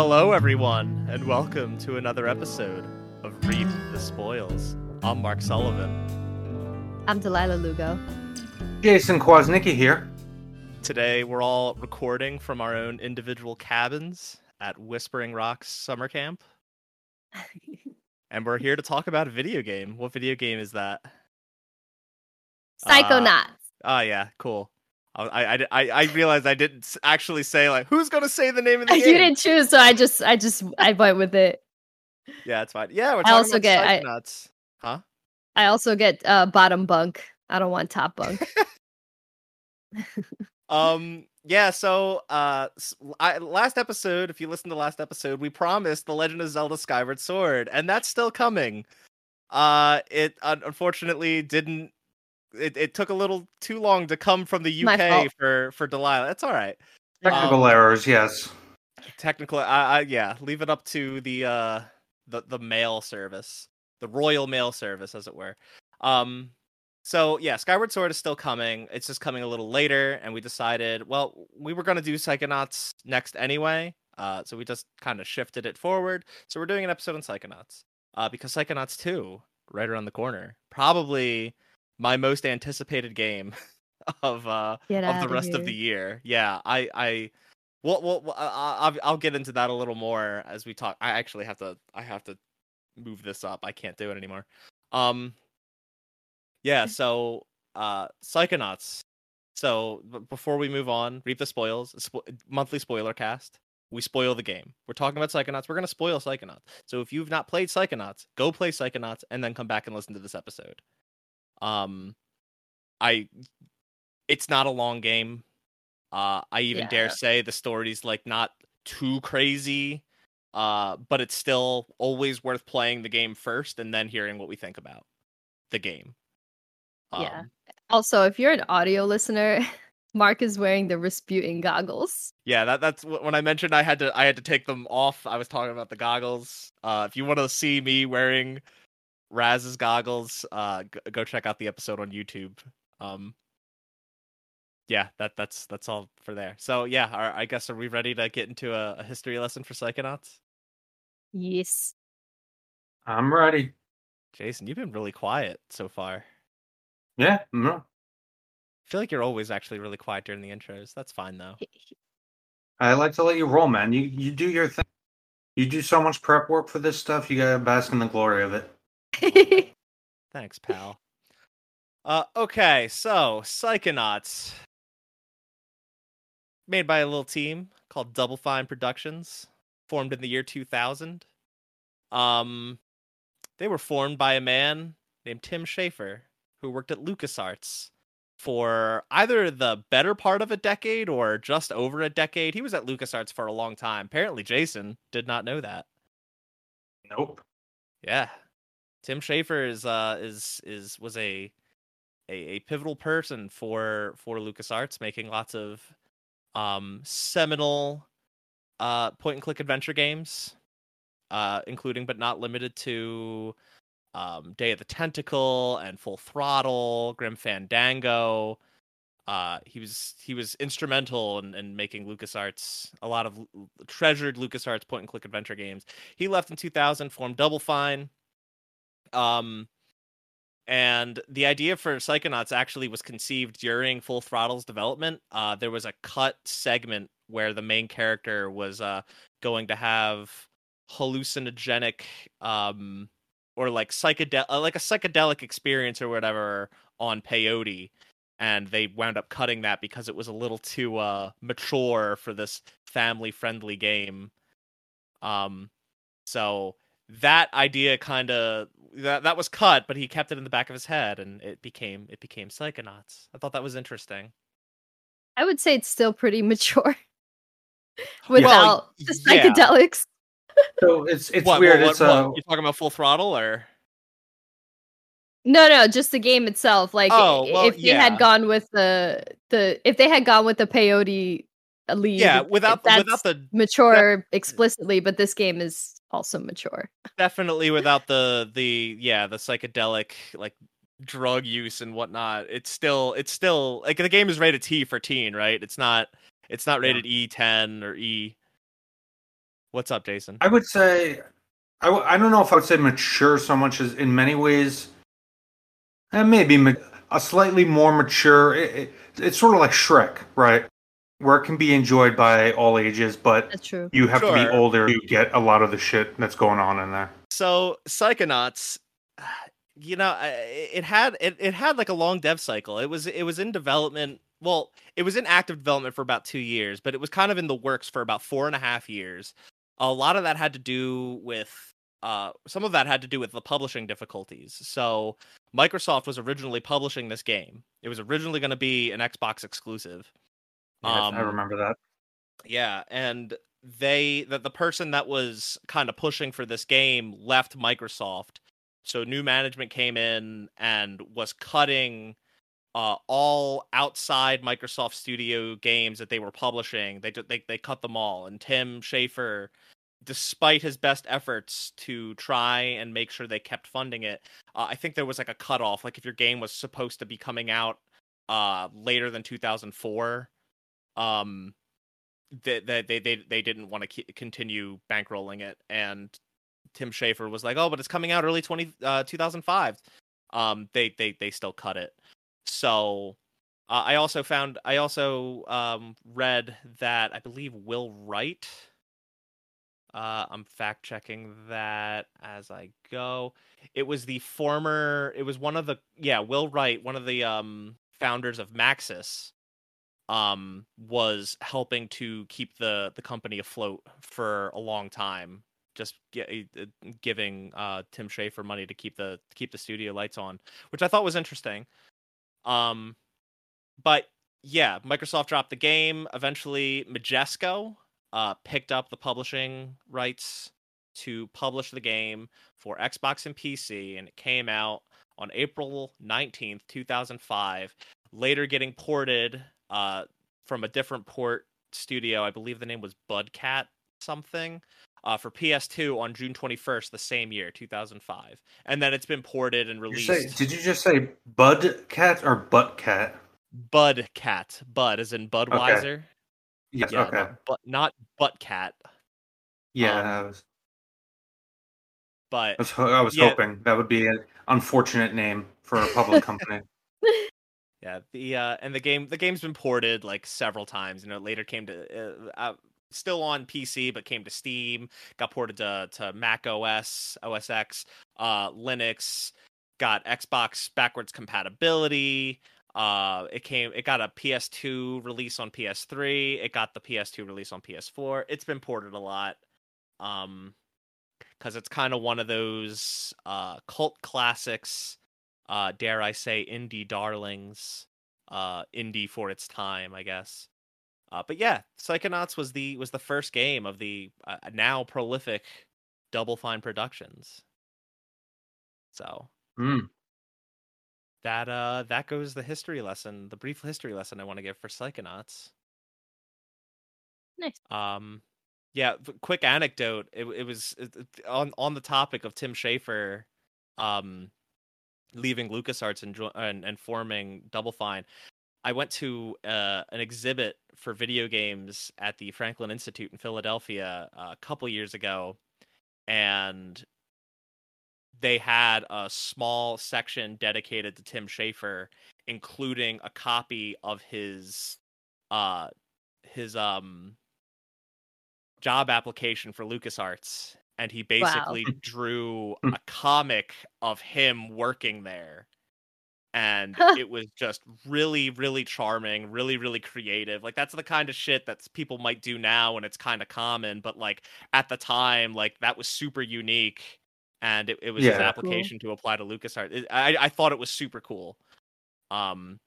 Hello, everyone, and welcome to another episode of Reap the Spoils. I'm Mark Sullivan. I'm Delilah Lugo. Jason Kwasnicki here. Today, we're all recording from our own individual cabins at Whispering Rocks Summer Camp, and we're here to talk about a video game. What video game is that? Psychonauts. Oh, yeah, cool. I, I, I, I realized I didn't actually say like who's gonna say the name of the you game. You didn't choose, so I just, I just, I went with it. Yeah, it's fine. Yeah, we're I talking also about get- I- Psychonauts. Huh? I also get uh, bottom bunk. I don't want top bunk. um yeah so uh I, last episode if you listen to last episode we promised the legend of zelda skyward sword and that's still coming uh it un- unfortunately didn't it, it took a little too long to come from the uk for for delilah. That's all right. Technical Um, errors, yes. technical I, I yeah leave it up to the uh the the mail service the royal mail service as it were. Um so yeah skyward sword is still coming. It's just coming a little later and we decided well we were going to do psychonauts next anyway uh so we just kind of shifted it forward. So we're doing an episode on psychonauts uh because psychonauts 2 right around the corner probably my most anticipated game of uh Get of the rest of here. the year. Yeah, I I well, well, well, I- I- I'll I'll get into that a little more as we talk. I actually have to I have to move this up. I can't do it anymore. Um yeah, so uh Psychonauts. So b- before we move on, reap the spoils, spo- monthly spoiler cast. We spoil the game. We're talking about Psychonauts. We're going to spoil Psychonauts. So if you've not played Psychonauts, go play Psychonauts and then come back and listen to this episode. Um I it's not a long game. Uh, I even dare say the story's like not too crazy, uh, but it's still always worth playing the game first and then hearing what we think about the game. Yeah. Um, Also, if you're an audio listener, Mark is wearing the Razputin goggles. yeah. That that's when I mentioned I had to I had to take them off. I was talking about the goggles. Uh, if you want to see me wearing Raz's goggles, uh, g- go check out the episode on YouTube. Um, yeah, that that's that's all for there. So yeah, are, I guess are we ready to get into a, a history lesson for Psychonauts? Yes. I'm ready. Jason, you've been really quiet so far. Yeah, no. I feel like you're always actually really quiet during the intros. That's fine though. I like to let you roll, man. You you do your thing. You do so much prep work for this stuff. You gotta bask in the glory of it. Thanks, pal. Uh, okay, so Psychonauts, made by a little team called Double Fine Productions, formed in the year 2000. Um, they were formed by a man named Tim Schafer, who worked at LucasArts for either the better part of a decade or just over a decade. He was at LucasArts for a long time. Apparently, Jason did not know that. Nope. Yeah. Tim Schafer is uh is is was a a, a pivotal person for for LucasArts making lots of um seminal uh point and click adventure games uh including but not limited to um Day of the Tentacle and Full Throttle, Grim Fandango. Uh he was he was instrumental in, in making LucasArts a lot of treasured LucasArts point and click adventure games. He left in 2000, formed Double Fine. Um, and the idea for Psychonauts actually was conceived during Full Throttle's development. Uh, there was a cut segment where the main character was uh, going to have hallucinogenic um, or like psychedelic, uh, like a psychedelic experience or whatever on peyote. And they wound up cutting that because it was a little too uh, mature for this family-friendly game. Um, so that idea kind of that that was cut, but he kept it in the back of his head, and it became it became Psychonauts. I thought that was interesting. I would say it's still pretty mature Well, without the yeah. psychedelics. So it's it's What- weird. what- it's what- uh, what? you talking about Full Throttle or No, no, just the game itself. Like, Oh, well, if they yeah. had gone with the the if they had gone with the peyote lead, yeah, without the, that's without the mature explicitly, but this game is also mature. definitely without the the yeah the psychedelic like drug use and whatnot. It's still it's still like the game is rated T for teen, right? It's not it's not Yeah. rated E10 or E What's up, Jason? I would say, I, w- I don't know if I would say mature so much as in many ways, and maybe ma- a slightly more mature. It, it, it's sort of like Shrek, right? Where it can be enjoyed by all ages, but That's true. you have to be Sure. older to get a lot of the shit that's going on in there. So Psychonauts, you know, I- it had it, it had like a long dev cycle. It was it was in development. Well, it was in active development for about two years, but it was kind of in the works for about four and a half years. A lot of that had to do with uh, some of that had to do with the publishing difficulties. So Microsoft was originally publishing this game. It was originally going to be an Xbox exclusive. Yes, I Um, remember that. Yeah, and they that the person that was kind of pushing for this game left Microsoft. So new management came in and was cutting uh, all outside Microsoft Studio games that they were publishing. They they they cut them all. And Tim Schafer, despite his best efforts to try and make sure they kept funding it, uh, I think there was like a cutoff. Like if your game was supposed to be coming out uh, later than 2004, um, that they they they, they didn't want to continue bankrolling it and Tim Schafer was like, "Oh, but it's coming out early 20 uh 2005." Um they they they still cut it. So uh, I also found I also um read that I believe Will Wright uh I'm fact checking that as I go. It was the former it was one of the yeah, Will Wright, one of the um founders of Maxis um was helping to keep the the company afloat for a long time just gi- uh, giving uh Tim Schafer money to keep the to keep the studio lights on which I thought was interesting. Um but yeah Microsoft dropped the game. Eventually Majesco uh picked up the publishing rights to publish the game for Xbox and PC and it came out on April 19th 2005 later getting ported uh, from a different port studio. I believe the name was Budcat something. Uh, for PS2 on June 21st, the same year, 2005, and then it's been ported and released. say, did you just say Budcat or Butt Cat? Budcat, Bud as in Budweiser. Yes. Yeah, okay. not, but not Buttcat. Yeah, um, I was, But I was, I was yeah. hoping that would be an unfortunate name for a public company. Yeah, the uh, and the game the game's been ported like several times. You know, it later came to uh, uh, still on PC, but came to Steam. Got ported to to Mac OS, OS X, uh, Linux. Got Xbox backwards compatibility. Uh, it came. It got a PS2 release on PS3. It got the PS2 release on PS4. It's been ported a lot. Um, because it's kind of one of those uh cult classics uh dare i say indie darlings uh indie for its time i guess uh but yeah psychonauts was the was the first game of the uh, now prolific double fine productions so Mm. that uh that goes the history lesson the brief history lesson i want to give for psychonauts Nice. um yeah quick anecdote it, it was it- it- on on the topic of tim schafer um leaving lucasarts and and, and forming double fine i went to uh, an exhibit for video games at the franklin institute in philadelphia uh, a couple years ago and they had a small section dedicated to tim schafer including a copy of his uh his um job application for LucasArts and he basically drew Hmm. a comic of him working there. And it was just really, really charming, really, really creative. Like that's the kind of shit that people might do now and it's kind of common, but like at the time, like that was super unique. And it, it was his Yeah. Cool. application to apply to LucasArts. It- I, I thought it was super cool. Um,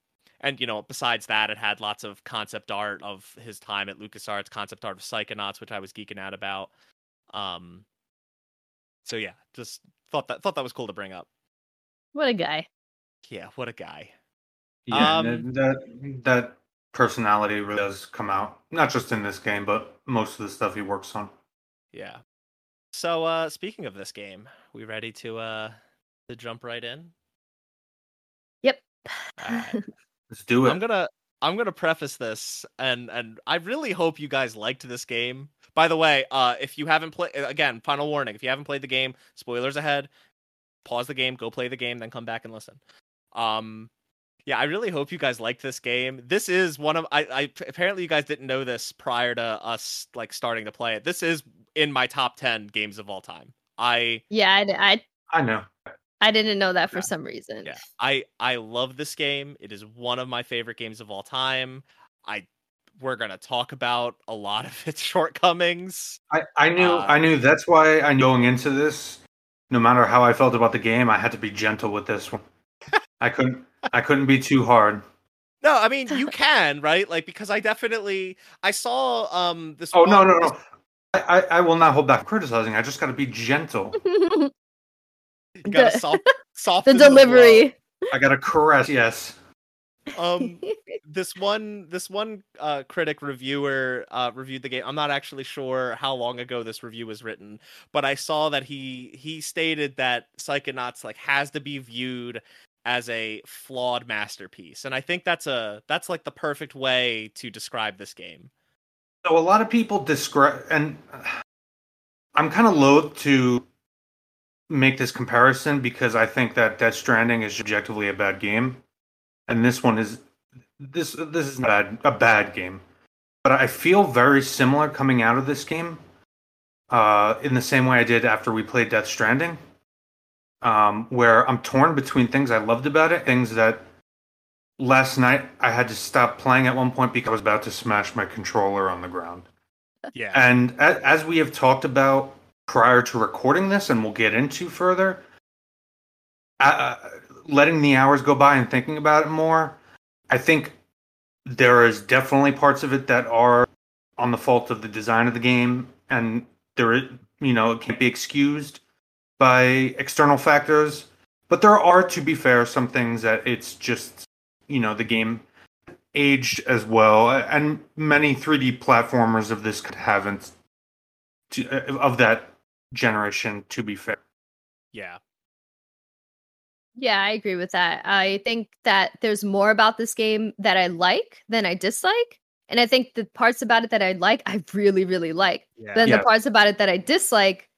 and you know, besides that, it had lots of concept art of his time at LucasArts, concept art of Psychonauts, which I was geeking out about. Um, so yeah, just thought that thought that was cool to bring up. What a guy. Yeah, what a guy. Yeah, Um, that that personality really does come out, not just in this game, but most of the stuff he works on. Yeah. So uh speaking of this game, we ready to uh to jump right in? Yep. Alright. Let's do it. I'm gonna I'm gonna preface this and and I really hope you guys liked this game By the way, uh, if you haven't played, again, final warning: if you haven't played the game, spoilers ahead. Pause the game, go play the game, then come back and listen. Um, yeah, I really hope you guys like this game. This is one of I, I apparently you guys didn't know this prior to us like starting to play it. This is in my top ten games of all time. I Yeah, I, I, I know. I didn't know that for Yeah. some reason. yeah, I I love this game. It is one of my favorite games of all time. I we're gonna talk about a lot of its shortcomings. I, I knew Uh, I knew that's why I knew going into this, no matter how I felt about the game, I had to be gentle with this one. I couldn't I couldn't be too hard. No, I mean you can right, like because I definitely I saw um this. Oh no no no. I, I, I will not hold back criticizing. I just got to be gentle. You gotta The- soft, the soften blow. delivery. I got to caress. Yes. Um this one this one uh critic reviewer uh reviewed the game. I'm not actually sure how long ago this review was written but i saw that he he stated that psychonauts like has to be viewed as a flawed masterpiece and i think that's a that's like the perfect way to describe this game. So a lot of people describe, and I'm kind of loath to make this comparison because I think that Death Stranding is objectively a bad game, and this one is this this is bad a bad game. But I feel very similar coming out of this game, uh, in the same way I did after we played Death Stranding, um, where I'm torn between things I loved about it, things that last night I had to stop playing at one point because I was about to smash my controller on the ground. yeah And a- as we have talked about prior to recording this, and we'll get into further, uh, letting the hours go by and thinking about it more, I think there is definitely parts of it that are on the fault of the design of the game, and there, you know, it can't be excused by external factors. But there are, to be fair, some things that it's just, you know, the game aged as well, and many 3D platformers of this haven't to, of that generation. To be fair, yeah Yeah, I agree with that. I think that there's more about this game that I like than I dislike. And I think the parts about it that I like, I really, really like. yeah Then Yeah. the parts about it that I dislike,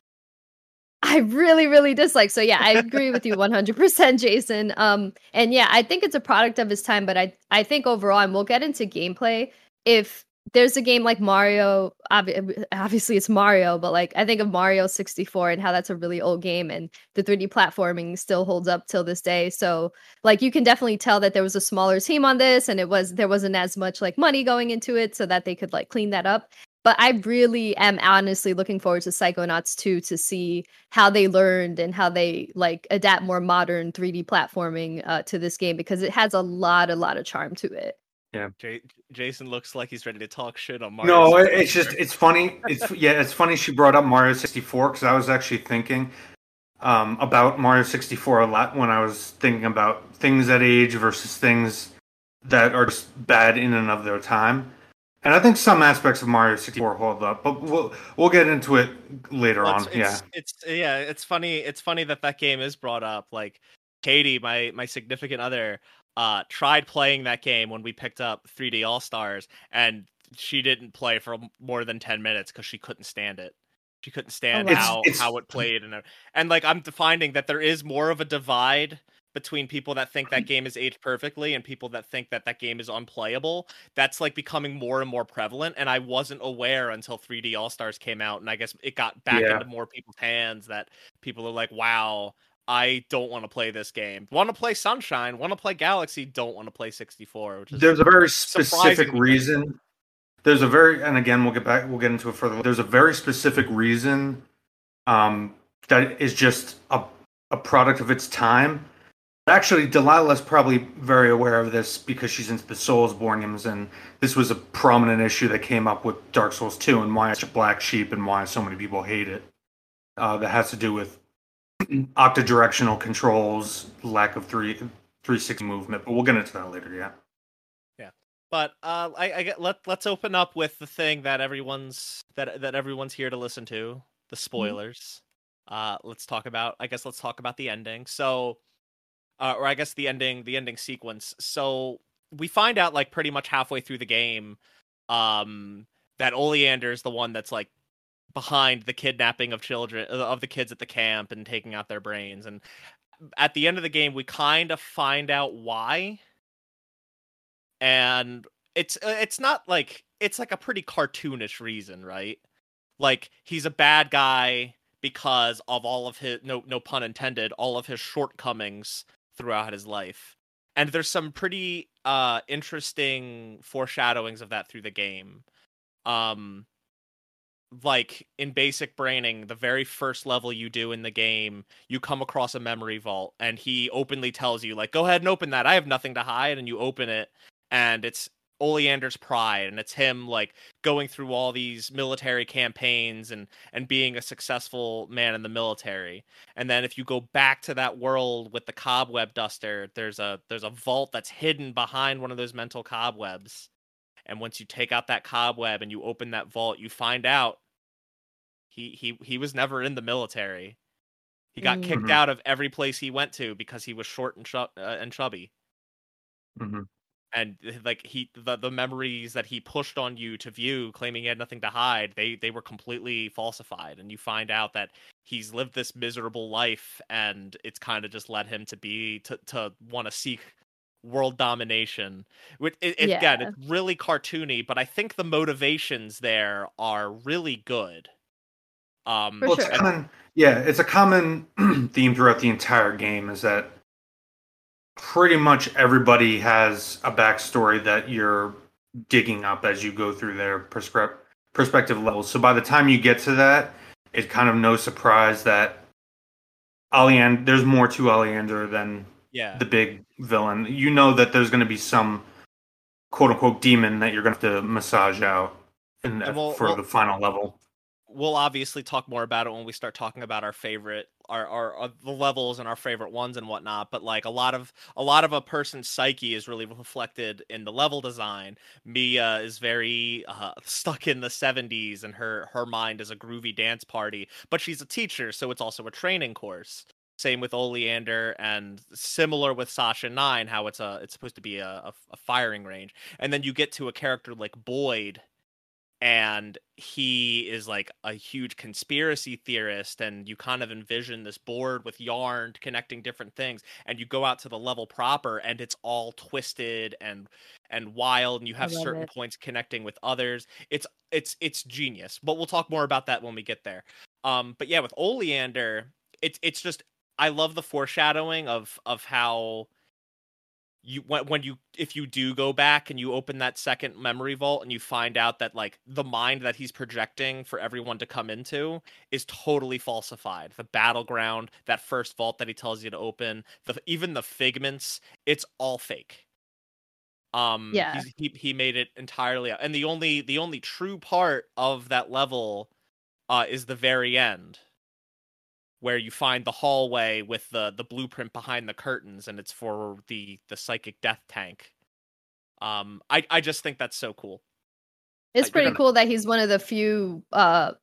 I really, really dislike. So yeah, I agree with you 100%, Jason. Um, and yeah, I think it's a product of his time, but I, I think overall, and we'll get into gameplay. If there's a game like Mario, obvi- obviously it's Mario, but like I think of Mario 64 and how that's a really old game, and the 3D platforming still holds up till this day. So like you can definitely tell that there was a smaller team on this, and it was there wasn't as much like money going into it, so that they could like clean that up. But I really am honestly looking forward to Psychonauts 2 to see how they learned and how they like adapt more modern 3D platforming uh, to this game because it has a lot, a lot of charm to it. J- jason looks like he's ready to talk shit on Mario no, 64. it's just it's funny. It's yeah, it's funny she brought up Mario sixty four because I was actually thinking um, about Mario sixty four a lot when I was thinking about things that age versus things that are just bad in and of their time. And I think some aspects of Mario 64 hold up, but we'll we'll get into it later Well, on. it's, yeah. it's, it's yeah, it's funny. It's funny that that game is brought up. Like Katie, my my significant other, uh, tried playing that game when we picked up 3D All Stars, and she didn't play for more than 10 minutes because she couldn't stand it. She couldn't stand wow. how It's- how it played, and and like I'm finding that there is more of a divide between people that think that game is aged perfectly and people that think that that game is unplayable that's like becoming more and more prevalent and i wasn't aware until 3d all stars came out and i guess it got back Yeah. into more people's hands that people are like wow i don't want to play this game want to play sunshine want to play galaxy don't want to play 64 which is There's a very specific reason. There's a very, and again, we'll get back, we'll get into it further. There's a very specific reason um, that is just a, a product of its time. Actually, Delilah's probably very aware of this because she's into the Soulsborne games, and this was a prominent issue that came up with Dark Souls 2 and why it's a black sheep and why so many people hate it. Uh, that has to do with octodirectional controls, lack of three 360 movement, but we'll get into that later. Yeah. Yeah, but uh i, I get let, let's open up with the thing that everyone's that that everyone's here to listen to the spoilers uh let's talk about i guess let's talk about the ending so uh, or i guess the ending the ending sequence so we find out like pretty much halfway through the game um that oleander's the one that's like behind the kidnapping of children uh, of the kids at the camp and taking out their brains and at the end of the game we kind of find out why. And it's uh, it's not like it's like a pretty cartoonish reason right? Like he's a bad guy because of all of his no no pun intended all of his shortcomings throughout his life. And there's some pretty uh interesting foreshadowings of that through the game. Um like in basic braining the very first level you do in the game you come across a memory vault and he openly tells you like go ahead and open that i have nothing to hide and you open it and it's Oleander's pride and it's him like going through all these military campaigns and and being a successful man in the military. And then if you go back to that world with the cobweb duster, there's a there's a vault that's hidden behind one of those mental cobwebs. And once you take out that cobweb and you open that vault, you find out he he he was never in the military. He got mm-hmm. kicked out of every place he went to because he was short and, uh, and chubby. Mm-hmm and like he the, the memories that he pushed on you to view claiming he had nothing to hide they they were completely falsified and you find out that he's lived this miserable life and it's kind of just led him to be to to want to seek world domination it, it, yeah. again it's really cartoony but i think the motivations there are really good um well, it's common, yeah it's a common theme throughout the entire game is that pretty much everybody has a backstory that you're digging up as you go through their prescri- perspective levels. So by the time you get to that, it's kind of no surprise that Oleander, there's more to Oleander than yeah. the big villain. You know that there's going to be some quote unquote demon that you're going to have to massage out in the, we'll, for we'll, the final level we'll obviously talk more about it when we start talking about our favorite our, our, our uh, the levels and our favorite ones and whatnot but like a lot of a lot of a person's psyche is really reflected in the level design. Mia is very uh, stuck in the 70s and her her mind is a groovy dance party but she's a teacher so it's also a training course. Same with Oleander and similar with Sasha Nein how it's a it's supposed to be a, a, a firing range. And then you get to a character like Boyd and he is like a huge conspiracy theorist and you kind of envision this board with yarn connecting different things and you go out to the level proper and it's all twisted and and wild and you have certain it. points connecting with others it's it's it's genius but we'll talk more about that when we get there um but yeah with oleander it's it's just i love the foreshadowing of of how you when, when you if you do go back and you open that second memory vault and you find out that like the mind that he's projecting for everyone to come into is totally falsified. The battleground that first vault that he tells you to open the even the figments it's all fake. Um yeah. he he made it entirely and the only the only true part of that level uh is the very end where you find the hallway with the the blueprint behind the curtains and it's for the the psychic death tank. Um i i just think that's so cool. It's pretty gonna... cool that he's one of the few uh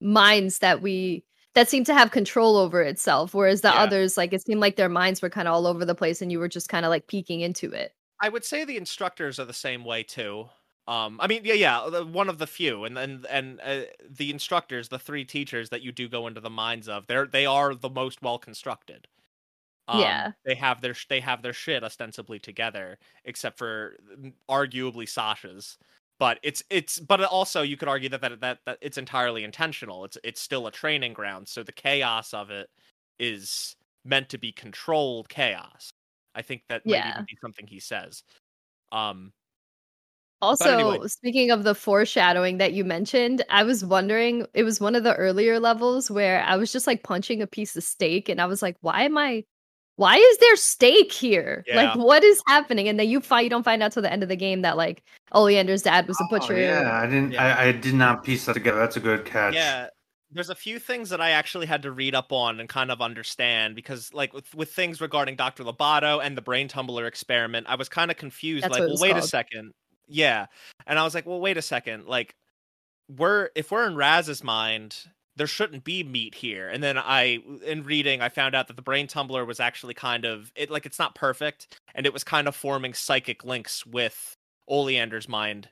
minds that we that seem to have control over itself whereas the yeah. others like it seemed like their minds were kind of all over the place and you were just kind of like peeking into it. I would say the instructors are the same way too um, I mean, yeah, yeah, one of the few, and and and uh, the instructors, the three teachers that you do go into the minds of, they're they are the most well constructed. Um, yeah, they have their they have their shit ostensibly together, except for mm, arguably Sasha's. But it's it's but also you could argue that that that, that it's entirely intentional. It's it's still a training ground, so the chaos of it is meant to be controlled chaos. I think that yeah. might even be something he says. Um, also, anyway. speaking of the foreshadowing that you mentioned, I was wondering, it was one of the earlier levels where I was just like punching a piece of steak and I was like, why am I why is there steak here? Yeah. Like what is happening? And then you find you don't find out till the end of the game that like Oleander's dad was a oh, butcher. yeah, I didn't yeah. I, I did not piece that together. That's a good catch. Yeah there's a few things that I actually had to read up on and kind of understand because, like, with, with things regarding Dr. Loboto and the brain tumbler experiment, I was kind of confused. That's like, well, wait called. a second. Yeah. And I was like, well, wait a second. Like, we're if we're in Raz's mind, there shouldn't be meat here. And then I, in reading, I found out that the brain tumbler was actually kind of it, like it's not perfect, and it was kind of forming psychic links with Oleander's mind.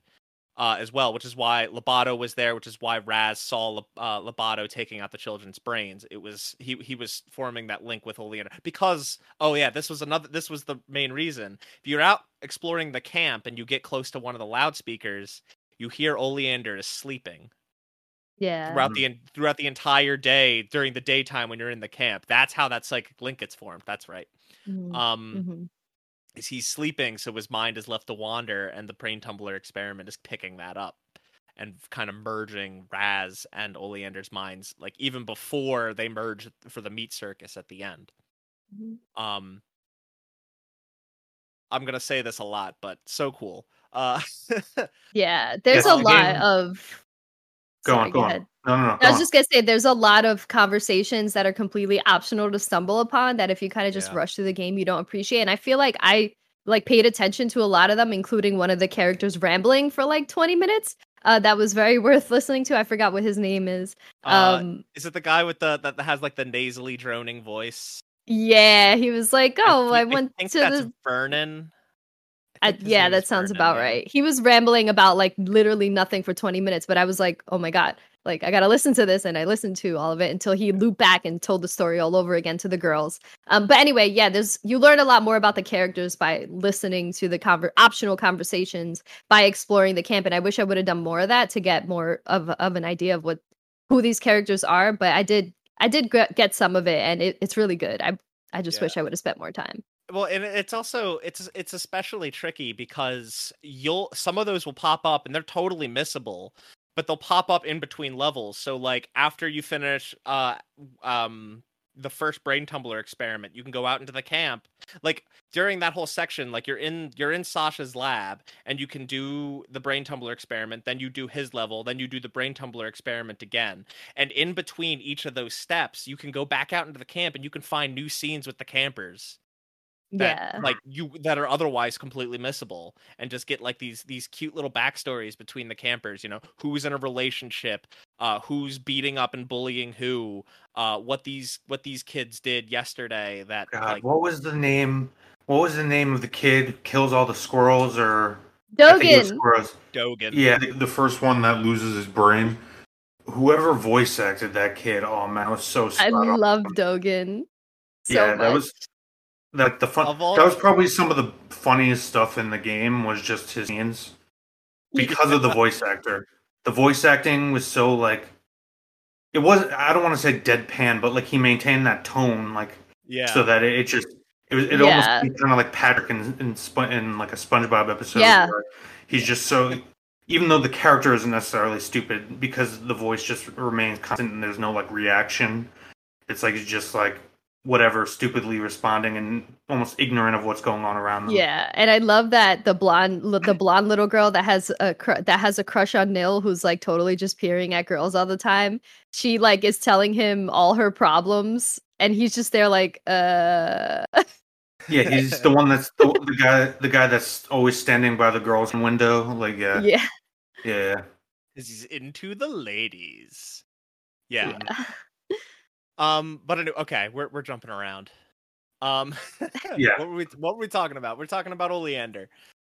Uh, as well, which is why Loboto was there, which is why Raz saw uh, Loboto taking out the children's brains. It was he he was forming that link with Oleander because oh yeah, this was another this was the main reason. If you're out exploring the camp and you get close to one of the loudspeakers, you hear Oleander is sleeping. Yeah. Throughout the throughout the entire day during the daytime when you're in the camp, that's how that psychic link gets formed. That's right. Mhm. Um, Mhm. Is he's sleeping, so his mind is left to wander, and the brain tumbler experiment is picking that up and kind of merging Raz and Oleander's minds, like even before they merge for the meat circus at the end. Mhm. Um, I'm gonna say this a lot, but so cool. Uh, Yeah, there's Yes, a lot again- of. Go Sorry, on, go on. No, no, no. I was on. just gonna say there's a lot of conversations that are completely optional to stumble upon that if you kind of just Yeah. rush through the game you don't appreciate. And I feel like I like paid attention to a lot of them, including one of the characters rambling for like 20 minutes. Uh, that was very worth listening to. I forgot what his name is. uh, Um, is it the guy with the that has like the nasally droning voice? yeah, he was like, "Oh, I, thi- went think to that's the Vernon. I, yeah, that sounds Vernon, about yeah. right. He was rambling about like literally nothing for 20 minutes, but I was like, oh my God, like I gotta listen to this. And I listened to all of it until he looped back and told the story all over again to the girls. Um, but anyway, yeah, there's you learn a lot more about the characters by listening to the conver- optional conversations by exploring the camp. And I wish I would have done more of that to get more of, of an idea of what who these characters are. But I did I did get get some of it and it, it's really good. I I just Yeah. wish I would have spent more time. well and it's also it's it's especially tricky because you'll some of those will pop up and they're totally missable but they'll pop up in between levels. So like after you finish uh um the first brain tumbler experiment you can go out into the camp. Like during that whole section like you're in you're in sasha's lab and you can do the brain tumbler experiment then you do his level then you do the brain tumbler experiment again. And in between each of those steps you can go back out into the camp and you can find new scenes with the campers that yeah. like you that are otherwise completely missable and just get like these these cute little backstories between the campers you know who's in a relationship uh who's beating up and bullying who uh what these what these kids did yesterday that God, like what was the name? What was the name of the kid who kills all the squirrels? Or I think it was Dogen. squirrels. Dogen Yeah, the, the first one that loses his brain. Whoever voice acted that kid, oh man, it was so I on. love Dogen. So yeah, that was like the fun. All- that was probably some of the funniest stuff in the game. Was just his scenes because of the voice actor. The voice acting was so like it was. I don't want to say deadpan, but like he maintained that tone, like yeah so that it, it just it was it Yeah. almost kind of like Patrick in in, Spo- in like a SpongeBob episode. Yeah. where he's just so. Even though the character isn't necessarily stupid, because the voice just remains constant and there's no like reaction, it's like it's just like whatever, stupidly responding and almost ignorant of what's going on around them. Yeah, and I love that the blonde the blonde little girl that has a cr- that has a crush on Nil who's like totally just peering at girls all the time. She like is telling him all her problems and he's just there like uh Yeah, he's the one that's the, the guy the guy that's always standing by the girl's window. Like yeah, yeah. yeah. 'cause he's into the ladies yeah yeah. Um but anyway, okay we're we're jumping around um Yeah. what were we what were we talking about we're talking about oleander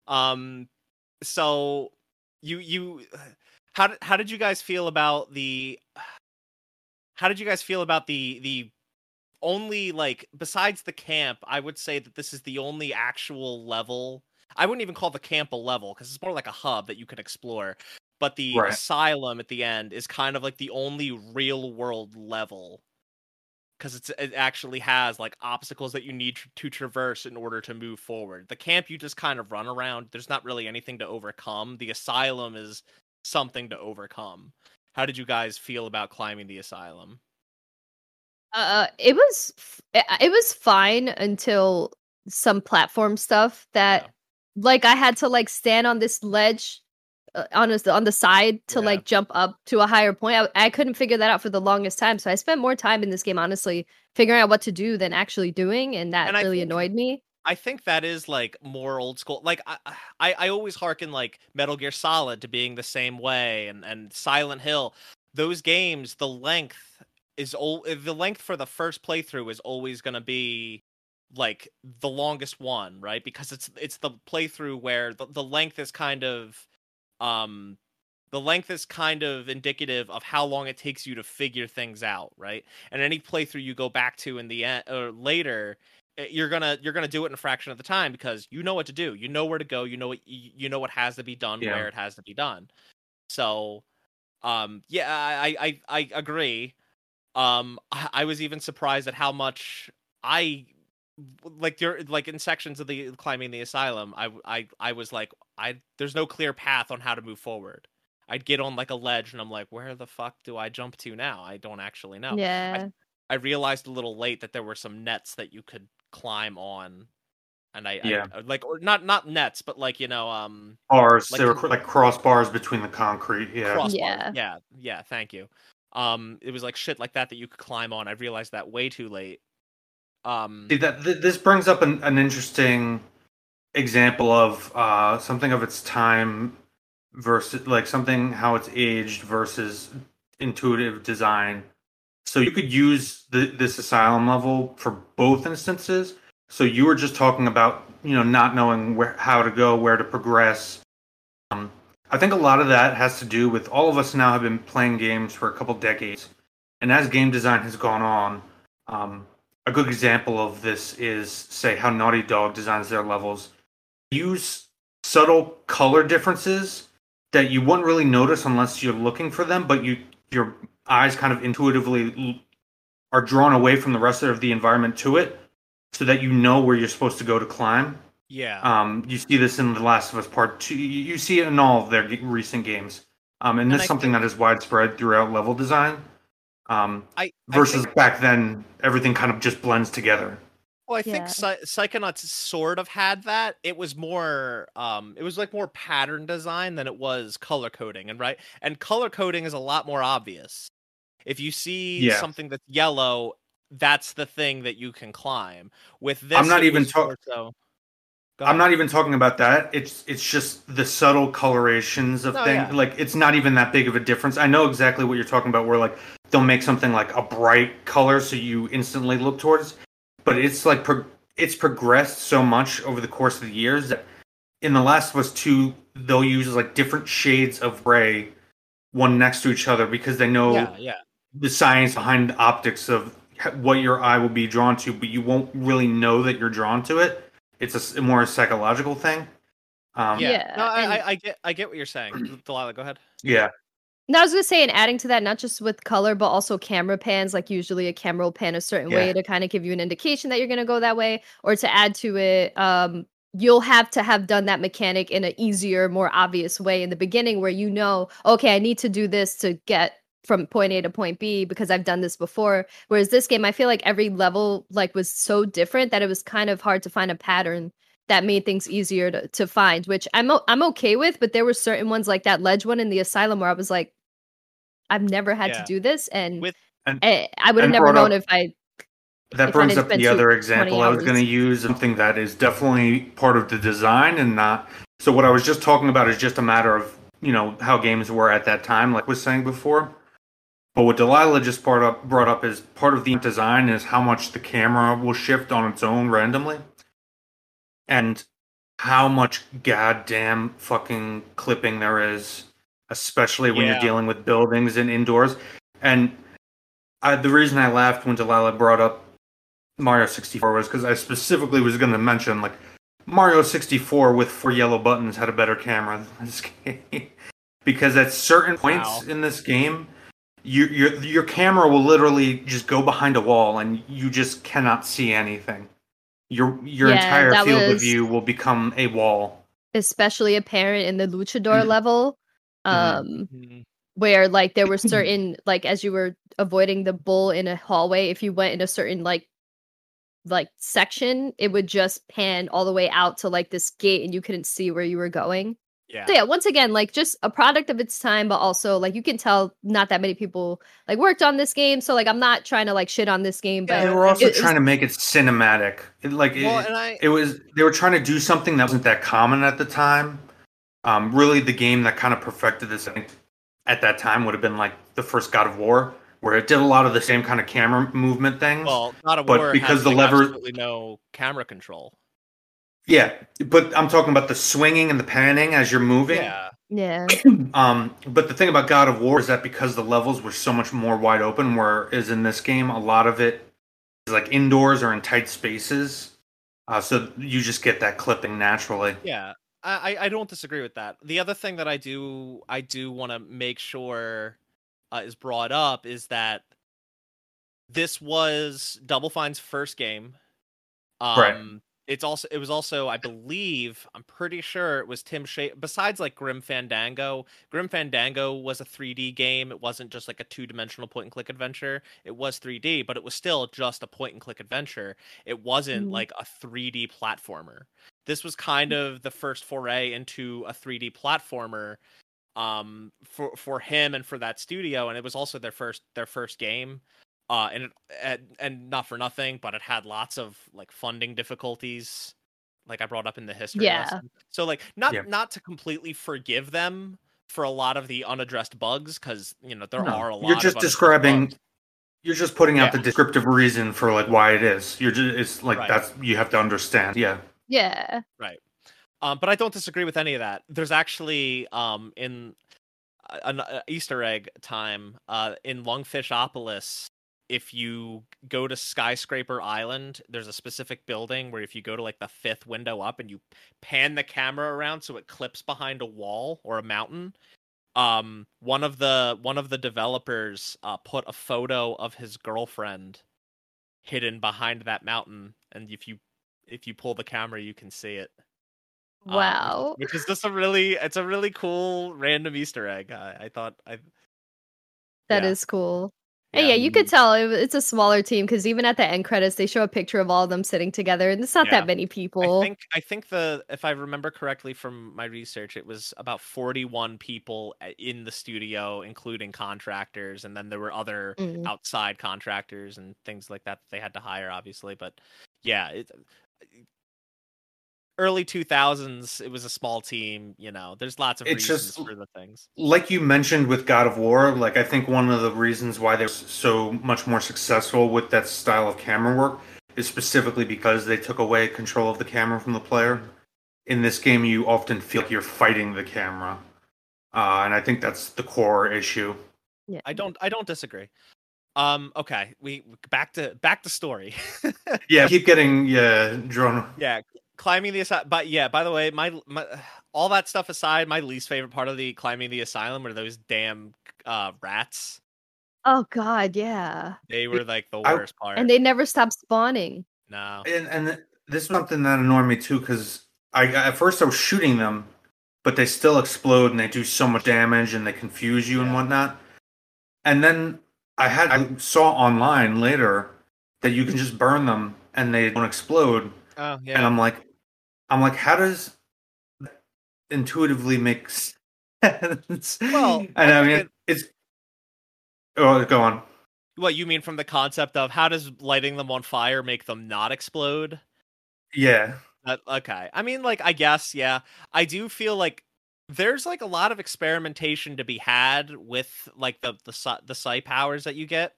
um so you you how did how did you guys feel about the how did you guys feel about the the only like besides the camp i would say that this is the only actual level i wouldn't even call the camp a level because it's more like a hub that you can explore but the Right. asylum at the end is kind of like the only real world level because it's it actually has like obstacles that you need tr- to traverse in order to move forward. The camp you just kind of run around. There's not really anything to overcome. The asylum is something to overcome. How did you guys feel about climbing the asylum? Uh it was f- it was fine until some platform stuff that Yeah. like I had to like stand on this ledge Uh, on the on the side to Yeah. like jump up to a higher point. I, I couldn't figure that out for the longest time. So I spent more time in this game honestly figuring out what to do than actually doing and that And really think- annoyed me. I think that is like more old school. Like I, I, I always hearken like Metal Gear Solid to being the same way, and and Silent Hill. Those games, the length is all The length for the first playthrough is always going to be like the longest one, right? Because it's it's the playthrough where the, the length is kind of um the length is kind of indicative of how long it takes you to figure things out, right? And any playthrough you go back to in the end or later, eh, you're gonna you're gonna do it in a fraction of the time because you know what to do, you know where to go, you know what you know what has to be done, Yeah. where it has to be done. So, um, yeah, I I I agree. Um, I, I was even surprised at how much I like you're like in sections of the climbing the asylum. I I I was like I there's no clear path on how to move forward. I'd get on like a ledge and I'm like, where the fuck do I jump to now? I don't actually know. Yeah. I realized a little late that there were some nets that you could climb on, and I, Yeah. I like or not not nets, but like you know um Bars. Like they were like crossbars between the concrete. Yeah. crossbars. Yeah. yeah, yeah. Thank you. Um, it was like shit like that that you could climb on. I realized that way too late. Um, See that th- this brings up an, an interesting example of uh, something of its time versus like something how it's aged versus intuitive design. So you could use the, this asylum level for both instances. So you were just talking about you know not knowing where how to go, where to progress. Um, I think a lot of that has to do with all of us now have been playing games for a couple decades, and as game design has gone on, um, a good example of this is say how Naughty Dog designs their levels. Use subtle color differences that you wouldn't really notice unless you're looking for them, but you your eyes kind of intuitively are drawn away from the rest of the environment to it, so that you know where you're supposed to go to climb. yeah, Um, you see this in The Last of Us Part Two. You see it in all of their recent games, um, and And this is something think- that is widespread throughout level design. Um, I I versus think- back then, everything kind of just blends together. Well, I think Yeah. Psy- Psychonauts sort of had that. It was more, um, it was like more pattern design than it was color coding, and right, and color coding is a lot more obvious. If you see Yeah. something that's yellow, that's the thing that you can climb. With this, I'm not even talking. so. I'm not even talking about that. It's it's just the subtle colorations of No, things. yeah. Like it's not even that big of a difference. I know exactly what you're talking about. Where like they'll make something like a bright color so you instantly look towards, but it's like pro- it's progressed so much over the course of the years that in The Last of Us Two they'll use like different shades of gray, one next to each other because they know Yeah, yeah. the science behind the optics of what your eye will be drawn to, but you won't really know that you're drawn to it. It's a more psychological thing. Um, Yeah. Yeah, No, I, I, I get, I get what you're saying. Delilah, go ahead. yeah, No, I was gonna say, and adding to that, not just with color, but also camera pans. Like usually, a camera will pan a certain way to kind of give you an indication that you're gonna go that way, or to add to it, um, you'll have to have done that mechanic in an easier, more obvious way in the beginning, where you know, okay, I need to do this to get from point A to point B because I've done this before. Whereas this game, I feel like every level like was so different that it was kind of hard to find a pattern that made things easier to, to find, which I'm o- I'm okay with. But there were certain ones like that ledge one in the asylum where I was like, I've never had Yeah. to do this, and, With- And- I, I would have never known up- if I. that If brings didn't up the other example I was going to hours. use. Something that is definitely part of the design and not. So what I was just talking about is just a matter of you know how games were at that time, like was saying before. But what Delilah just brought up brought up is part of the design is how much the camera will shift on its own randomly, and how much goddamn fucking clipping there is, especially when Yeah. you're dealing with buildings and indoors. And I, the reason I laughed when Delilah brought up Mario 64 was because I specifically was going to mention like Mario 64 with four yellow buttons had a better camera than this game because at certain points Wow. in this game, you, your your camera will literally just go behind a wall and you just cannot see anything. Your your Yeah, entire that field of view will become a wall. especially apparent in the luchador Mhm. level Mhm. um Mhm. where like there were certain like as you were avoiding the bull in a hallway if you went in a certain like like section it would just pan all the way out to like this gate and you couldn't see where you were going Yeah. so yeah once again like just a product of its time but also like you can tell not that many people like worked on this game so like i'm not trying to like shit on this game but Yeah, they were also it- it's- trying to make it cinematic. It, like it, Well, and I, it was they were trying to do something that wasn't that common at the time. Um, really, the game that kind of perfected this, I think, at that time would have been like the first God of War, where it did a lot of the same kind of camera movement things. well, God of but War because has, the like, lever- absolutely no camera control. Yeah, but I'm talking about the swinging and the panning as you're moving. Yeah. Yeah. Um, but the thing about God of War is that because the levels were so much more wide open, whereas in this game, a lot of it is like indoors or in tight spaces. Uh, so you just get that clipping naturally. Yeah, I I don't disagree with that. The other thing that I do I do want to make sure uh, is brought up is that this was Double Fine's first game. Um, Right. It's also it was also I believe I'm pretty sure it was Tim Schafer. Besides like Grim Fandango, Grim Fandango was a 3D game. It wasn't just like a two dimensional point and click adventure. It was 3D, but it was still just a point and click adventure. It wasn't Mhm. like a 3D platformer this was kind of the first foray into a 3D platformer um for for him and for that studio and it was also their first their first game uh and it, and, and not for nothing but it had lots of like funding difficulties like I brought up in the history Yeah. lesson. So like not Yeah. not to completely forgive them for a lot of the unaddressed bugs cuz you know there No, are a lot You're just unaddressed describing. bugs. You're just putting out Yeah. the descriptive reason for like why it is. You're just it's like Right. that's you have to understand. Yeah. Yeah. Right. Um, but I don't disagree with any of that. There's actually um in an uh, Easter egg time uh in Lungfishopolis. If you go to Skyscraper Island, there's a specific building where if you go to like the fifth window up and you pan the camera around so it clips behind a wall or a mountain, um, one of the one of the developers uh, put a photo of his girlfriend hidden behind that mountain, and if you if you pull the camera, you can see it um, Wow. which is just a really it's a really cool random Easter egg. I, I thought I That is yeah. cool. Yeah, you could tell it, it's a smaller team because even at the end credits, they show a picture of all of them sitting together, and it's not Yeah. that many people. I think I think the if I remember correctly from my research, it was about forty one people in the studio, including contractors, and then there were other Mm. outside contractors and things like that that they had to hire, obviously. But yeah, it, early two thousands, it was a small team. You know, there's lots of It's reasons just- for the things. like you mentioned with God of War, like I think one of the reasons why they're so much more successful with that style of camera work is specifically because they took away control of the camera from the player. In this game, you often feel like you're fighting the camera, uh, and I think that's the core issue. Yeah. I don't I don't disagree. Um, okay, we back to back to story. Yeah, keep getting yeah drawn. yeah, climbing the asylum. But yeah, by the way, my my all that stuff aside, my least favorite part of the climbing the asylum were those damn uh rats. Oh God, yeah. They were like the I- worst part. And they never stop spawning. no, And and this is something that annoyed me too because I at first I was shooting them, but they still explode and they do so much damage and they confuse you and whatnot. And then I had I saw online later that you can just burn them and they don't explode. oh yeah. And yeah, I'm like, I'm like, how does that intuitively make sense? Well, and I I think mean, it- it's oh, go on. what you mean from the concept of how does lighting them on fire make them not explode? Yeah, That, okay. I mean, like, I guess, yeah. I do feel like there's like a lot of experimentation to be had with like the the psi- the psi powers that you get.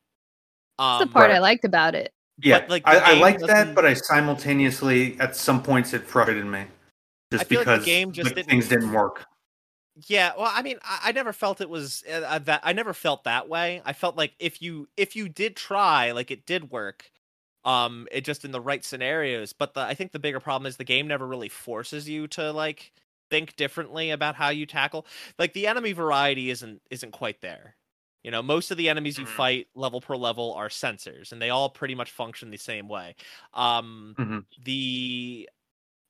That's Um, the part I liked about it. Yeah. But, like, I, I like that, but I simultaneously, at some points, it frustrated me. Just because like the game just like, didn't- things didn't work. Yeah, well, I mean, I, I never felt it was uh, uh, that. I never felt that way. I felt like if you if you did try, like it did work. Um, it just in the right scenarios. But the I think the bigger problem is the game never really forces you to like think differently about how you tackle. Like the enemy variety isn't isn't quite there. You know, most of the enemies you Mhm. fight level per level are sensors, and they all pretty much function the same way. Um, Mhm. the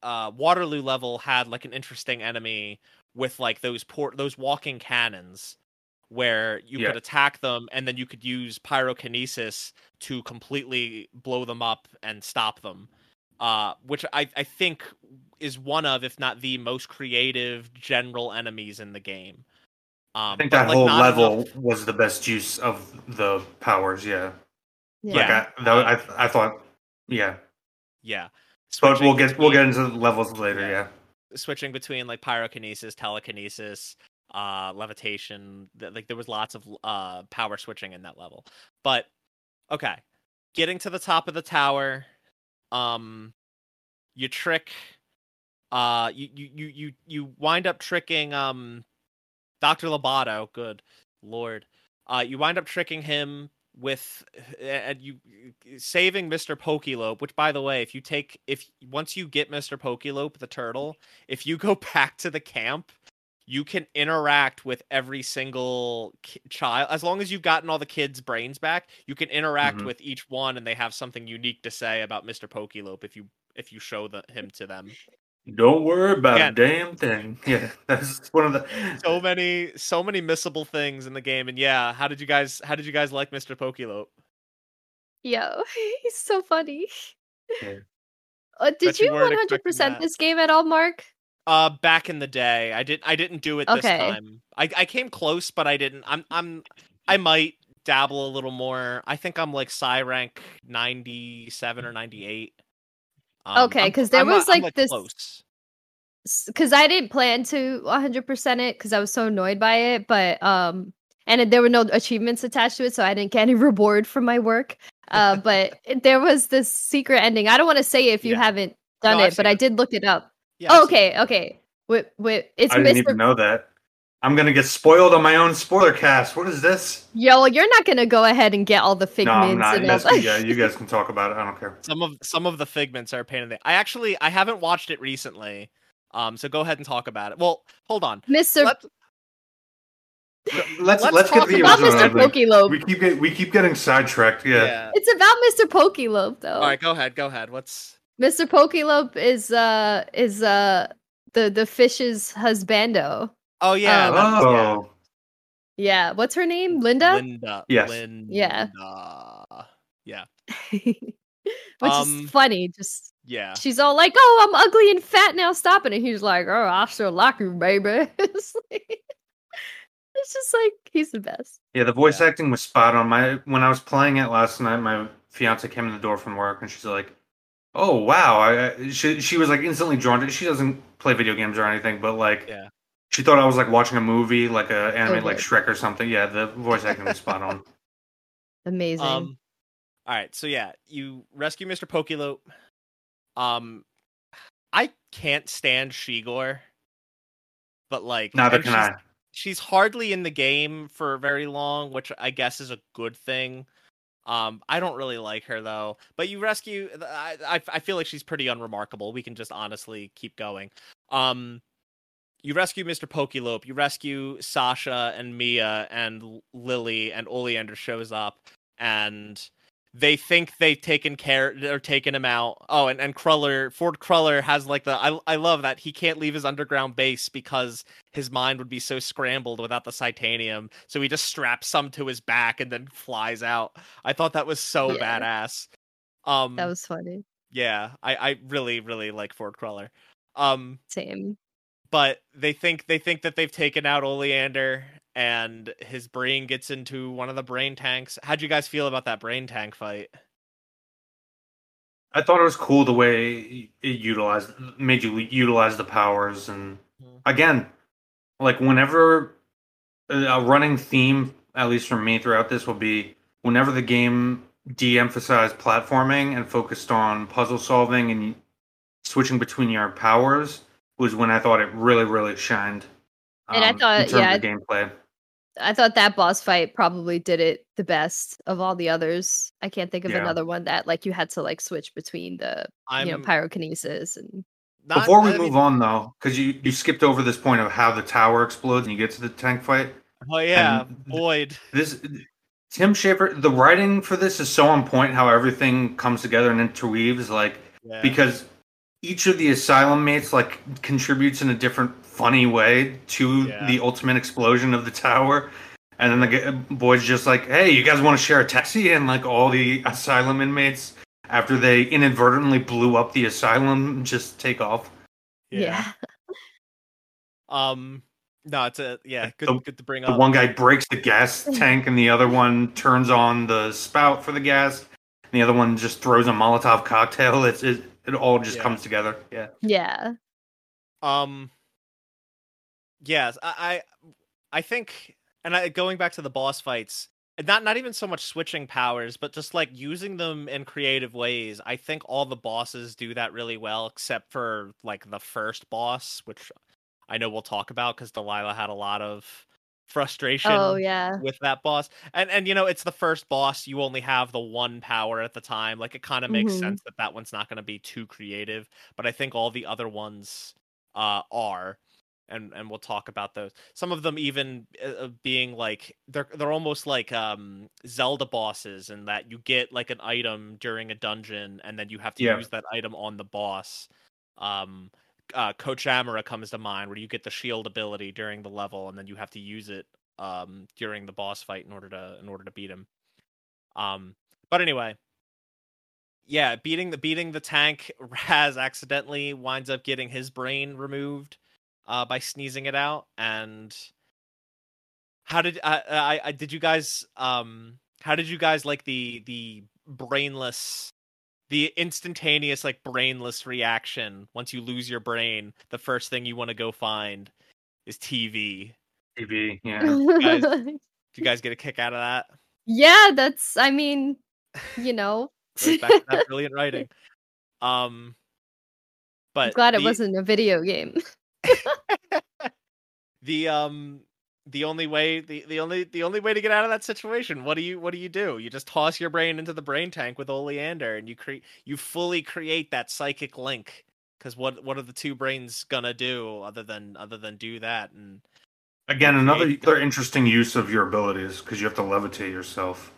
uh, Waterloo level had like an interesting enemy with like those port those walking cannons where you Yeah. could attack them and then you could use pyrokinesis to completely blow them up and stop them. Uh, which I, I think is one of, if not the most creative general enemies in the game. Um, I think that like, whole level enough- was the best use of the powers. Yeah, Yeah. like I, that, I, I thought, yeah. yeah. But we'll get we'll get into the levels later. Yeah. Yeah, switching between like pyrokinesis, telekinesis, uh, levitation. th- Like there was lots of uh power switching in that level. But okay, getting to the top of the tower, um, you trick uh, you you you you you wind up tricking um, Doctor Loboto. Good lord, uh, you wind up tricking him with and you saving Mr. Pokeylope, which by the way, if you take if once you get Mr. Pokeylope the turtle, if you go back to the camp, you can interact with every single ki- child as long as you've gotten all the kids' brains back. You can interact Mhm. with each one, and they have something unique to say about Mr. Pokeylope if you if you show the, him to them. Don't worry about Yeah. a damn thing. Yeah, that's one of the. So many so many missable things in the game, and yeah, how did you guys how did you guys like Mr. Pokeylope? Yo, he's so funny. Yeah. Uh, did you you one hundred percent that. this game at all, Mark? Uh, back in the day, I didn't. I didn't do it this Okay. time. I I came close, but I didn't. I'm I'm I might dabble a little more. I think I'm like Psy rank ninety seven or ninety eight. Okay, 'cause there was, like, this- close. because I didn't plan to 100% it because I was so annoyed by it, but um, and there were no achievements attached to it, so I didn't get any reward for my work. Uh, but there was this secret ending. I don't want to say it if you Yeah. haven't done No, it, but seen I did look it up. Yeah, oh, okay, it. okay. Wait, wait, it's I didn't Mr. even know that. I'm gonna get spoiled on my own spoiler cast. What is this? Yo, you're not gonna go ahead and get all the figments. No, figments I'm not. and Yes, yeah, you guys can talk about it. I don't care. Some of some of the figments are a pain in the. I actually I haven't watched it recently. Um, so go ahead and talk about it. Well, hold on. Mr. Let, Let's Let's let's, get the about Mr. ending. Pokeylope. We keep get, we keep getting sidetracked. Yeah. yeah. It's about Mr. Pokeylope, though. All right, go ahead. Go ahead. What's Mr. Pokeylope is uh is uh the the fish's husbando. Oh yeah. Um, that was- yeah. Oh, Yeah, what's her name? Linda. Linda. Yes. Linda. Yeah. Yeah. Which Um, is funny. Just Yeah. she's all like, "Oh, I'm ugly and fat now. Stop it!" And he's like, "Oh, I still like you, baby." it's, like, it's just like he's the best. yeah. The voice Yeah. acting was spot on. My when I was playing it last night, my fiance came in the door from work and she's like, "Oh wow!" I, I- she she was like instantly drawn to. She doesn't play video games or anything, but like, Yeah. She thought I was like watching a movie, like a anime, like. Shrek or something. Yeah, the voice acting was spot on. Amazing. Um. All right. So yeah, you rescue Mr. Pokeylope. Um, I can't stand Sheegor, but like Neither can she's- I. she's hardly in the game for very long, which I guess is a good thing. Um, I don't really like her though. But you rescue. I I, I feel like she's pretty unremarkable. We can just honestly keep going. Um, you rescue Mr. Pokeylope. You rescue Sasha and Mia and Lily, and Oleander shows up, and they think they've taken care or taken him out. Oh, and, and Cruller, Ford Cruller has like the I I love that he can't leave his underground base because his mind would be so scrambled without the Psitanium. So he just straps some to his back and then flies out. I thought that was so Yeah. badass. Um that was funny. yeah, I, I really, really like Ford Cruller. Um Same. But they think they think that they've taken out Oleander and his brain gets into one of the brain tanks. How'd you guys feel about that brain tank fight? I thought it was cool the way it utilized made you utilize the powers and Mhm. again, like whenever a a running theme, at least for me throughout this, will be whenever the game de-emphasized platforming and focused on puzzle solving and switching between your powers was when I thought it really, really shined. And I um, thought- in terms yeah, of gameplay. I thought that boss fight probably did it the best of all the others. I can't think of Yeah. another one that like you had to like switch between the I'm you know pyrokinesis and not, Before we I mean- move on, though, because you, you skipped over this point of how the tower explodes and you get to the tank fight. Oh yeah, and- Boyd. This Tim Schafer, the writing for this is so on point. How everything comes together and interweaves, like Yeah. because each of the asylum mates like contributes in a different funny way to Yeah. the ultimate explosion of the tower. And then the boys just like, "Hey, you guys want to share a taxi?" And like all the asylum inmates, after they inadvertently blew up the asylum, just take off. yeah. Um no, it's a yeah, good The- good to bring The up. one guy breaks the gas tank, and the other one turns on the spout for the gas. And the other one just throws a Molotov cocktail. It's it, it all just Yeah. comes together. Yeah. Yeah. Um yes, I I, I think and I, going back to the boss fights, not not even so much switching powers, but just like using them in creative ways. I think all the bosses do that really well, except for like the first boss, which I know we'll talk about because Delilah had a lot of frustration Oh yeah. with that boss. And and you know, it's the first boss. You only have the one power at the time. Like it kind of makes Mhm. sense that that one's not going to be too creative. But I think all the other ones uh, are, and and we'll talk about those. Some of them even uh, uh, being like they're they're almost like um Zelda bosses, in that you get like an item during a dungeon, and then you have to Yeah. use that item on the boss. Um, uh, Coach Amara comes to mind, where you get the shield ability during the level, and then you have to use it um during the boss fight in order to in order to beat him. Um, but anyway, yeah, beating the beating the tank, Raz accidentally winds up getting his brain removed uh, by sneezing it out. And how did I, I, I did you guys um how did you guys like the the brainless the instantaneous like brainless reaction once you lose your brain the first thing you want to go find is tv TV. Yeah. guys- do you guys get a kick out of that yeah, that's I mean, you know. Back to that brilliant writing um but I'm glad it wasn't a video game. the um the only way the, the only the only way to get out of that situation what do you what do you do you just toss your brain into the brain tank with oleander and you create you fully create that psychic link because what what are the two brains gonna do other than other than do that and Again, another other interesting use of your abilities because you have to levitate yourself.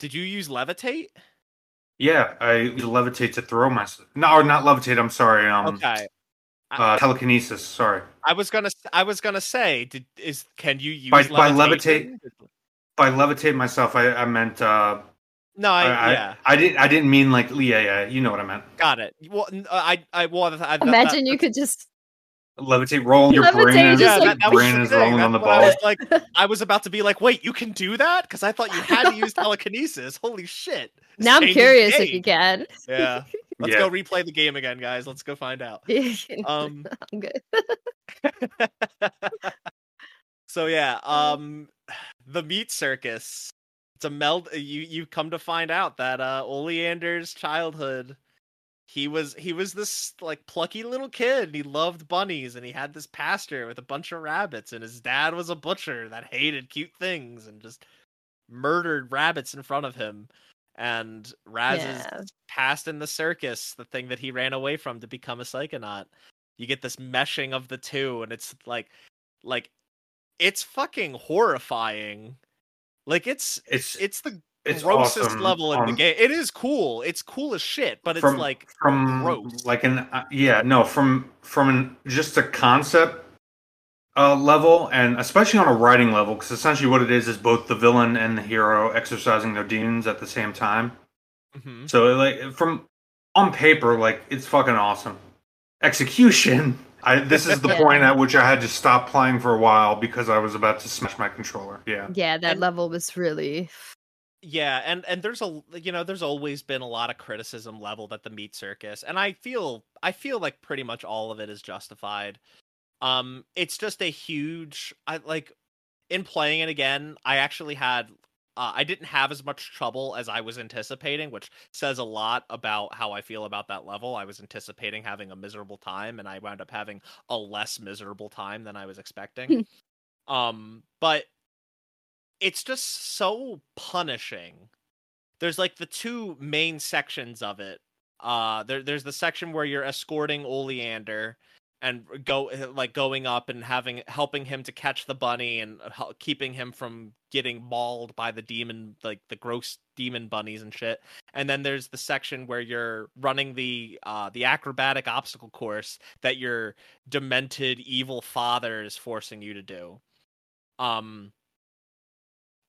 did you use levitate Yeah, I levitate to throw myself. No, or not levitate. I'm sorry. Um, okay uh, telekinesis. Sorry. i was gonna i was gonna say did is can you use By- by levitation? By levitate myself, I, I meant. Uh, no I, I, I, yeah I didn't. I didn't mean like. Yeah, yeah. You know what I meant. got it well uh, i i well I, that- Imagine that- you could just Levitate. Roll your Levitate, brain. Is, just, your like- that, that brain is rolling That's on the what I ball. was like, I was about to be like, wait, you can do that? Because I thought you had to use telekinesis. Holy shit! This now I'm curious the if you can. Yeah, let's Yeah. go replay the game again, guys. Let's go find out. Um, I'm good. so yeah, um, the meat circus. It's a meld. You you come to find out that uh, Oleander's childhood. He was he was this like plucky little kid. And he loved bunnies, and he had this pasture with a bunch of rabbits. And his dad was a butcher that hated cute things and just murdered rabbits in front of him. And Raz Yeah. past in the circus, the thing that he ran away from to become a psychonaut. You get this meshing of the two, and it's like, like, it's fucking horrifying. Like it's It's it's the it's grossest awesome. level in the Um, game. It is cool. It's cool as shit, but it's from like from gross. like an uh, yeah no from from an just a concept uh, level and especially on a writing level because essentially what it is is both the villain and the hero exercising their demons at the same time. Mhm. So like from on paper like it's fucking awesome. Execution. I this is the Yeah. point at which I had to stop playing for a while because I was about to smash my controller. Yeah. Yeah, that And- level was really Yeah, and and there's a you know there's always been a lot of criticism leveled at the meat circus, and I feel I feel like pretty much all of it is justified. Um, it's just a huge I like in playing it again. I actually had uh, I didn't have as much trouble as I was anticipating, which says a lot about how I feel about that level. I was anticipating having a miserable time, and I wound up having a less miserable time than I was expecting. um, but it's just so punishing. There's like the two main sections of it. Uh, there, there's the section where you're escorting Oleander and go like going up and having helping him to catch the bunny and hel- keeping him from getting mauled by the demon like the gross demon bunnies and shit. And then there's the section where you're running the uh the acrobatic obstacle course that your demented evil father is forcing you to do. Um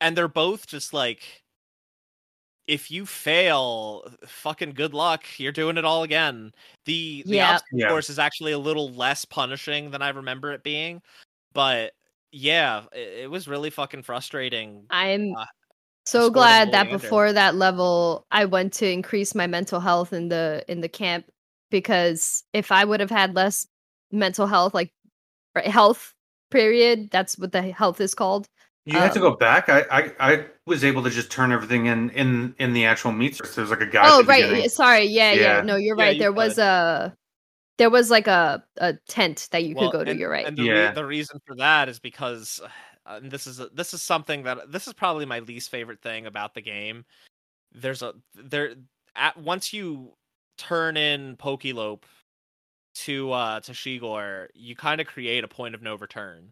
and they're both just like if you fail fucking good luck you're doing it all again the the Yeah. obstacle Yeah. course is actually a little less punishing than i remember it being but yeah it, it was really fucking frustrating I'm Uh, so glad that Oleander. before that level I went to increase my mental health in the in the camp because if I would have had less mental health like health period, that's what the health is called. You had to Um, go back. I, I I was able to just turn everything in in in the actual meat source. There's like a guy. Oh right, beginning. sorry. Yeah, yeah. Yeah. No, you're Yeah, right. you there was a there was like a a tent that you Well, could go to. and- You're right. And the, Yeah. re- the reason for that is because uh, and this is a, this is something that this is probably my least favorite thing about the game. There's a there at once you turn in Pokeylope to uh to Sheegor, you kind of create a point of no return.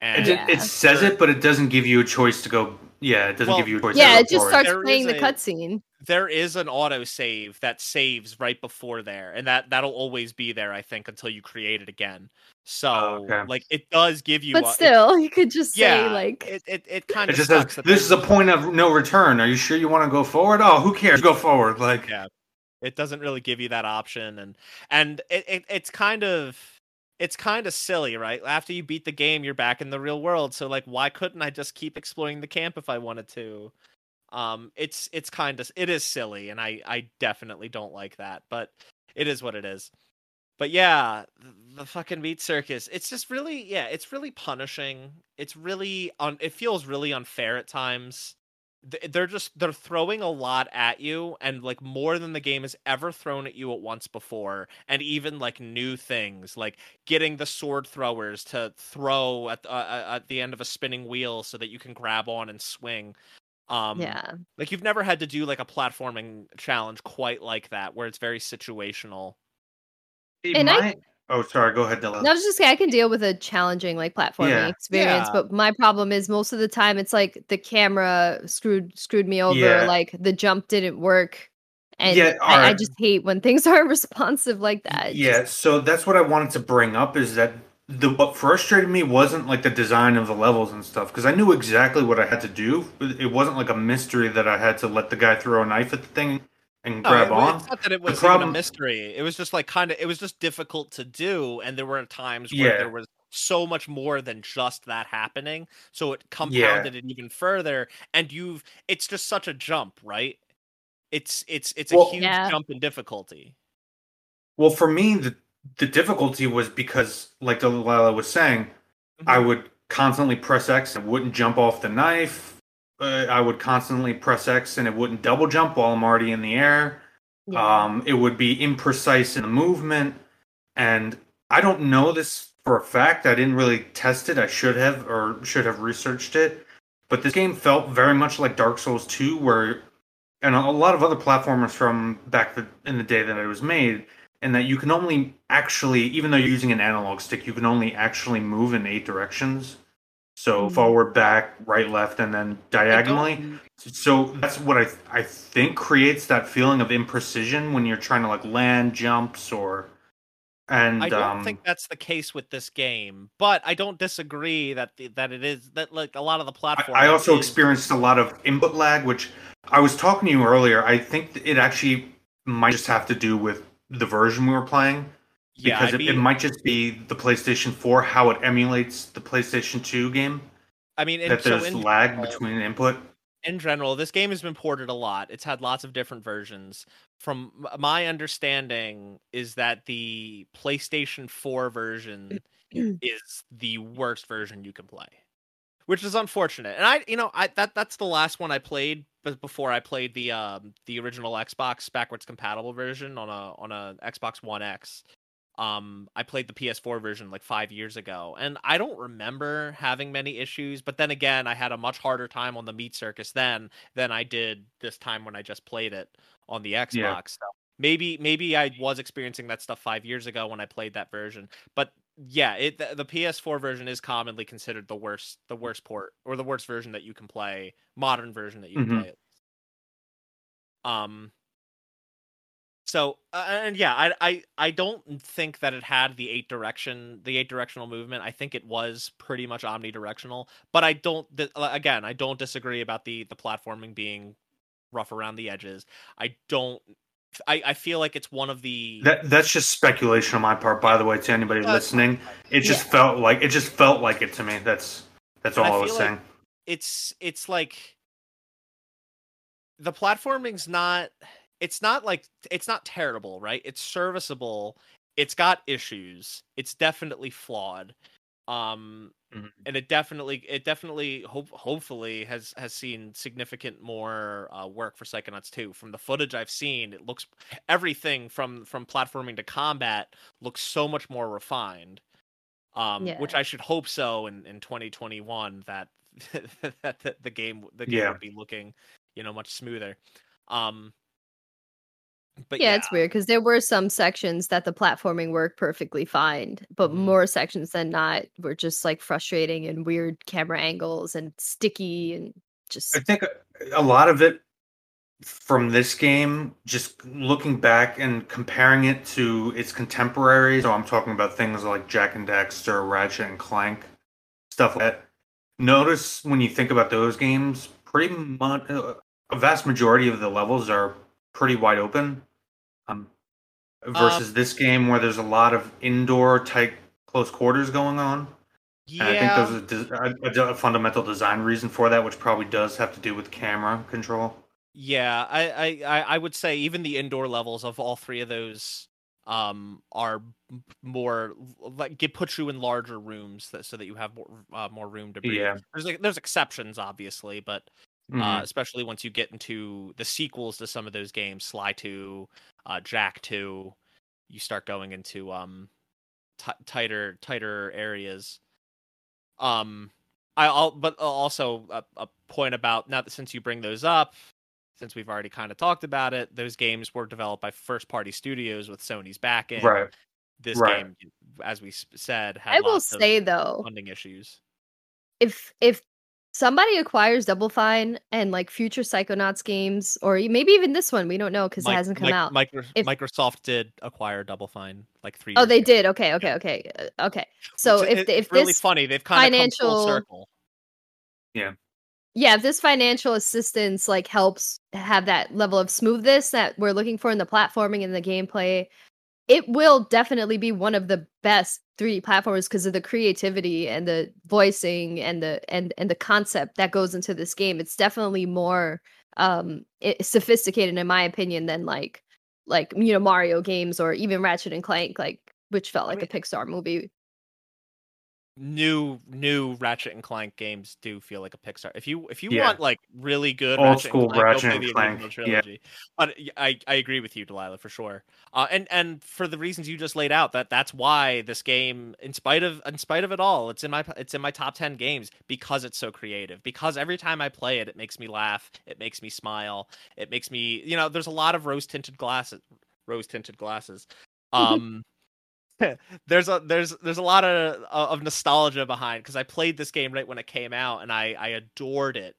It, And ju- Yeah. it says it, but it doesn't give you a choice to go. Yeah, it doesn't Well, give you a choice. yeah, to it just forward. starts There playing the cutscene. there is an auto save that saves right before there, and that that'll always be there, I think, until you create it again. So, Oh, okay. like, it does give you, But a- it- still, you could just yeah, say like it it, it kind of just sucks. says this is a point of no return. Are you sure you want to go forward? Oh, who cares? Go forward. Like Yeah. it doesn't really give you that option and and it, it it's kind of it's kind of silly right? After you beat the game you're back in the real world so like why couldn't i just keep exploring the camp if i wanted to? Um it's it's kind of it is silly and i i definitely don't like that but it is what it is. But yeah th- the fucking meat circus it's just really yeah it's really punishing. It's really on it feels really unfair at times they're just they're throwing a lot at you and like more than the game has ever thrown at you at once before and even like new things like getting the sword throwers to throw at the, uh, at the end of a spinning wheel so that you can grab on and swing um yeah. like you've never had to do like a platforming challenge quite like that where it's very situational And I- my- oh, sorry. Go ahead, Dylan. No, I was just saying I can deal with a challenging like platforming Yeah. experience, Yeah. but my problem is most of the time it's like the camera screwed screwed me over, Yeah. like the jump didn't work. And Yeah, I, I just hate when things aren't responsive like that. Yeah, just- so that's what I wanted to bring up is that the what frustrated me wasn't like the design of the levels and stuff because I knew exactly what I had to do. It wasn't like a mystery that I had to let the guy throw a knife at the thing and No, grab it- on. It's not that it was problem- even a mystery. It was just like kind of it was just difficult to do, and there were times where Yeah. there was so much more than just that happening. So it compounded it even further, and you've it's just such a jump, right? It's it's it's a huge Yeah. jump in difficulty. Well, for me, the the difficulty was because, like Delilah was saying, I Mm-hmm. would constantly press X and wouldn't jump off the knife. Uh, I would constantly press X and it wouldn't double jump while I'm already in the air. yeah. Um, it would be imprecise in the movement, and I don't know this for a fact. I didn't really test it. I should have, or should have researched it. But this game felt very much like Dark Souls 2, where, and a lot of other platformers from back the, in the day that it was made, and that you can only actually, even though you're using an analog stick, you can only actually move in eight directions. So Mhm. forward, back, right, left, and then diagonally. So that's what I I think creates that feeling of imprecision when you're trying to like land jumps or and I don't um think that's the case with this game, but I don't disagree that the, that it is that like a lot of the I, platform. I also experienced a lot of input lag, which I was talking to you earlier. I think it actually might just have to do with the version we were playing yeah, because I it, mean, it might just be the PlayStation 4 how it emulates the PlayStation 2 game I mean, in, that so there's in lag between input. in general, this game has been ported a lot. It's had lots of different versions. From my understanding, is that the PlayStation 4 version is the worst version you can play, which is unfortunate. And I, you know, I that that's the last one I played, but before I played the um the original Xbox backwards compatible version on a on a Xbox One X. Um, I played the PS4 version like five years ago, and I don't remember having many issues. But then again, I had a much harder time on the Meat Circus then than I did this time when I just played it on the Xbox. So maybe maybe I was experiencing that stuff five years ago when I played that version. But yeah, it the, the PS4 version is commonly considered the worst the worst port or the worst version that you can play, modern version that you can Mhm. play. Um. So uh, and yeah, I I I don't think that it had the eight direction the eight directional movement. I think it was pretty much omnidirectional, but I don't uh, again I don't disagree about the the platforming being rough around the edges. I don't. I I feel like it's one of the That that's just speculation on my part, by the way, to anybody Uh, listening. It just felt like it just felt like it to me. That's that's all And I I, was like- saying. it's it's like the platforming's not it's not like it's not terrible right it's serviceable it's got issues it's definitely flawed Um, Mhm. and it definitely, it definitely, hope, hopefully, has has seen significant more uh, work for Psychonauts 2. From the footage I've seen, it looks everything from from platforming to combat looks so much more refined. Um, which I should hope so in in 2021 that that, that the game the game Yeah. would be looking, you know, much smoother. Um, but yeah, yeah, it's weird because there were some sections that the platforming worked perfectly fine, but Mhm. more sections than not were just like frustrating and weird camera angles and sticky and just I think a- lot of it from this game, just looking back and comparing it to its contemporaries. So I'm talking about things like Jak and Daxter, Ratchet and Clank, stuff like that. Notice when you think about those games, pretty much uh, a vast majority of the levels are pretty wide open. Um, versus this game where there's a lot of indoor type close quarters going on. yeah. And I think there's a, a, a fundamental design reason for that, which probably does have to do with camera control. Yeah, I, I, I I would say even the indoor levels of all three of those um are more like get put you in larger rooms that, so that you have more uh, more room to breathe. Yeah. There's like, there's exceptions obviously, but uh, Mhm. especially once you get into the sequels to some of those games, Sly 2, uh, Jak 2, you start going into um t- tighter tighter areas. Um, I, I'll but also a, a point about now that since you bring those up, since we've already kind of talked about it, those games were developed by first party studios with Sony's backing. right. This right. game, as we said, had I will of say though, funding issues. if if somebody acquires Double Fine and like future Psychonauts games, or e- maybe even this one, we don't know because it hasn't come Mic- out. Micro- If- Microsoft did acquire Double Fine like three. oh, years they ago. did. Okay, okay, okay, uh, okay. So Which if is- the- if really this funny, they've kind of come full financial- circle. Yeah, yeah, if this financial assistance like helps have that level of smoothness that we're looking for in the platforming and the gameplay, it will definitely be one of the best 3D platformers because of the creativity and the voicing and the and and the concept that goes into this game. It's definitely more um sophisticated in my opinion than like like you know Mario games or even Ratchet and Clank like which felt I like a Pixar movie. New new Ratchet and Clank games do feel like a Pixar. If you if you Yeah. want like really good Old Ratchet school and Clank, Ratchet and Clank, original yeah. trilogy. But I agree with you, Delilah, for sure. Uh, and and for the reasons you just laid out, that that's why this game, in spite of in spite of it all, it's in my it's in my top ten games because it's so creative. Because every time I play it, it makes me laugh, it makes me smile, it makes me you know. There's a lot of rose tinted glasses, rose tinted glasses. Um, there's a there's there's a lot of of nostalgia behind because I played this game right when it came out and I I adored it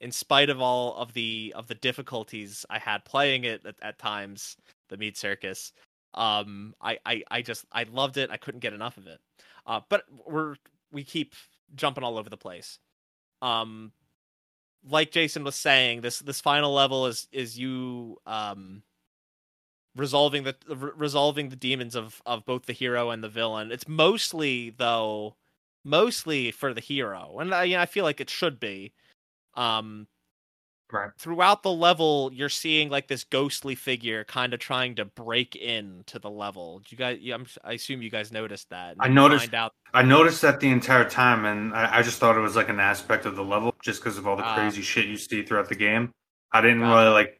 in spite of all of the of the difficulties I had playing it at, at times the meat circus. Um I, I I just I loved it. I couldn't get enough of it. Uh but we're we keep jumping all over the place. Um like Jason was saying this this final level is is you um resolving the re- resolving the demons of of both the hero and the villain. It's mostly though mostly for the hero, and I, I feel like it should be. Um, Right. throughout the level, you're seeing like this ghostly figure kind of trying to break in to the level. Do you guys? You, I'm, I assume you guys noticed that. I noticed- out. I noticed that the entire time, and I, I just thought it was like an aspect of the level, just because of all the Ah. crazy shit you see throughout the game. I didn't really like.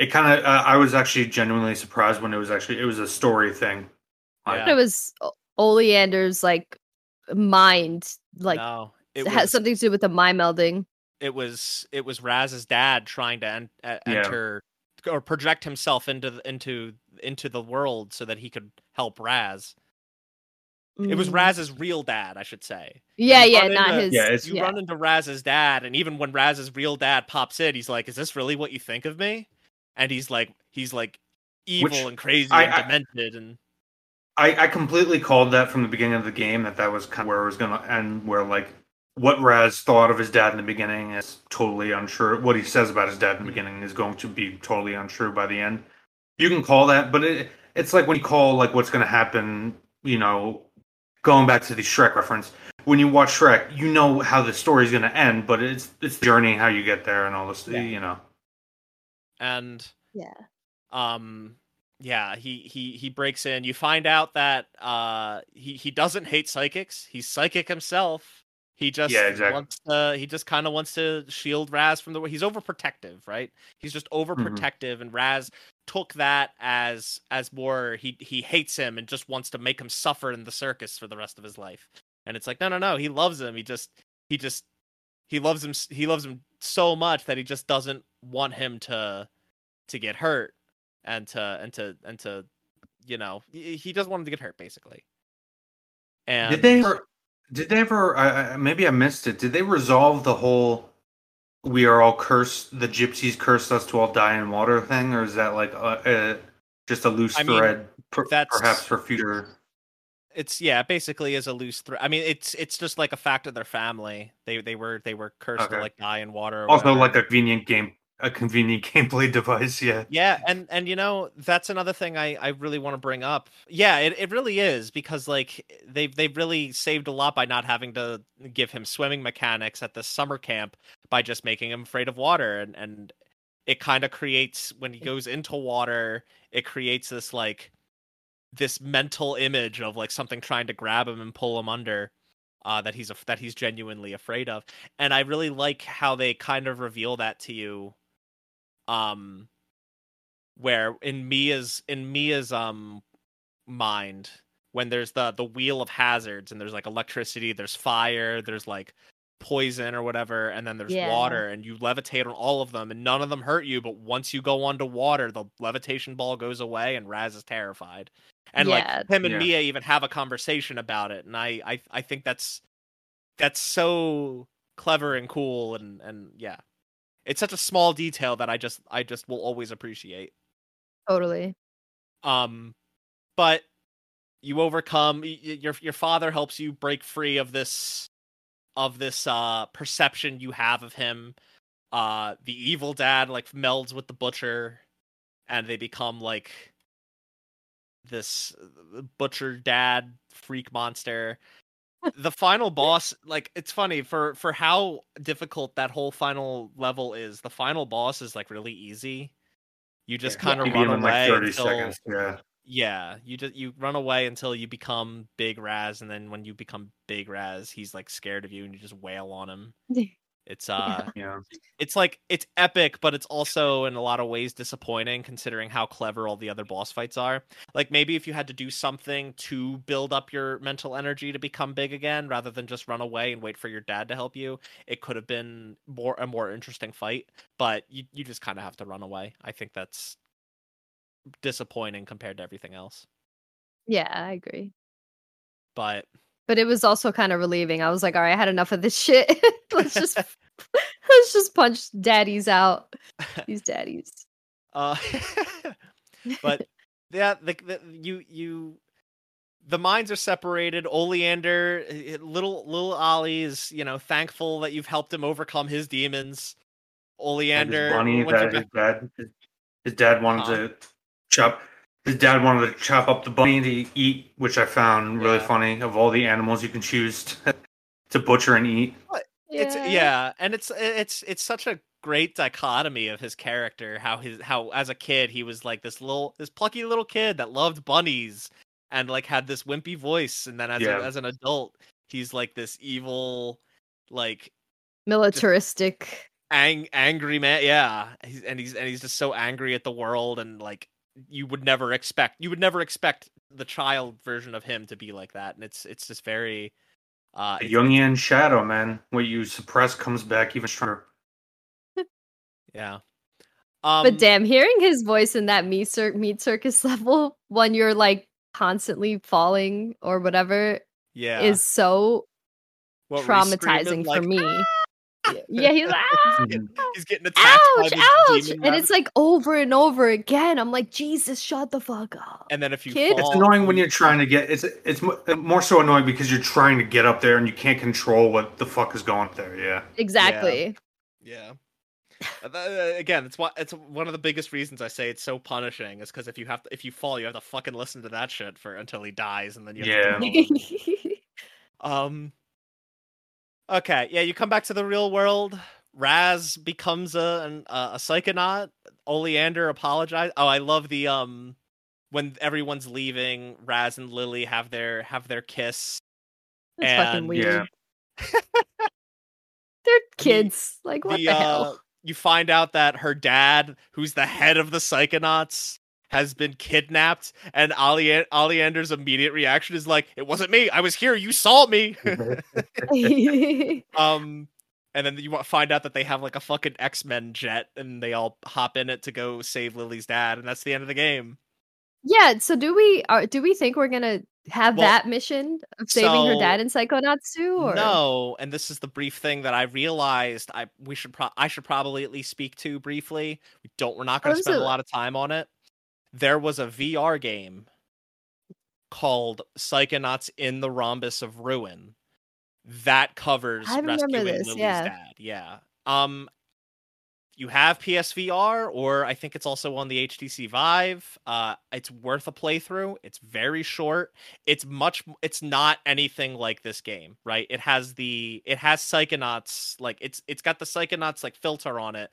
It kind of. Uh, I was actually genuinely surprised when it was actually it was a story thing. Like, Yeah. It was Oleander's like mind like no, it has was something to do with the mind melding. it was it was Raz's dad trying to en- e- Yeah. enter or project himself into the, into into the world so that he could help Raz. It was Mm. Raz's real dad, I should say. Yeah, yeah, run not into- his. Yeah, You yeah. run into Raz's dad, and even when Raz's real dad pops in, he's like, "Is this really what you think of me?" And he's like, he's like evil Which and crazy I- and I- demented, and I, I completely called that from the beginning of the game that that was kind of where it was going to end. Where like what Raz thought of his dad in the beginning is totally untrue. What he says about his dad in the hmm. beginning is going to be totally untrue by the end. You can call that, but it, it's like when you call like what's going to happen. You know, going back to the Shrek reference. When you watch Shrek, you know how the story's going to end, but it's it's the journey how you get there and all this. Yeah. You know, and Yeah. um yeah, he he he breaks in. You find out that uh he he doesn't hate psychics. He's psychic himself. He just Yeah, exactly. wants to he just kind of wants to shield Raz from the he's overprotective, right? He's just overprotective and Raz took that as as more he he hates him and just wants to make him suffer in the circus for the rest of his life. And it's like, no, no, no, he loves him. He just he just he loves him he loves him so much that he just doesn't want him to to get hurt and to and to and to you know he doesn't want him to get hurt basically and Did they ever? Did they ever? I- maybe I missed it. Did they resolve the whole "we are all cursed"? The gypsies cursed us to all die in water thing, or is that like a, a just a loose I mean, thread? per- that's- perhaps for future. It's yeah basically is a loose thread i mean it's it's just like a fact of their family they they were they were cursed to like die in water Also, whatever. like a convenient game, a convenient gameplay device. Yeah. Yeah, and and you know that's another thing I I really want to bring up. Yeah, it, it really is because like they've they've really saved a lot by not having to give him swimming mechanics at the summer camp by just making him afraid of water and and it kind of creates when he goes into water it creates this like this mental image of like something trying to grab him and pull him under uh that he's a, that he's genuinely afraid of and i really like how they kind of reveal that to you um where in mia's in mia's um mind when there's the the wheel of hazards and there's like electricity there's fire there's like poison or whatever and then there's Yeah. water and you levitate on all of them and none of them hurt you but once you go onto water the levitation ball goes away and raz is terrified and Yeah. like him and Yeah. mia even have a conversation about it and I, I i think that's that's so clever and cool and and yeah it's such a small detail that i just i just will always appreciate Totally. um but you overcome y- y- your your father helps you break free of this of this uh perception you have of him uh the evil dad like melds with the butcher and they become like this uh, butcher dad freak monster the final boss like it's funny for for how difficult that whole final level is the final boss is like really easy you just Yeah. kind of run away like thirty until, seconds. Yeah. yeah, you just you run away until you become Big Raz, and then when you become Big Raz, he's like scared of you, and you just wail on him. It's uh, Yeah. it's like it's epic, but it's also in a lot of ways disappointing considering how clever all the other boss fights are. Like maybe if you had to do something to build up your mental energy to become big again, rather than just run away and wait for your dad to help you, it could have been more a more interesting fight. But you you just kind of have to run away. I think that's disappointing compared to everything else. Yeah, I agree. But But it was also kind of relieving. I was like, all right, I had enough of this shit. let's just let's just punch daddies out. These daddies. Uh, but yeah, the, the you you the minds are separated. Oleander, eh, little little Ollie is you know thankful that you've helped him overcome his demons. Oleander, his bunny once that his dad, his, his dad wanted Huh? to chop. His dad wanted to chop up the bunny to eat, which I found really Yeah. funny. Of all the animals you can choose to, to butcher and eat, it's yeah, and it's it's it's such a great dichotomy of his character. How his how as a kid he was like this little this plucky little kid that loved bunnies and like had this wimpy voice, and then as Yeah. a, as an adult he's like this evil like militaristic. ang- angry man yeah he's, and he's and he's just so angry at the world and like you would never expect you would never expect the child version of him to be like that and it's it's just very uh the it's- Jungian shadow, man. What you suppress comes back even stronger. yeah um but damn, hearing his voice in that meat, cir- meat circus level when you're like constantly falling or whatever yeah is so What, were you screaming, traumatizing like, for me. Yeah, he's like, "Ah, he's getting attacked by ouch, this ouch, demon and rabbit. it's like over and over again. I'm like, Jesus, shut the fuck up. and then if you kid. fall, It's annoying when you're trying to get. It's it's more so annoying because you're trying to get up there and you can't control what the fuck is going up there. Yeah. Exactly. Yeah. Uh, th- uh, Again, it's why it's one of the biggest reasons I say it's so punishing is because if you have to, if you fall, you have to fucking listen to that shit for until he dies, and then you have to Yeah. deal. Um. Okay, yeah, you come back to the real world. Raz becomes a an, a, a psychonaut. Oleander apologize. Oh, I love the um when everyone's leaving, Raz and Lily have their have their kiss. That's fucking weird. Yeah. They're kids. like what the, uh, hell? you find out that her dad, who's the head of the Psychonauts, has been kidnapped, and Ali Oleander's immediate reaction is like, "It wasn't me. I was here. You saw me." um, and then you find out that they have like a fucking X Men jet, and they all hop in it to go save Lily's dad, and that's the end of the game. yeah. So do we? Are, do we think we're gonna have Well, that mission of saving her dad in Psychonauts too? Or No, and this is the brief thing that I realized I we should pro- I should probably at least speak to briefly. We don't we're not going Oh, to is spend a lot of time on it. There was a VR game called Psychonauts in the Rhombus of Ruin that covers I rescuing this, Lily's yeah. dad. Yeah. Um you have PSVR or I think it's also on the HTC Vive. Uh it's worth a playthrough. It's very short it's much it's not anything like this game right it has the it has psychonauts like it's it's got the psychonauts like filter on it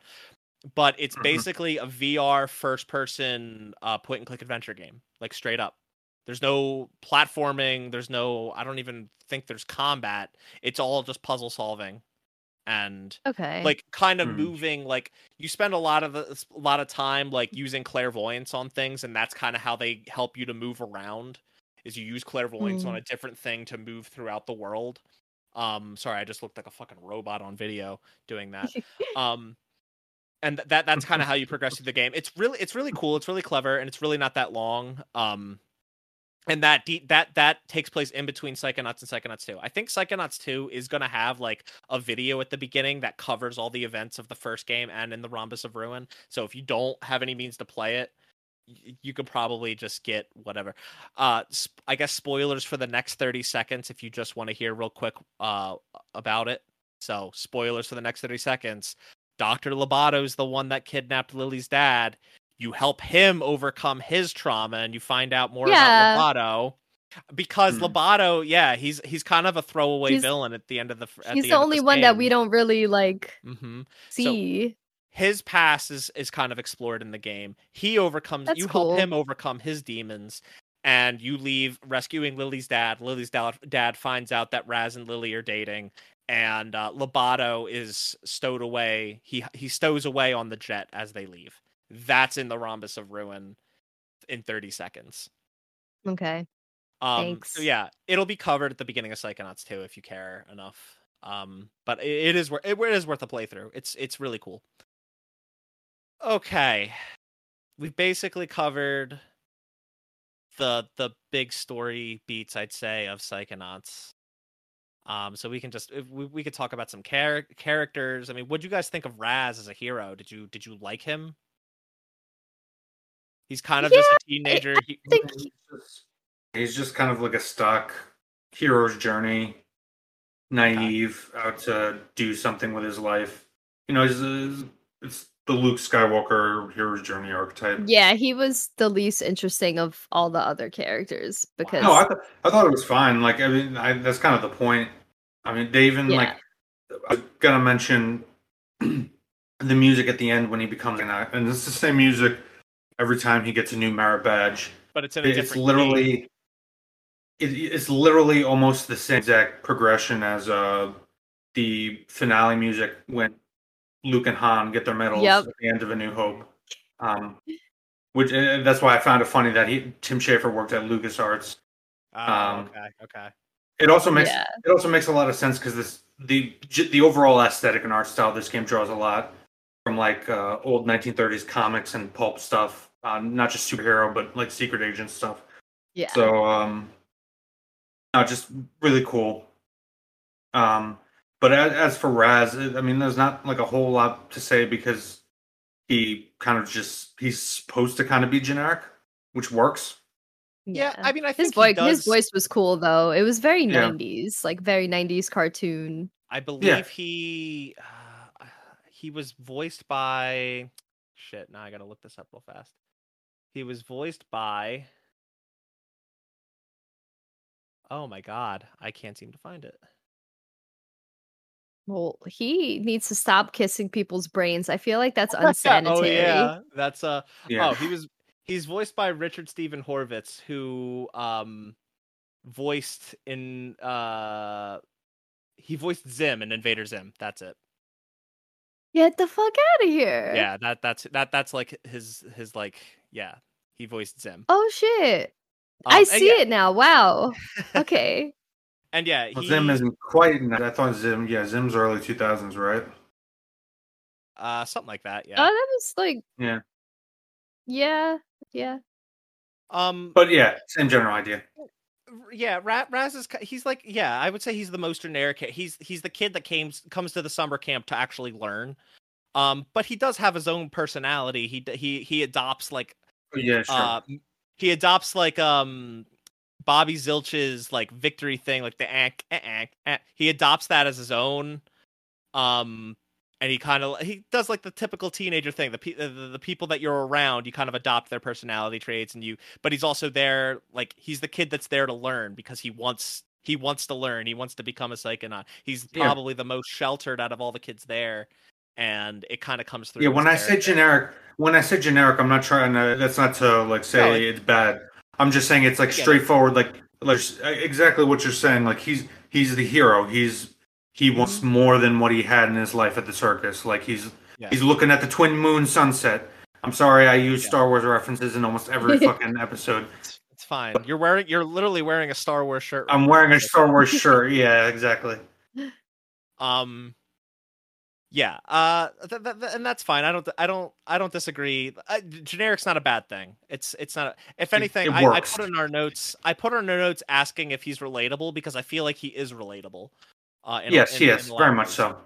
but it's Mhm. basically a vr first person uh point and click adventure game like straight up there's no platforming there's no i don't even think there's combat it's all just puzzle solving and okay, like kind of Hmm. moving like you spend a lot of the, a lot of time like using clairvoyance on things and that's kind of how they help you to move around is you use clairvoyance on Hmm. a different thing to move throughout the world um sorry i just looked like a fucking robot on video doing that um and th- that that's kind of how you progress through the game it's really it's really cool it's really clever and it's really not that long um and that de- that that takes place in between Psychonauts and Psychonauts 2. I think Psychonauts 2 is going to have like a video at the beginning that covers all the events of the first game and in the Rhombus of Ruin. So if you don't have any means to play it, y- you could probably just get whatever. Uh sp- I guess spoilers for the next 30 seconds if you just want to hear real quick uh about it. So, spoilers for the next 30 seconds. Dr. Loboto's the one that kidnapped Lily's dad. You help him overcome his trauma and you find out more Yeah. about Loboto. Because Hmm. Lobato, yeah, he's he's kind of a throwaway He's- villain at the end of the at he's the, the, only this one that we don't really like Mhm. see. His past is is kind of explored in the game. He overcomes That's you cool. help him overcome his demons and you leave rescuing Lily's dad. Lily's dad, dad finds out that Raz and Lily are dating and uh, Loboto is stowed away. He he stows away on the jet as they leave. That's in the Rhombus of Ruin in 30 seconds. Okay, Um, Thanks. So yeah, it'll be covered at the beginning of Psychonauts 2 if you care enough. Um, but it, it is worth it, it is worth a playthrough. It's it's really cool. Okay, we've basically covered the the big story beats, I'd say, of Psychonauts. Um, so we can just if we we could talk about some char- characters. I mean, what do you guys think of Raz as a hero? Did you did you like him? He's kind of just a teenager. He, I think He's just, he's just kind of like a stock hero's journey, naive, out to do something with his life. You know, he's, he's- it's the Luke Skywalker hero's journey archetype. yeah, he was the least interesting of all the other characters because No, I, th- I thought it was fine. Like, I mean, I, that's kind of the point. I mean, they even Yeah. like. I was gonna mention the music at the end when he becomes an act, and it's the same music every time he gets a new merit badge. but it's in a it's different literally it, it's literally almost the same exact progression as uh the finale music when Luke and Han get their medals Yep. at the end of A New Hope. Um, which and that's why I found it funny that he Tim Schafer worked at LucasArts. Oh, um, okay, okay. It also makes Yeah. it also makes a lot of sense because this the the overall aesthetic and art style this game draws a lot from like uh, old 1930s comics and pulp stuff, uh, not just superhero but like secret agent stuff. yeah, So um no, just really cool. Um but as, as for Raz, I mean there's not like a whole lot to say because he kind of just he's supposed to kind of be generic, which works. Yeah, I mean, I think his he voice does, his voice was cool though. It was very Yeah. 90s, like very 90s cartoon. I believe he uh, he was voiced by shit. Now I gotta look this up real fast. He was voiced by. Oh my god, I can't seem to find it. Well, he needs to stop kissing people's brains. I feel like that's unsanitary. oh yeah, that's uh. Yeah. Oh, he was He's voiced by Richard Stephen Horvitz, who um voiced in uh he voiced Zim in Invader Zim. That's it. Get the fuck out of here. Yeah, that that's that that's like his his like yeah. He voiced Zim. Oh shit. Um, I see yeah- it now. Wow. Okay. And yeah, Well, he, Zim isn't quite. in that. I thought Zim. Yeah, Zim's early 2000s, right? uh something like that. Oh, Yeah. that was like Yeah. yeah, yeah. um. But yeah, same general idea. Yeah, Raz is he's like yeah, I would say he's the most generic. ki- He's he's the kid that came comes to the summer camp to actually learn. Um, but he does have his own personality. He he he adopts like Yeah, sure. uh he adopts like um Bobby Zilch's like victory thing, like the eh, eh, eh, eh. he adopts that as his own. Um, and he kind of he does like the typical teenager thing. The, pe- the the people that you're around, you kind of adopt their personality traits, and you. But he's also there, like he's the kid that's there to learn because he wants he wants to learn. He wants to become a psychonaut. He's Yeah. probably the most sheltered out of all the kids there, and it kind of comes through. yeah, his when I say generic, when I say generic, I'm not trying to. That's not to like say No, it- it's bad. I'm just saying it's like straightforward, like like exactly what you're saying. Like he's he's the hero. He's he wants more than what he had in his life at the circus. Like he's Yeah. he's looking at the twin moon sunset. I'm sorry, I use Yeah. Star Wars references in almost every fucking episode. It's, it's fine. You're wearing you're literally wearing a Star Wars shirt. right I'm wearing a Star Wars shirt. Yeah, exactly. Um yeah, uh th- th- th- and that's fine. I don't I don't I don't disagree. Uh, generic's not a bad thing. It's it's not a, if anything it I, I put in our notes I put in our notes asking if he's relatable because I feel like he is relatable. Uh in, yes, in- yes, in a very much ways. so.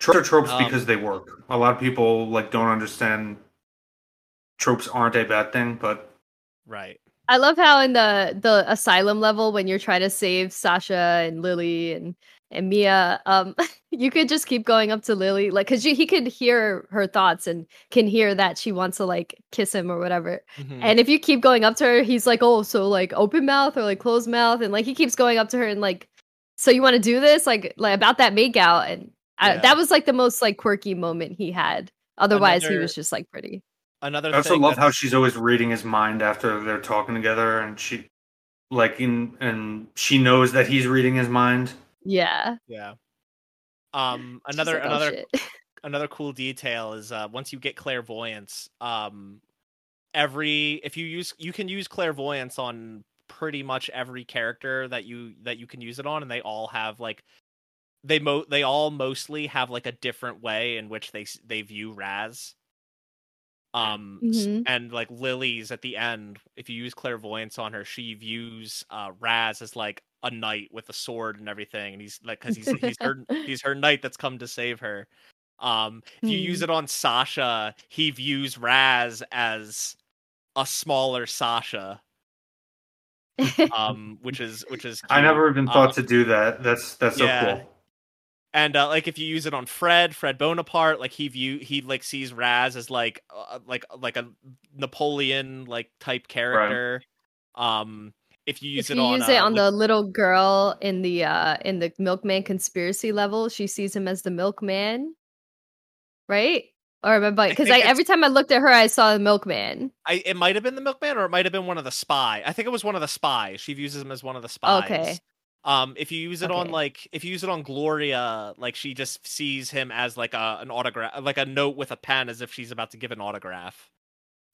Tropes are tropes Um, because they work. A lot of people like don't understand. Tropes aren't a bad thing, but Right. I love how in the the asylum level when you're trying to save Sasha and Lily and and Mia, um, you could just keep going up to Lily, like, cause you, he could hear her thoughts and can hear that she wants to like kiss him or whatever. Mhm. And if you keep going up to her, he's like, "Oh, so like open mouth or like closed mouth," and like he keeps going up to her and like, "So you want to do this?" Like, like about that make out, and I, Yeah. that was like the most like quirky moment he had. Otherwise, he was just like pretty. Another I also thing love how she's always reading his mind after they're talking together, and she, like, in and she knows that he's reading his mind. Yeah. yeah. Um another like, "Oh, another shit." another cool detail is uh once you get clairvoyance um every if you use you can use clairvoyance on pretty much every character that you that you can use it on and they all have like they mo they all mostly have like a different way in which they they view Raz um Mhm. and like Lily's at the end if you use clairvoyance on her she views uh Raz as like a knight with a sword and everything and he's like cuz he's he's her he's her knight that's come to save her um if you use Hmm. it on Sasha he views Raz as a smaller Sasha um which is which is I never even thought Um, to do that. That's that's so yeah. cool. and uh, like if you use it on Fred, Fred Bonaparte, like he view he like sees Raz as like uh, like like a Napoleon like type character. Um, if you use if it you on use it uh, on Lu- the little girl in the uh in the milkman conspiracy level she sees him as the milkman right or remember because think I, every time i looked at her i saw the milkman I it might have been the milkman or it might have been one of the spy. I think it was one of the spies. She views him as one of the spies. Okay. Um, if you use it on like if you use it on Gloria, like she just sees him as like a an autograph, like a note with a pen, as if she's about to give an autograph.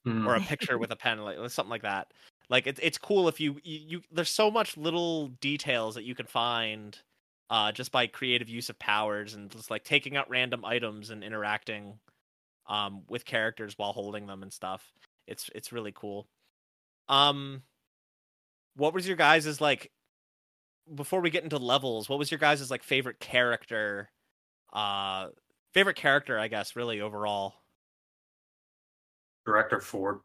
Mm. or a picture with a pen, like something like that. Like it's it's cool if you, you you there's so much little details that you can find uh just by creative use of powers and just like taking out random items and interacting um with characters while holding them and stuff. It's it's really cool. Um what was your guys' like before we get into levels, what was your guys' like favorite character uh favorite character, I guess, really overall Director Ford.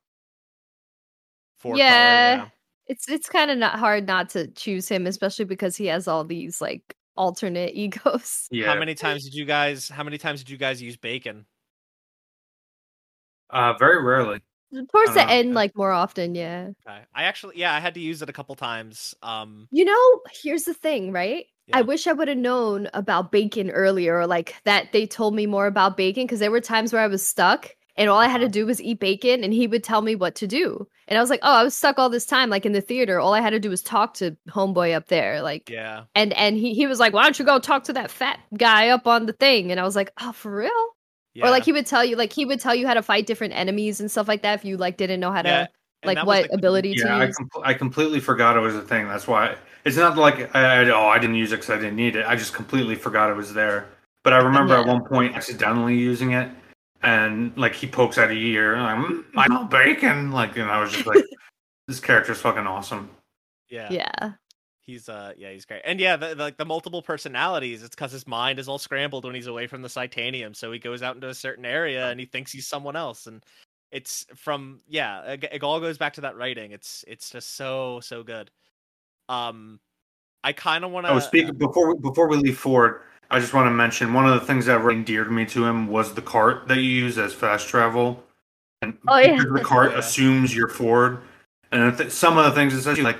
For Yeah. color, it's it's kind of not hard not to choose him especially because he has all these like alternate egos Yeah. How many times did you guys? How many times did you guys use bacon? Uh, very rarely. towards the Uh, end like more often yeah Okay. I actually, yeah, I had to use it a couple times. Um, you know here's the thing right Yeah. I wish I would have known about bacon earlier, or like that they told me more about bacon because there were times where I was stuck and all I had to do was eat bacon, and he would tell me what to do. And I was like, "Oh, I was stuck all this time, like in the theater. All I had to do was talk to homeboy up there, like." Yeah. And and he he was like, "Why don't you go talk to that fat guy up on the thing?" And I was like, "Oh, for real?" Yeah. Or like he would tell you, like he would tell you how to fight different enemies and stuff like that if you like didn't know how to Yeah, and like what the- ability Yeah, I, to use. com- I completely forgot it was a thing. That's why it's not like I, I oh I didn't use it because I didn't need it. I just completely forgot it was there. But I remember at one point accidentally using it, and like he pokes out a ear, and I'm "Mm, I know bacon, like, and I was just like, this character's fucking awesome. Yeah. Yeah. He's uh yeah he's great and yeah the, the, like the multiple personalities it's because his mind is all scrambled when he's away from the Psitanium so he goes out into a certain area and he thinks he's someone else and it's from yeah it, it all goes back to that writing it's it's just so so good um I kind of want to Oh, speak before we, before we leave Ford. I just want to mention one of the things that really endeared me to him was the cart that you use as fast travel, and Oh, yeah. the cart Yeah. assumes you're Ford, and th- some of the things it says like,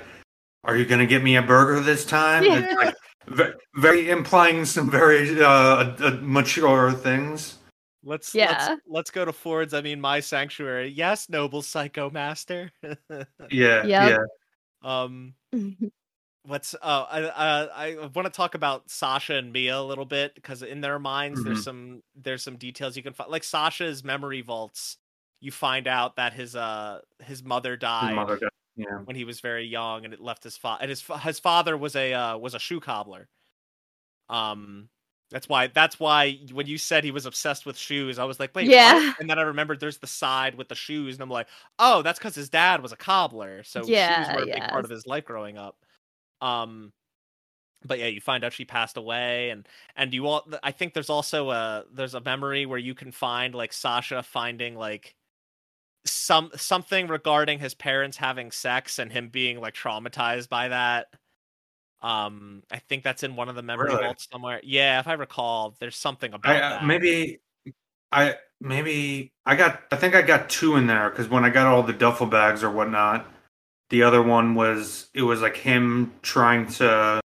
"Are you gonna get me a burger this time?" Yeah. It's like, ve- very implying some very uh, uh, mature things. let's Yeah. let's let's go to Ford's I mean my sanctuary yes noble psycho master Yeah, Yep. yeah. um What's uh I uh, I want to talk about Sasha and Mia a little bit because in their minds there's Mhm. some there's some details you can find like Sasha's memory vaults. You find out that his uh his mother His died mother died. Yeah. when he was very young and it left his father and his fa- his father was a uh, was a shoe cobbler. Um that's why that's why when you said he was obsessed with shoes I was like wait what?" Yeah. and then I remembered there's the side with the shoes and I'm like oh that's cuz his dad was a cobbler so Yeah, shoes were a big part of his life growing up. Um but yeah, you find out she passed away and and you all I think there's also a there's a memory where you can find like Sasha finding like some something regarding his parents having sex and him being like traumatized by that. Um, I think that's in one of the memory Really? vaults somewhere. Yeah, if I recall, there's something about I, that. uh, maybe I maybe I got I think I got two in there because when I got all the duffel bags or whatnot, the other one was it was like him trying to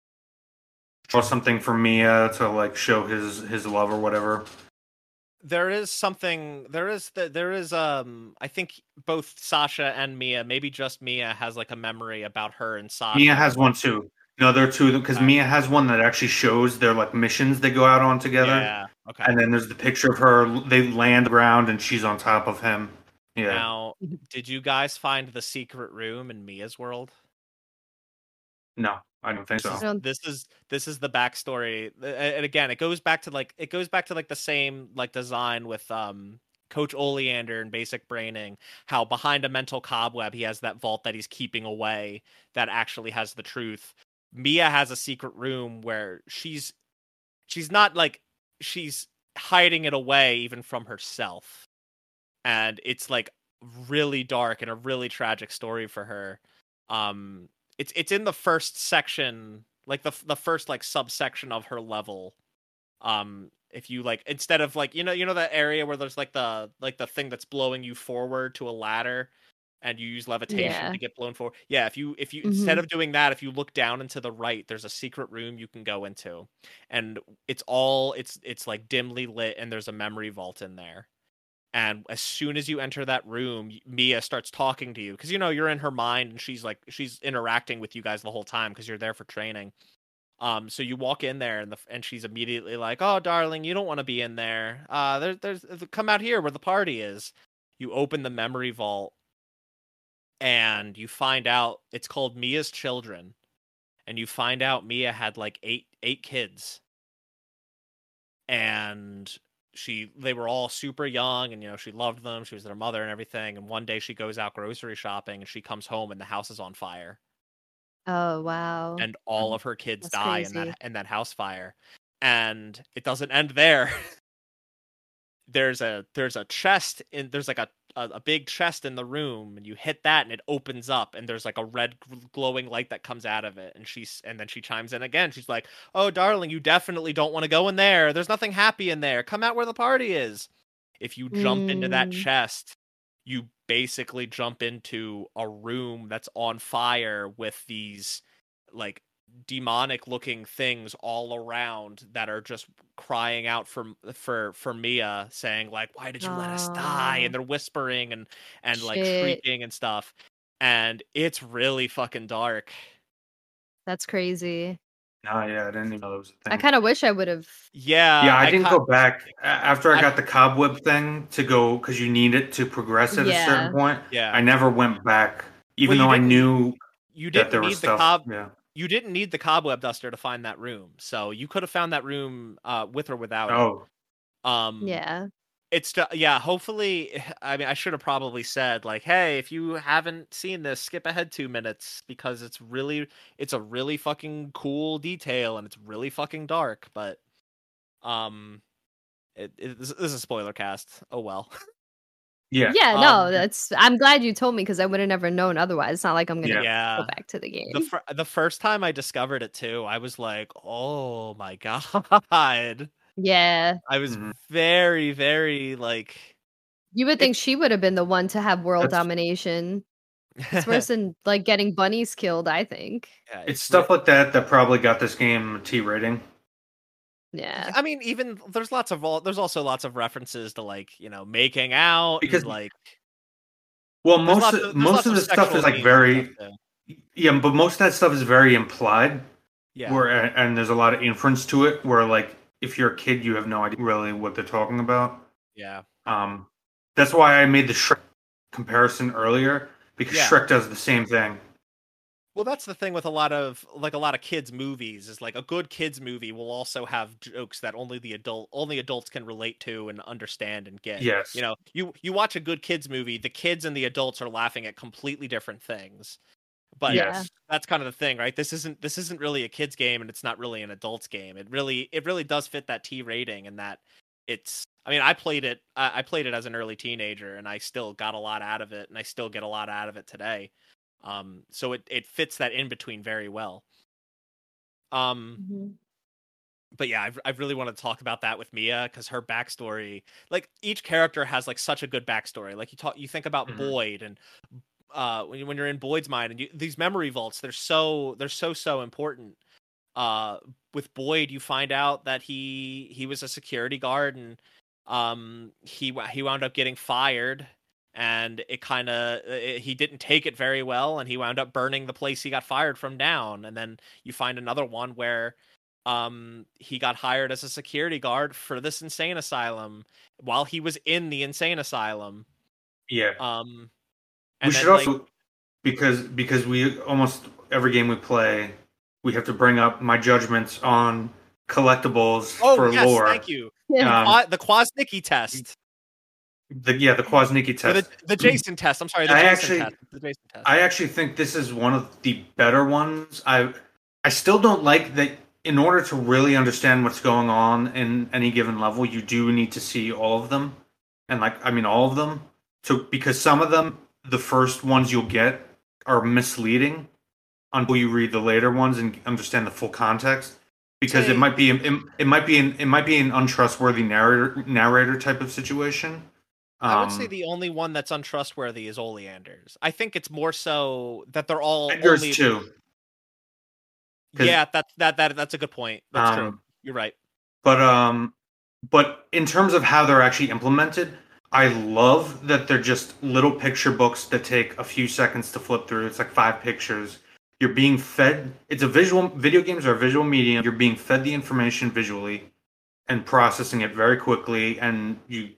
draw something for Mia to like show his his love or whatever. there is something there is the, there is um I think both Sasha and Mia, maybe just Mia has like a memory about her and Sasha. Mia has one too. No, there are two because. Mia has one that actually shows their like missions they go out on together, Yeah. Okay. and then there's the picture of her. They land ground and she's on top of him. Yeah, Now, did you guys find the secret room in Mia's world? no, I don't think so. This is, this is the backstory, and again, it goes back to like it goes back to like the same like design with um Coach Oleander and Basic Braining. How behind a mental cobweb he has that vault that he's keeping away that actually has the truth. Mia has a secret room where she's she's not like she's hiding it away even from herself, and it's like really dark and a really tragic story for her. Um, it's it's in the first section, like the the first like subsection of her level. Um, if you like instead of like you know you know that area where there's like the like the thing that's blowing you forward to a ladder, and you use levitation Yeah. to get blown forward. Yeah, if you if you instead Mhm. of doing that, if you look down and to the right, there's a secret room you can go into, and it's all it's it's like dimly lit, and there's a memory vault in there. And as soon as you enter that room, Mia starts talking to you because you know you're in her mind and she's like she's interacting with you guys the whole time because you're there for training. Um, so you walk in there and the and she's immediately like, "Oh, darling, you don't want to be in there. Uh, there, there's come out here where the party is." You open the memory vault, and you find out it's called Mia's Children, and you find out Mia had like eight eight kids, and she they were all super young and you know she loved them she was their mother and everything and one day she goes out grocery shopping and she comes home and the house is on fire. Oh wow. and all of her kids that's die in that in that house fire. And it doesn't end there. There's a there's a chest in there's like a, a a big chest in the room and you hit that and it opens up and there's like a red glowing light that comes out of it and she's and then she chimes in again. She's like oh darling you definitely don't want to go in there. There's nothing happy in there. Come out where the party is. If you jump into that Mm. chest you basically jump into a room that's on fire with these like demonic looking things all around that are just crying out for for for Mia saying like why did you let us die and they're whispering and and like shrieking and stuff and it's really fucking dark That's crazy. No, yeah, I didn't even know that was a thing. I kind of wish I would have. yeah yeah, I, didn't ca- go back after I I- got the cobweb thing to go because you need it to progress at a certain point. yeah I never went back, even Well, though I knew you didn't there need was the stuff. cob Yeah, you didn't need the cobweb duster to find that room so you could have found that room uh with or without it. oh, um Yeah. it's ju- yeah hopefully i mean i should have probably said like hey if you haven't seen this skip ahead two minutes because it's really it's a really fucking cool detail and it's really fucking dark but um it, it this, this is a spoiler cast oh well yeah, Yeah. No, Um, that's. I'm glad you told me because I would have never known otherwise. It's not like I'm gonna Yeah. yeah go back to the game. the fir- the first time i discovered it too i was like oh my god yeah. i was Mhm. very very like You would think she would have been the one to have world That's- domination. worse than like getting bunnies killed. I think. yeah, it's re- stuff like that that probably got this game a T rating. Yeah. I mean, even there's lots of all there's also lots of references to like you know making out Because and, like Well, most lots of, most of the stuff is like very yeah, but most of that stuff is very implied. yeah Where and and there's a lot of inference to it. Where like if you're a kid, you have no idea really what they're talking about. yeah Um, that's why I made the Shrek comparison earlier because Yeah. Shrek does the same thing. Well that's the thing with a lot of like a lot of kids movies is like a good kids movie will also have jokes that only the adult only adults can relate to and understand and get. Yes. you know you you watch a good kids movie the kids and the adults are laughing at completely different things. But yes. that's kind of the thing right? This isn't this isn't really a kids game and it's not really an adults game. It really it really does fit that t rating and that it's i mean i played it I played it as an early teenager and i still got a lot out of it and i still get a lot out of it today um so it it fits that in between very well um Mhm. but yeah, I've, I really want to talk about that with Mia because her backstory, like each character has like such a good backstory. Like you talk, you think about Mhm. Boyd and uh, when you, when you're in Boyd's mind and you, these memory vaults, they're so they're so so important. Uh, with Boyd, you find out that he he was a security guard and um he wa- he wound up getting fired and it kind of he didn't take it very well and he wound up burning the place he got fired from down and then you find another one where um he got hired as a security guard for this insane asylum while he was in the insane asylum Yeah. um we should then, like- also because because we almost every game we play, we have to bring up my judgments on collectibles oh for yes lore. thank you Um, the Kwasnicki test The, yeah, the Kwasnicki Or test. the, the Jason test I'm sorry the I Jason actually- test the Jason test I actually think this is one of the better ones. I I still don't like that. In order to really understand what's going on in any given level, you do need to see all of them, and like I mean all of them. So because some of them, the first ones you'll get are misleading until you read the later ones and understand the full context. Because it might be it, it might be an it might be an untrustworthy narrator narrator type of situation. I would say Um, the only one that's untrustworthy is Oleander's. I think it's more so that they're all Edgar's only too. Yeah, that that that that's a good point. That's true. Um, You're right. But um but in terms of how they're actually implemented, I love that they're just little picture books that take a few seconds to flip through. It's like five pictures. You're being fed it's a visual video games are a visual medium. You're being fed the information visually and processing it very quickly and you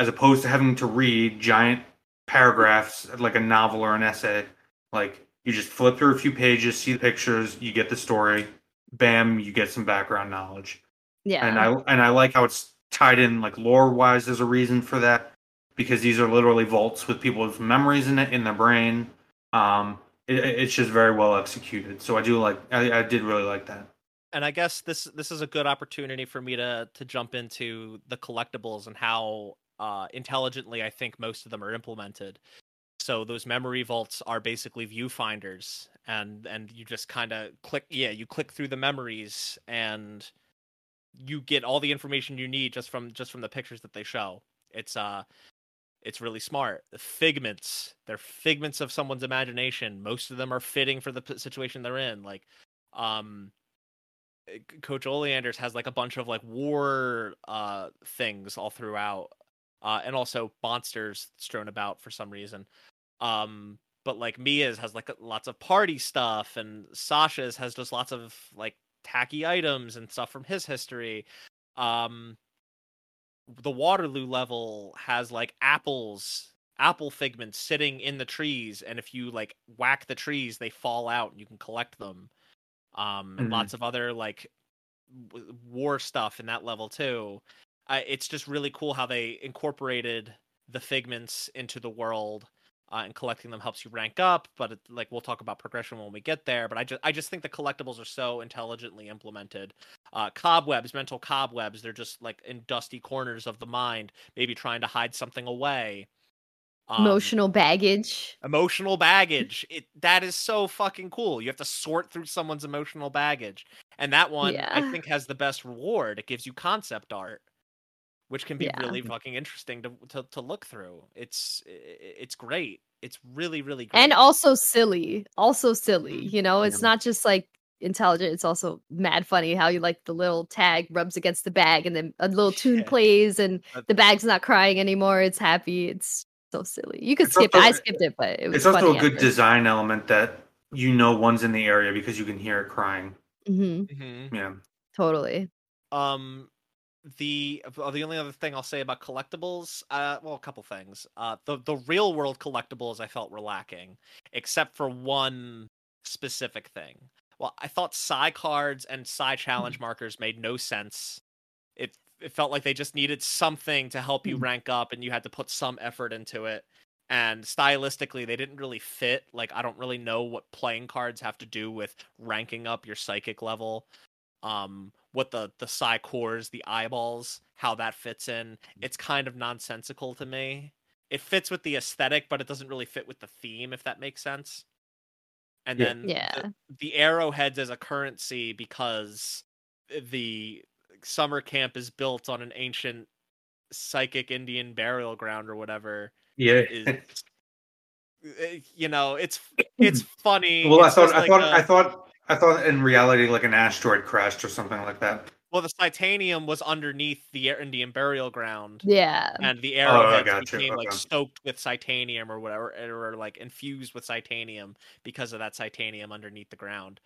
as opposed to having to read giant paragraphs like a novel or an essay, like you just flip through a few pages, see the pictures, you get the story, bam, you get some background knowledge Yeah. and I and I like how it's tied in like lore wise. There's a reason for that because these are literally vaults with people's memories in it in their brain. Um, it, it's just very well executed. So I do like I, I did really like that. And I guess this this is a good opportunity for me to to jump into the collectibles and how uh, intelligently I think most of them are implemented. So those memory vaults are basically viewfinders, and and you just kind of click. Yeah, you click through the memories, and you get all the information you need just from just from the pictures that they show. It's uh, it's really smart. The figments, they're figments of someone's imagination. Most of them are fitting for the situation they're in. Like um uh, Coach Oleanders has like a bunch of like war uh things all throughout. Uh and also monsters strewn about for some reason. Um but like Mia's has like lots of party stuff and Sasha's has just lots of like tacky items and stuff from his history. Um the Waterloo level has like apples, apple figments sitting in the trees, and if you like whack the trees, they fall out and you can collect them. Um, and Mhm. lots of other like war stuff in that level too. Uh, it's just really cool how they incorporated the figments into the world. Uh, and collecting them helps you rank up, but it, like we'll talk about progression when we get there. But I just I just think the collectibles are so intelligently implemented uh, cobwebs, mental cobwebs. They're just like in dusty corners of the mind, maybe trying to hide something away. Um, Emotional baggage. emotional baggage. It that is so fucking cool. You have to sort through someone's emotional baggage, and that one I think has the best reward. It gives you concept art, which can be Yeah. really fucking interesting to, to to look through. It's i- i- it's great. It's really really great. And also silly. Also silly. Mhm. You know, it's Yeah. not just like intelligent, it's also mad funny how you like the little tag rubs against the bag and then a little tune Yeah. plays and That- the bag's not crying anymore. It's happy. It's so silly. You could It's skip it. I skipped it, but it was It's also a good after. design element that you know one's in the area because you can hear it crying. Mhm. Yeah. Totally. Um, the uh, the only other thing I'll say about collectibles, uh, well, a couple things. Uh, the the real world collectibles I felt were lacking, except for one specific thing. Well, I thought Psy cards and Psy challenge markers made no sense. It it felt like they just needed something to help you Mhm. rank up, and you had to put some effort into it. And stylistically, they didn't really fit. Like, I don't really know what playing cards have to do with ranking up your psychic level um what the the psi cores the eyeballs how that fits in it's kind of nonsensical to me it fits with the aesthetic but it doesn't really fit with the theme if that makes sense and Yeah. then Yeah. the, the arrowheads as a currency because the summer camp is built on an ancient psychic indian burial ground or whatever Yeah. is eh, you know it's it's funny well, I thought I like thought a- I thought I thought in reality like an asteroid crashed or something like that. Well, the Psitanium was underneath the Indian burial ground, Yeah. and the Oh, arrowheads gotcha, became like okay. stoked with Psitanium or whatever, or like infused with Psitanium because of that Psitanium underneath the ground.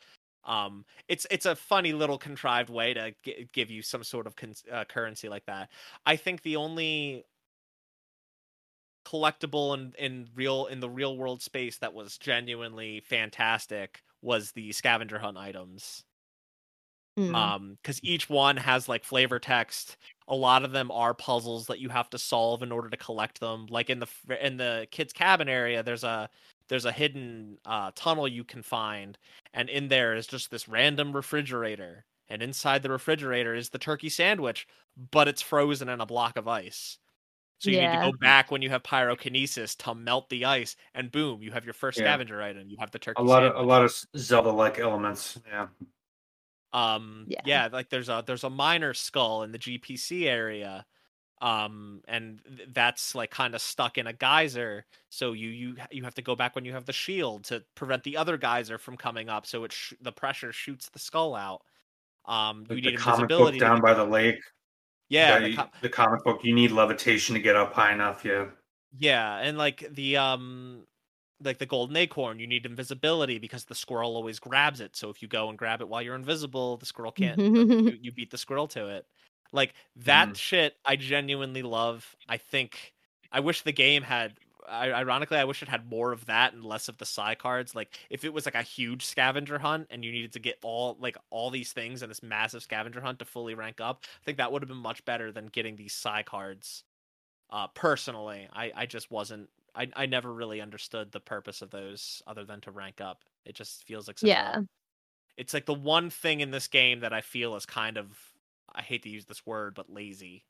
Um, it's it's a funny little contrived way to g- give you some sort of con- uh, currency like that. I think the only collectible in, in real in the real world space that was genuinely fantastic was the scavenger hunt items. Mm. um because each one has like flavor text. A lot of them are puzzles that you have to solve in order to collect them. Like in the in the kids cabin area there's a there's a hidden uh tunnel you can find and in there is just this random refrigerator and inside the refrigerator is the turkey sandwich but it's frozen in a block of ice so you need to go back when you have pyrokinesis to melt the ice and boom you have your first Yeah. scavenger item you have the turkey A lot of a lot of Zelda like elements. Yeah. um Yeah. yeah. like there's a there's a minor skull in the gpc area um and that's like kind of stuck in a geyser so you you you have to go back when you have the shield to prevent the other geyser from coming up so it sh- the pressure shoots the skull out um you need the comic book invisibility down by the lake. Yeah Yeah, the you- co- the comic book. You need levitation to get up high enough. Yeah. yeah and like the um like the golden acorn you need invisibility because the squirrel always grabs it so if you go and grab it while you're invisible the squirrel can't you, you beat the squirrel to it. Like that Mhm. shit, I genuinely love. I think I wish the game had. I, ironically, I wish it had more of that and less of the psi cards. Like if it was like a huge scavenger hunt and you needed to get all like all these things in this massive scavenger hunt to fully rank up, I think that would have been much better than getting these psi cards. Uh, personally, I I just wasn't. I I never really understood the purpose of those other than to rank up. It just feels like yeah. it's like the one thing in this game that I feel is kind of I hate to use this word, but lazy.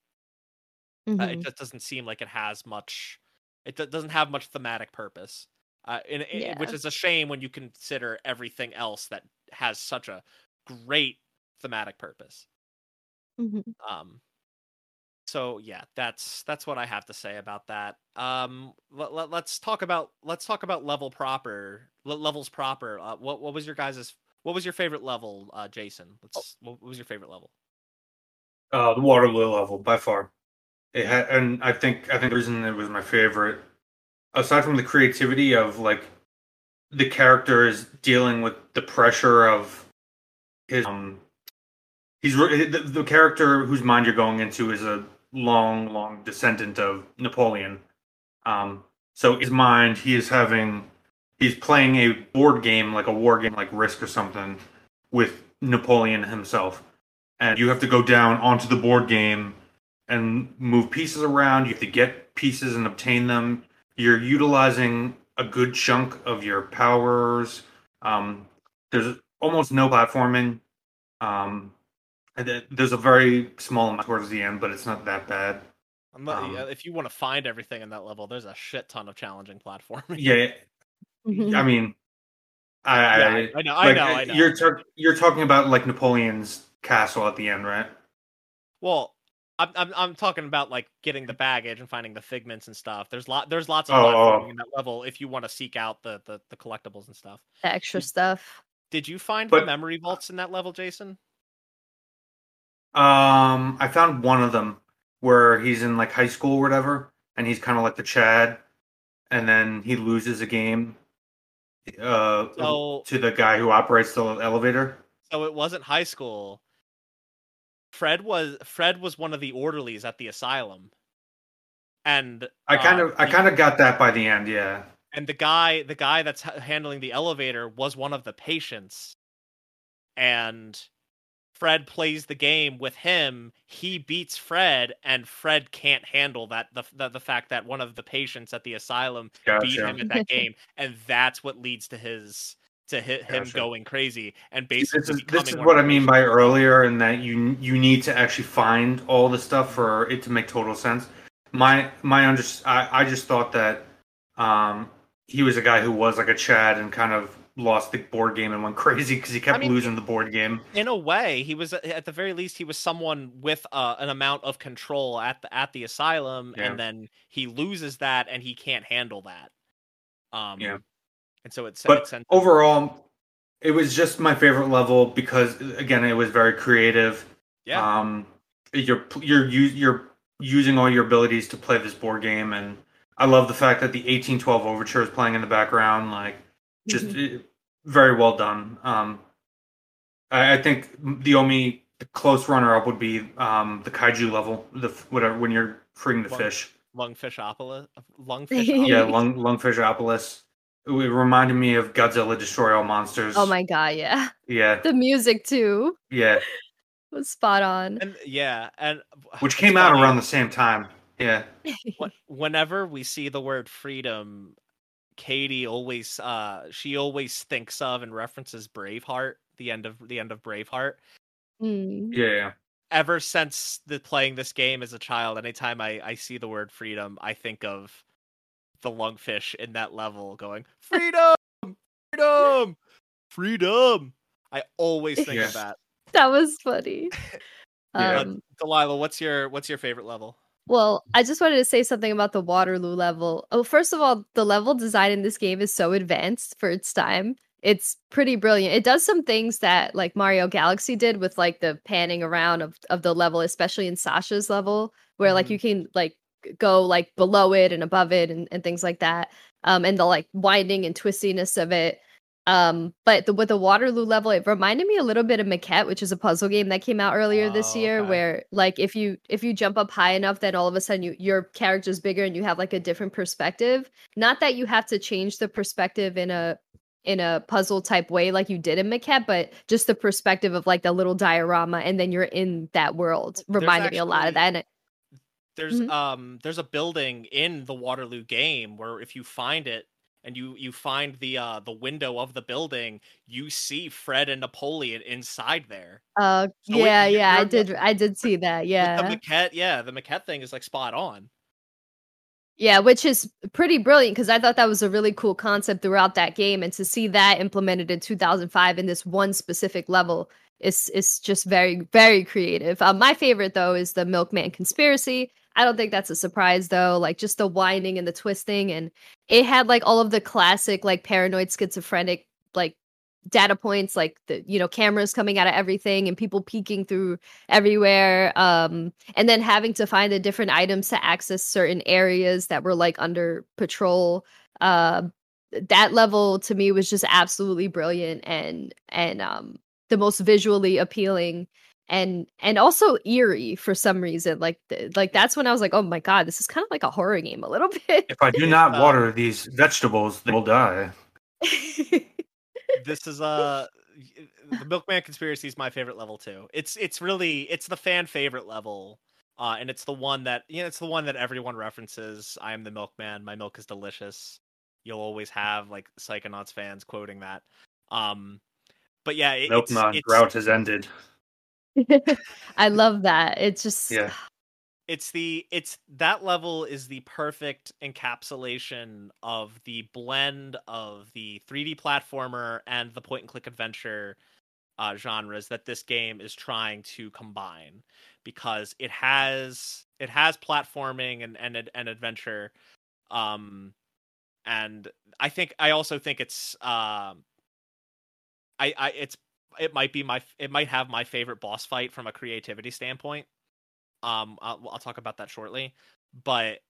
Uh, Mhm. it just doesn't seem like it has much. It do- doesn't have much thematic purpose, uh, in, in- which is a shame when you consider everything else that has such a great thematic purpose. Mhm. Um, so yeah, that's that's what I have to say about that. Um, let, let, us talk about let's talk about level proper le- levels proper. Uh, what what was your guys's What was your favorite level, uh, Jason? Let's. What was your favorite level? Uh, the Waterloo level by far. It had, and I think I think the reason it was my favorite, aside from the creativity of like the character is dealing with the pressure of his um he's the, the character whose mind you're going into is a long long descendant of Napoleon. Um, so his mind he is having he's playing a board game like a war game like Risk or something with Napoleon himself, and you have to go down onto the board game and move pieces around. You have to get pieces and obtain them. You're utilizing a good chunk of your powers. Um, there's almost no platforming. Um, and there's a very small amount towards the end, but it's not that bad. Not, Um, yeah, if you want to find everything in that level, there's a shit ton of challenging platforming. Yeah, I mean, I, Yeah, I, I, I know, I know, I know. You're tar- you're talking about like Napoleon's castle at the end, right? Well, I'm, I'm I'm talking about like getting the baggage and finding the figments and stuff. There's lot there's lots of Oh, oh. in that level if you want to seek out the, the the collectibles and stuff. the extra stuff. Did you find the memory vaults in that level, Jason? Um, I found one of them where he's in like high school or whatever, and he's kind of like the Chad, and then he loses a game uh So- to the guy who operates the elevator. So it wasn't high school. Fred was Fred was one of the orderlies at the asylum, and I kind uh, of I kind of got that by the end, yeah. and the guy the guy that's handling the elevator was one of the patients. And fred plays the game with him. He beats fred and fred can't handle that the, the, the fact that one of the patients at the asylum beat him in that game. And that's what leads to his to hit him Gotcha. going crazy and This basically is this is what I mean by earlier, in that you you need to actually find all the stuff for it to make total sense. My my under I, I just thought that um he was a guy who was like a Chad and kind of lost the board game and went crazy because he kept mean, losing the board game. in a way he was at the very least he was someone with uh, an amount of control at the at the asylum Yeah. and then he loses that and he can't handle that um Yeah. And so it's But overall, it was just my favorite level because again, it was very creative. yeah Um, you're you're you're using all your abilities to play this board game, and I love the fact that the 1812 overture is playing in the background. Like, just Mm-hmm. it- very well done. Um, I, I think the only close runner up would be um the kaiju level, the whatever when you're freeing the Well, fish. lungfishopolis lungfish Yeah, lung lungfishopolis. It reminded me of Godzilla Destroy All monsters. Oh my god, yeah. Yeah, The music too yeah. was spot on. and yeah and Which came out funny, around the same time. Yeah. whenever we see the word freedom katie always uh she always thinks of and references braveheart the end of the end of braveheart Mm. Yeah, yeah. ever since the playing this game as a child, anytime I, I see the word freedom, I think of the lungfish in that level going, Freedom! Freedom! Freedom! I always think Yeah. of that. That was funny. Yeah. Um, Delilah, what's your what's your favorite level? Well, I just wanted to say something about the Waterloo level. Oh, first of all, the level design in this game is so advanced for its time. It's pretty brilliant. It does some things that like Mario Galaxy did with like the panning around of, of the level, especially in Sasha's level, where like Mhm. you can like g- go like below it and above it and, and things like that. Um, and the like winding and twistiness of it. Um, but the, with the Waterloo level, it reminded me a little bit of Maquette, which is a puzzle game that came out earlier this Oh, year, okay. where like if you if you jump up high enough, then all of a sudden you your character's bigger and you have like a different perspective. Not that you have to change the perspective in a in a puzzle type way like you did in Maquette, but just the perspective of like the little diorama, and then you're in that world. Reminded me a lot of that. And There's Mhm. um there's a building in the Waterloo game where if you find it and you you find the uh the window of the building, you see Fred and Napoleon inside there. uh, So yeah, yeah, I did, I did see that. Yeah, The maquette, yeah, the maquette thing is like spot on. Yeah, which is pretty brilliant because I thought that was a really cool concept throughout that game, and to see that implemented in 2005 in this one specific level is is just very very creative. Uh, my favorite though is the Milkman conspiracy. I don't think that's a surprise though. Like just the winding and the twisting, and it had like all of the classic like paranoid schizophrenic like data points like the you know cameras coming out of everything and people peeking through everywhere um and then having to find the different items to access certain areas that were like under patrol uh that level to me was just absolutely brilliant and and um the most visually appealing and and also eerie for some reason like th- like that's when i was like oh my god this is kind of like a horror game a little bit If I do not water these vegetables, they will die. this is uh the Milkman conspiracy is my favorite level too. It's it's really it's the fan favorite level. Uh, and it's the one that you know it's the one that everyone references. I am the milkman. My milk is delicious. You'll always have like Psychonauts fans quoting that. Um, but yeah, it, it's, Milkman it's, drought has ended. i love that it's just Yeah. it's the it's that level is the perfect encapsulation of the blend of the 3D platformer and the point and click adventure uh, genres that this game is trying to combine because it has it has platforming and and ad- and adventure um and I think I also think it's um I I it's it might be my it might have my favorite boss fight from a creativity standpoint um, I'll, I'll talk about that shortly, but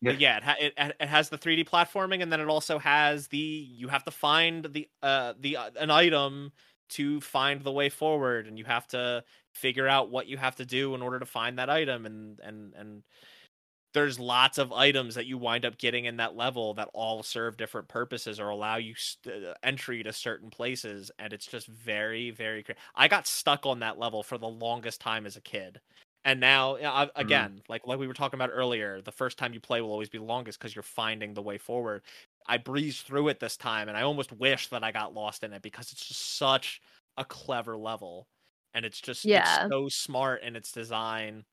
Yeah. yeah, it, ha- it it has the 3D platforming, and then it also has the you have to find the uh the uh, an item to find the way forward, and you have to figure out what you have to do in order to find that item, and and and there's lots of items that you wind up getting in that level that all serve different purposes or allow you st- uh, entry to certain places and it's just very very cra- i got stuck on that level for the longest time as a kid. And now I- again like like we were talking about earlier the first time you play will always be longest because you're finding the way forward. I breezed through it this time and i almost wish that i got lost in it because it's just such a clever level and it's just Yeah. it's so smart in its design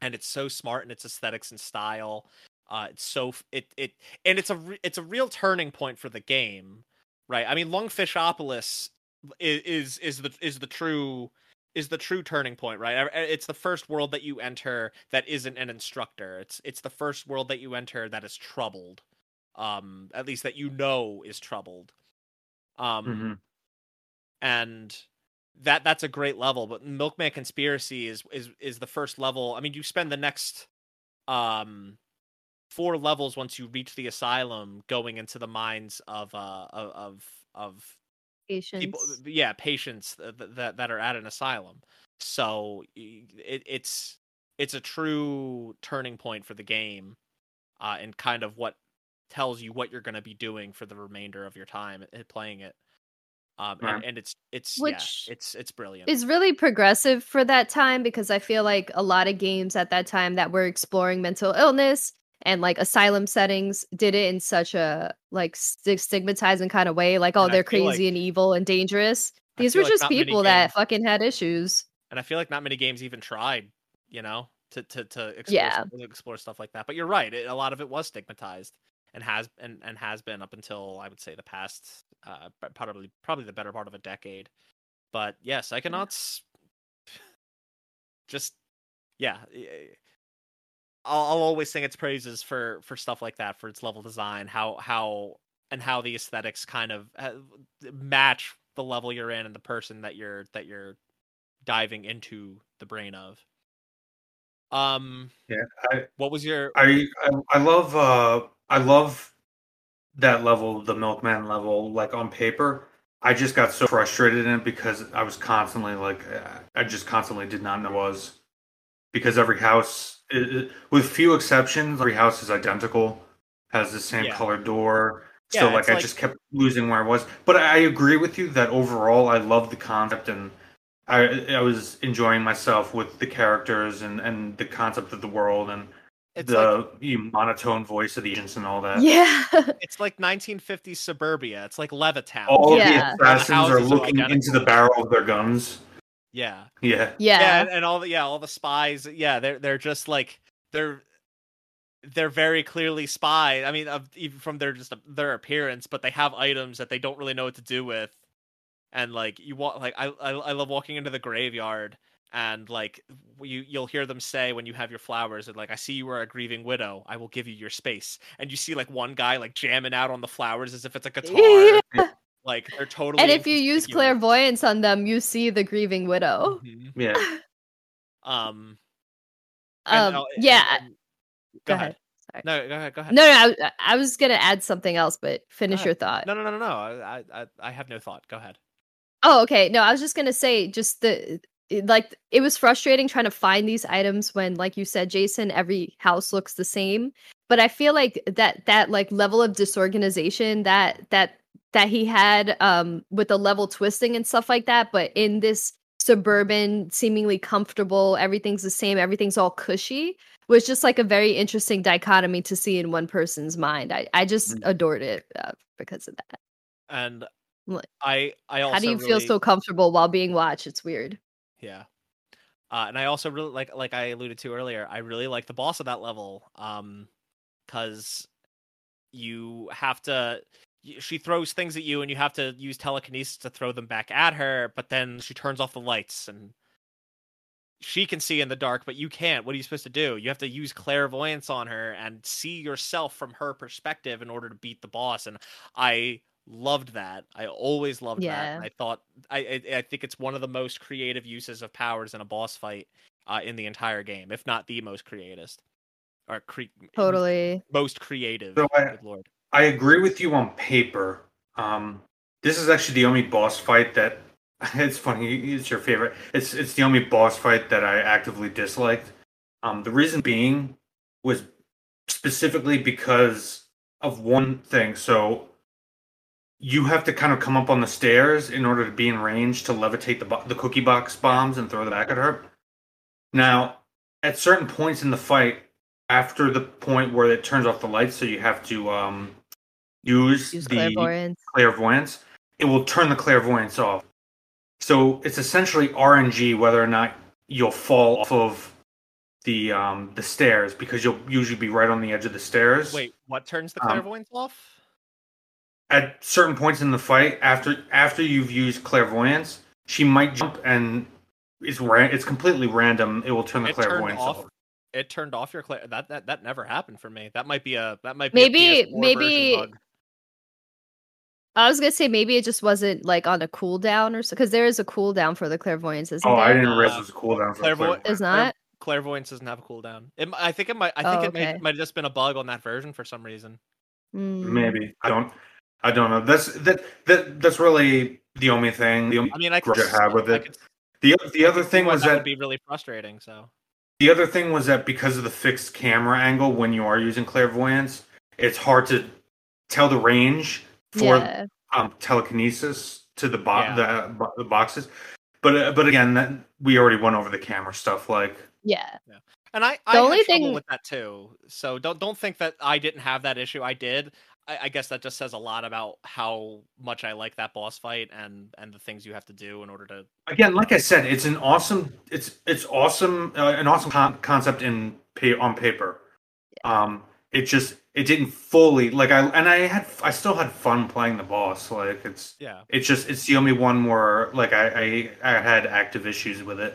and it's so smart in its aesthetics and style uh it's so it it and it's a re- it's a real turning point for the game right i mean lungfishopolis is is, is the is the true is the true turning point, right? It's the first world that you enter that isn't an instructor. It's it's the first world that you enter that is troubled. Um at least that you know is troubled. Um Mhm. and that that's a great level, but Milkman Conspiracy is is is the first level. I mean, you spend the next um four levels once you reach the asylum going into the minds of uh of of, patience. people yeah patients that, that that are at an asylum so it, it's it's a true turning point for the game uh and kind of what tells you what you're going to be doing for the remainder of your time playing it um and, and it's it's Which yeah it's it's brilliant. It's really progressive for that time because I feel like a lot of games at that time that were exploring mental illness and like asylum settings did it in such a like st- stigmatizing kind of way like oh And they're feel like- crazy and evil and dangerous. These were like just people that games- fucking had issues. And i feel like not many games even tried you know to to to explore, Yeah. s- explore stuff like that. But you're right it, a lot of it was stigmatized and has and, and has been up until i would say the past uh probably probably the better part of a decade. But yes, yeah. psychonauts just yeah eh, I'll, I'll always sing its praises for for stuff like that for its level design how how and how the aesthetics kind of match the level you're in and the person that you're that you're diving into the brain of. Um Yeah, I, what was your I I I love uh I love that level, the milkman level, like on paper. I just got so frustrated in it because I was constantly like I just constantly did not know was because every house, it- with few exceptions, every house is identical, has the same Yeah. color door. Yeah, so like I like- just kept losing where I was. But I agree with you that overall I love the concept and I I was enjoying myself with the characters and and the concept of the world and it's the like you monotone voice of the agents and all that. yeah it's like 1950s suburbia it's like levittown All Yeah. the assassins are houses are looking into the barrel of their guns. yeah Yeah. yeah, yeah and, and all the yeah all the spies yeah they're they're just like they're they're very clearly spies i mean of, even from their just their appearance but they have items that they don't really know what to do with and like you walk like i i, I love walking into the graveyard and like you you'll hear them say when you have your flowers and like i see you are a grieving widow i will give you your space and you see like one guy like jamming out on the flowers as if it's a guitar Yeah. Like they're totally. and if you use clairvoyance on them, you see the grieving widow. Mhm. Yeah. Um. and, Um, uh, and- yeah. and- go ahead. Sorry. No, go ahead. Go ahead. No, no, I, I was gonna add something else, but finish your thought. No, no, no, no, no. I, I, I have no thought. Go ahead. Oh, okay. No, I was just gonna say, just the it- like it was frustrating trying to find these items when, like you said, Jason, every house looks the same. But I feel like that that like level of disorganization that that that he had um with the level twisting and stuff like that, but in this suburban, seemingly comfortable, everything's the same, everything's all cushy, was just like a very interesting dichotomy to see in one person's mind. I I just Mm. adored it uh, because of that. And? I, I also How do you feel so comfortable while being watched? It's weird. Yeah. Uh, and I also really like, like I alluded to earlier, I really like the boss of that level. Um, because you have to, she throws things at you, and you have to use telekinesis to throw them back at her. But then she turns off the lights, and she can see in the dark, but you can't. What are you supposed to do? You have to use clairvoyance on her and see yourself from her perspective in order to beat the boss. And I loved that. I always loved that. Yeah. And I thought I, I I think it's one of the most creative uses of powers in a boss fight uh, in the entire game, if not the most creative. Or cre- Totally. most creative. So I- good lord. I agree with you on paper. Um, this is actually the only boss fight that it's funny. It's your favorite. It's it's the only boss fight that I actively disliked. Um, the reason being was specifically because of one thing. So you have to kind of come up on the stairs in order to be in range to levitate the bo- the cookie box bombs and throw them back at her. Now, at certain points in the fight, after the point where it turns off the lights, so you have to um, use, Use the clairvoyance. clairvoyance, it will turn the clairvoyance off. So it's essentially RNG whether or not you'll fall off of the um, the stairs because you'll usually be right on the edge of the stairs. Wait, what turns the Um, clairvoyance off? At certain points in the fight, after after you've used clairvoyance, she might jump and it's ra- it's completely random. It will turn the It clairvoyance off. off. It turned off your clair. That that that never happened for me. That might be a that might be Maybe- PS4 maybe- I was gonna say maybe it just wasn't like on a cooldown or so because there is a cooldown for the clairvoyance, isn't Oh, there? I didn't realize it was a cooldown for clairvoy- clairvoyance. There's not. clairvoyance doesn't have a cooldown. It, I think it might. I think Oh, it may, okay. might have just been a bug on that version for some reason. Mm. Maybe I don't. I don't know. That's that that that's really the only thing. The only I mean, I grudge could have with I it. could The the other thing was that that would be really frustrating. So the other thing was that because of the fixed camera angle when you are using clairvoyance, it's hard to tell the range for Yeah. um, telekinesis to the, bo- Yeah. the the boxes. But uh, but again, that we already went over the camera stuff. Like Yeah. yeah. And I, The I only had trouble thing- with that too. So don't don't think that I didn't have that issue. I did. I, I guess that just says a lot about how much I like that boss fight and and the things you have to do in order to. again, like I said, it's an awesome. It's it's awesome. Uh, an awesome con- concept in pa- on paper. Um, it just it didn't fully like I and I had I still had fun playing the boss. Like it's Yeah, it's just it's the only one where like I I, I had active issues with it.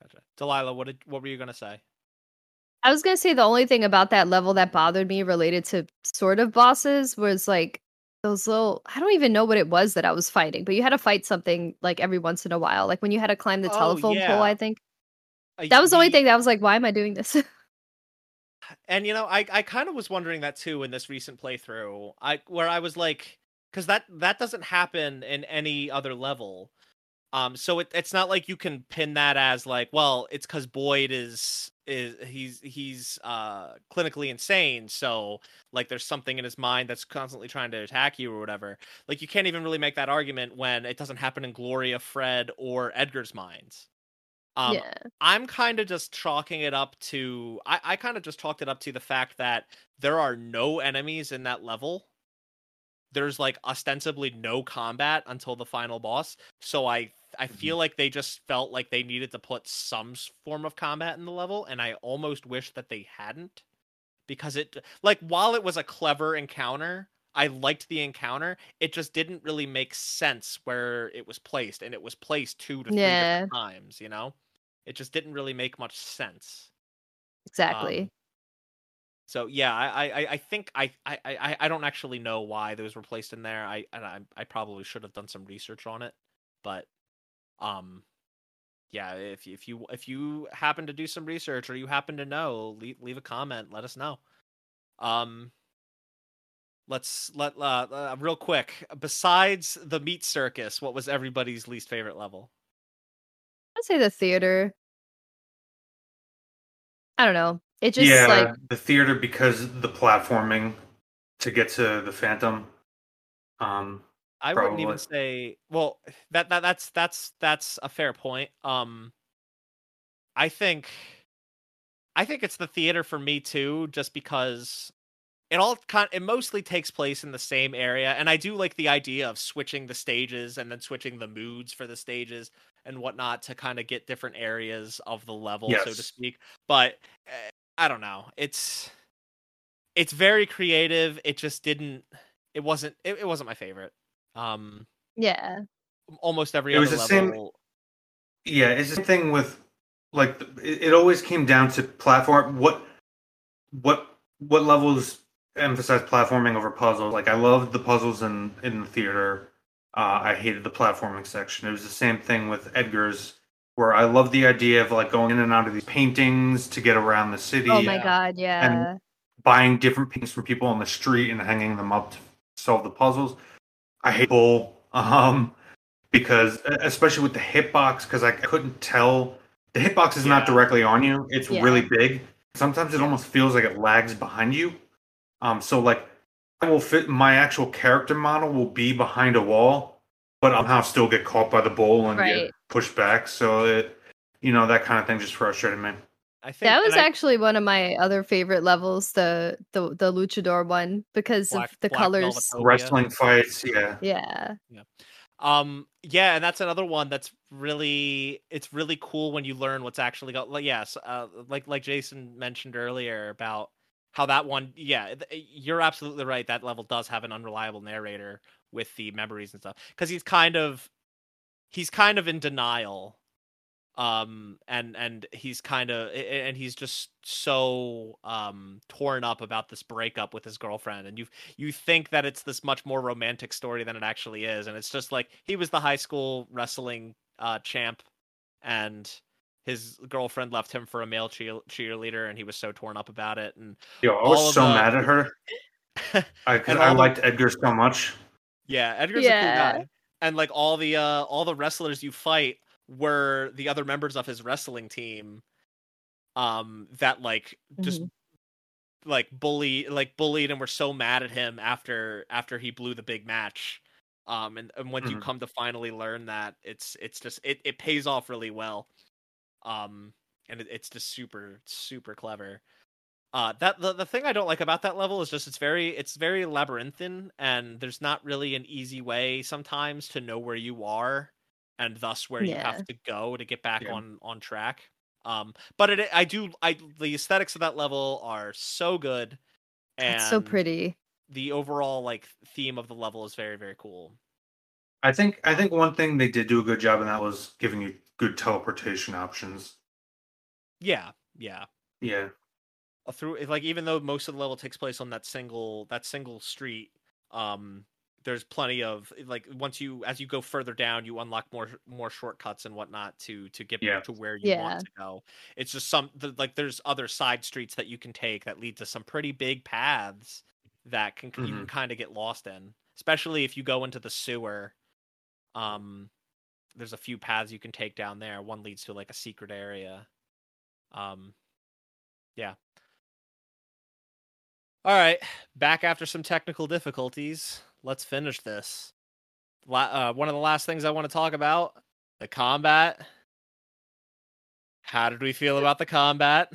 gotcha. Delilah, what did what were you gonna say? I was gonna say the only thing about that level that bothered me related to sort of bosses was like those little I don't even know what it was that I was fighting, but you had to fight something like every once in a while. Like when you had to climb the Oh, telephone yeah. pole, I think. Uh, That was the only thing that I was like, why am I doing this? and you know i i kind of was wondering that too in this recent playthrough i where i was like because that that doesn't happen in any other level um so it, it's not like you can pin that as like well it's because boyd is is he's he's uh clinically insane so like there's something in his mind that's constantly trying to attack you or whatever like you can't even really make that argument when it doesn't happen in gloria fred or edgar's minds um yeah. I'm kind of just chalking it up to I, I kind of just chalked it up to the fact that there are no enemies in that level. There's like ostensibly no combat until the final boss. So I I feel like they just felt like they needed to put some form of combat in the level and I almost wish that they hadn't because it like while it was a clever encounter, I liked the encounter. It just didn't really make sense where it was placed and it was placed two to three Yeah. times, you know? It just didn't really make much sense. Exactly. Um, So yeah, I I, I think I, I I don't actually know why those were placed in there. I I, I probably should have done some research on it, but um, yeah, if if you if you happen to do some research or you happen to know, leave leave a comment. Let us know. Um, let's let uh, uh real quick. Besides the meat circus, what was everybody's least favorite level? I'd say the theater. I don't know. It just yeah, like the theater because the platforming to get to the Phantom. Um, I wouldn't even say well that, that that's that's that's a fair point. Um I think I think it's the theater for me too, just because it all kind it mostly takes place in the same area. And I do like the idea of switching the stages and then switching the moods for the stages and whatnot to kind of get different areas of the level, so to speak. But uh, I don't know. It's it's very creative. It just didn't it wasn't it, it wasn't my favorite. Um yeah. almost every It was other the same- Yeah, it's the same thing with like it, it always came down to platform. What what what levels emphasize platforming over puzzles? Like I loved the puzzles in in the theater. Uh, I hated the platforming section. It was the same thing with Edgar's, where I love the idea of like going in and out of these paintings to get around the city, Oh my Yeah. god, yeah. And buying different paintings from people on the street and hanging them up to solve the puzzles. I hate Bull, um, because especially with the hitbox, because I couldn't tell the hitbox is not directly on you; it's Yeah. really big. Sometimes it almost feels like it lags behind you. Um, so like I will fit my actual character model will be behind a wall, but I'll somehow still get caught by the bull and Right. get pushed back. So it, you know, that kind of thing just frustrated me. I think that was and I- actually one of my other favorite levels, the the the luchador one, because Black- of the colors. Velvetopia. Wrestling fights, yeah. Yeah. Yeah. Um yeah, and that's another one that's really it's really cool when you learn what's actually got like yes, uh like like Jason mentioned earlier about how that one yeah, th- you're absolutely right that level does have an unreliable narrator with the memories and stuff cuz he's kind of he's kind of in denial um and and he's kind of and he's just so um torn up about this breakup with his girlfriend and you you think that it's this much more romantic story than it actually is and it's just like he was the high school wrestling uh champ and his girlfriend left him for a male cheer- cheerleader and he was so torn up about it and Yo, I All was so the- mad at her. I, I all the- liked Edgar so much. yeah edgar's Yeah. a cool guy and like all the uh all the wrestlers you fight were the other members of his wrestling team um that like just like bully like bullied and were so mad at him after after he blew the big match. Um and, and once you Mhm. come to finally learn that it's it's just it, it pays off really well. Um and it, it's just super super clever uh that the, the thing i don't like about that level is just it's very it's very labyrinthine and there's not really an easy way sometimes to know where you are and thus where you have to go to get back Yeah. on on track um but it i do i the aesthetics of that level are so good and It's so pretty. the overall like theme of the level is very very cool I think I think one thing they did do a good job in that was giving you good teleportation options. yeah yeah Yeah. Through like even though most of the level takes place on that single that single street um there's plenty of like once you as you go further down you unlock more more shortcuts and whatnot to to get Yeah. to where you Yeah. want to go. It's just some the, like there's other side streets that you can take that lead to some pretty big paths that can you can kind of get lost in especially if you go into the sewer. Um there's a few paths you can take down there. One leads to like a secret area. Um yeah all right, back after some technical difficulties. Let's finish this. La- uh, one of the last things I want to talk about the combat. How did we feel about the combat?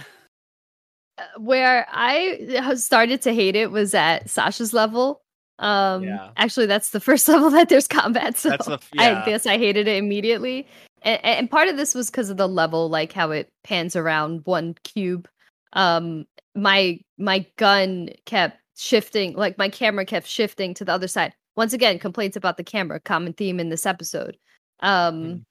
Uh, Where I started to hate it was at Sasha's level. Um Yeah. actually that's the first level that there's combat, so the yeah. I guess I hated it immediately. And, and part of this was because of the level, like how it pans around one cube. Um my my gun kept shifting, like my camera kept shifting to the other side. Once again, complaints about the camera, common theme in this episode. Um Mhm.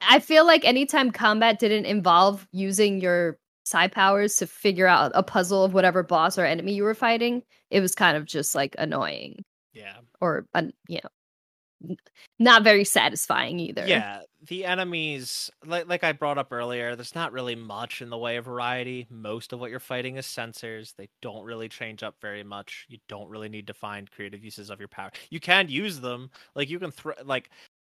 I feel like anytime combat didn't involve using your psi powers to figure out a puzzle of whatever boss or enemy you were fighting, it was kind of just like annoying Yeah. or un, you know not very satisfying either. Yeah, the enemies, like like I brought up earlier, there's not really much in the way of variety. Most of what you're fighting is censors. They don't really change up very much. You don't really need to find creative uses of your power. You can use them, like you can throw. Like,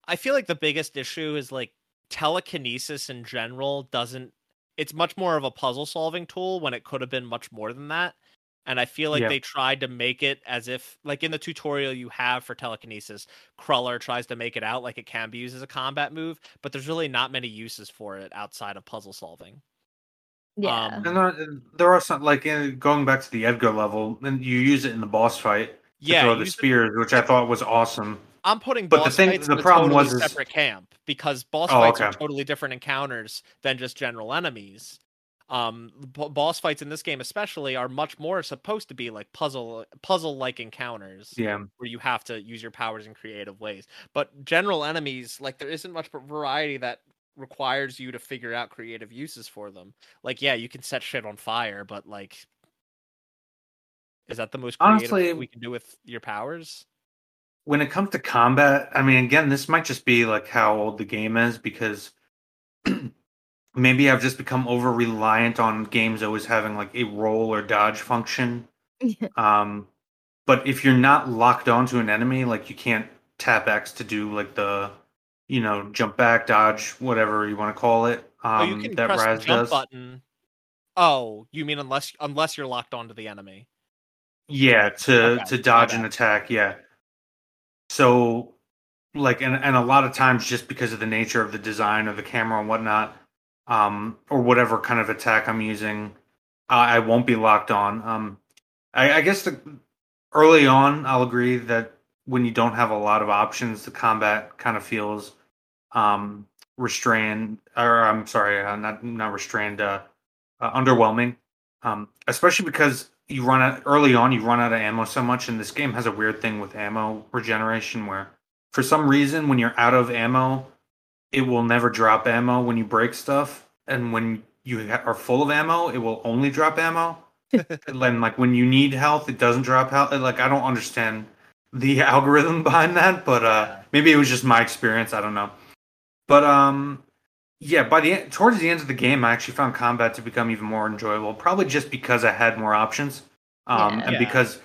I feel like the biggest issue is like telekinesis in general doesn't. It's much more of a puzzle solving tool when it could have been much more than that. And I feel like Yeah. they tried to make it as if, like in the tutorial you have for telekinesis, Cruller tries to make it out like it can be used as a combat move, but there's really not many uses for it outside of puzzle solving. Yeah. Um, And there, there are some like in, going back to the Edgar level, and you use it in the boss fight to Yeah, throw the use it- spears, which I thought was awesome. I'm putting But the thing- fights the in a problem totally was is- separate camp because boss Oh, fights are totally different encounters than just general enemies. Um, b- boss fights in this game, especially, are much more supposed to be like puzzle puzzle like encounters. Yeah, where you have to use your powers in creative ways. But general enemies, like there isn't much variety that requires you to figure out creative uses for them. Like, yeah, you can set shit on fire, but like, is that the most creative Honestly- thing we can do with your powers? when it comes to combat, I mean, again, this might just be like how old the game is because maybe I've just become over reliant on games always having like a roll or dodge function. Um, but if you're not locked onto an enemy, like you can't tap X to do like the, you know, jump back, dodge, whatever you want to call it. Um, oh, you can that press Raz the jump does. button. Oh, you mean unless unless you're locked onto the enemy? Yeah, to Okay, to dodge bad. and attack. Yeah. So, like, and and a lot of times, just because of the nature of the design of the camera and whatnot, um, or whatever kind of attack I'm using, I I won't be locked on. Um, I, I guess the early on, I'll agree that when you don't have a lot of options, the combat kind of feels um restrained, or I'm sorry, uh, not not restrained, uh, uh underwhelming. Um, especially because you run out early on, you run out of ammo so much, and this game has a weird thing with ammo regeneration where, for some reason, when you're out of ammo, it will never drop ammo when you break stuff, and when you are full of ammo, it will only drop ammo. and then, like when you need health, it doesn't drop health. Like I don't understand the algorithm behind that, but uh, maybe it was just my experience. I don't know. But um, yeah, by the end, towards the end of the game, I actually found combat to become even more enjoyable. Probably just because I had more options, um, Yeah. and Yeah. because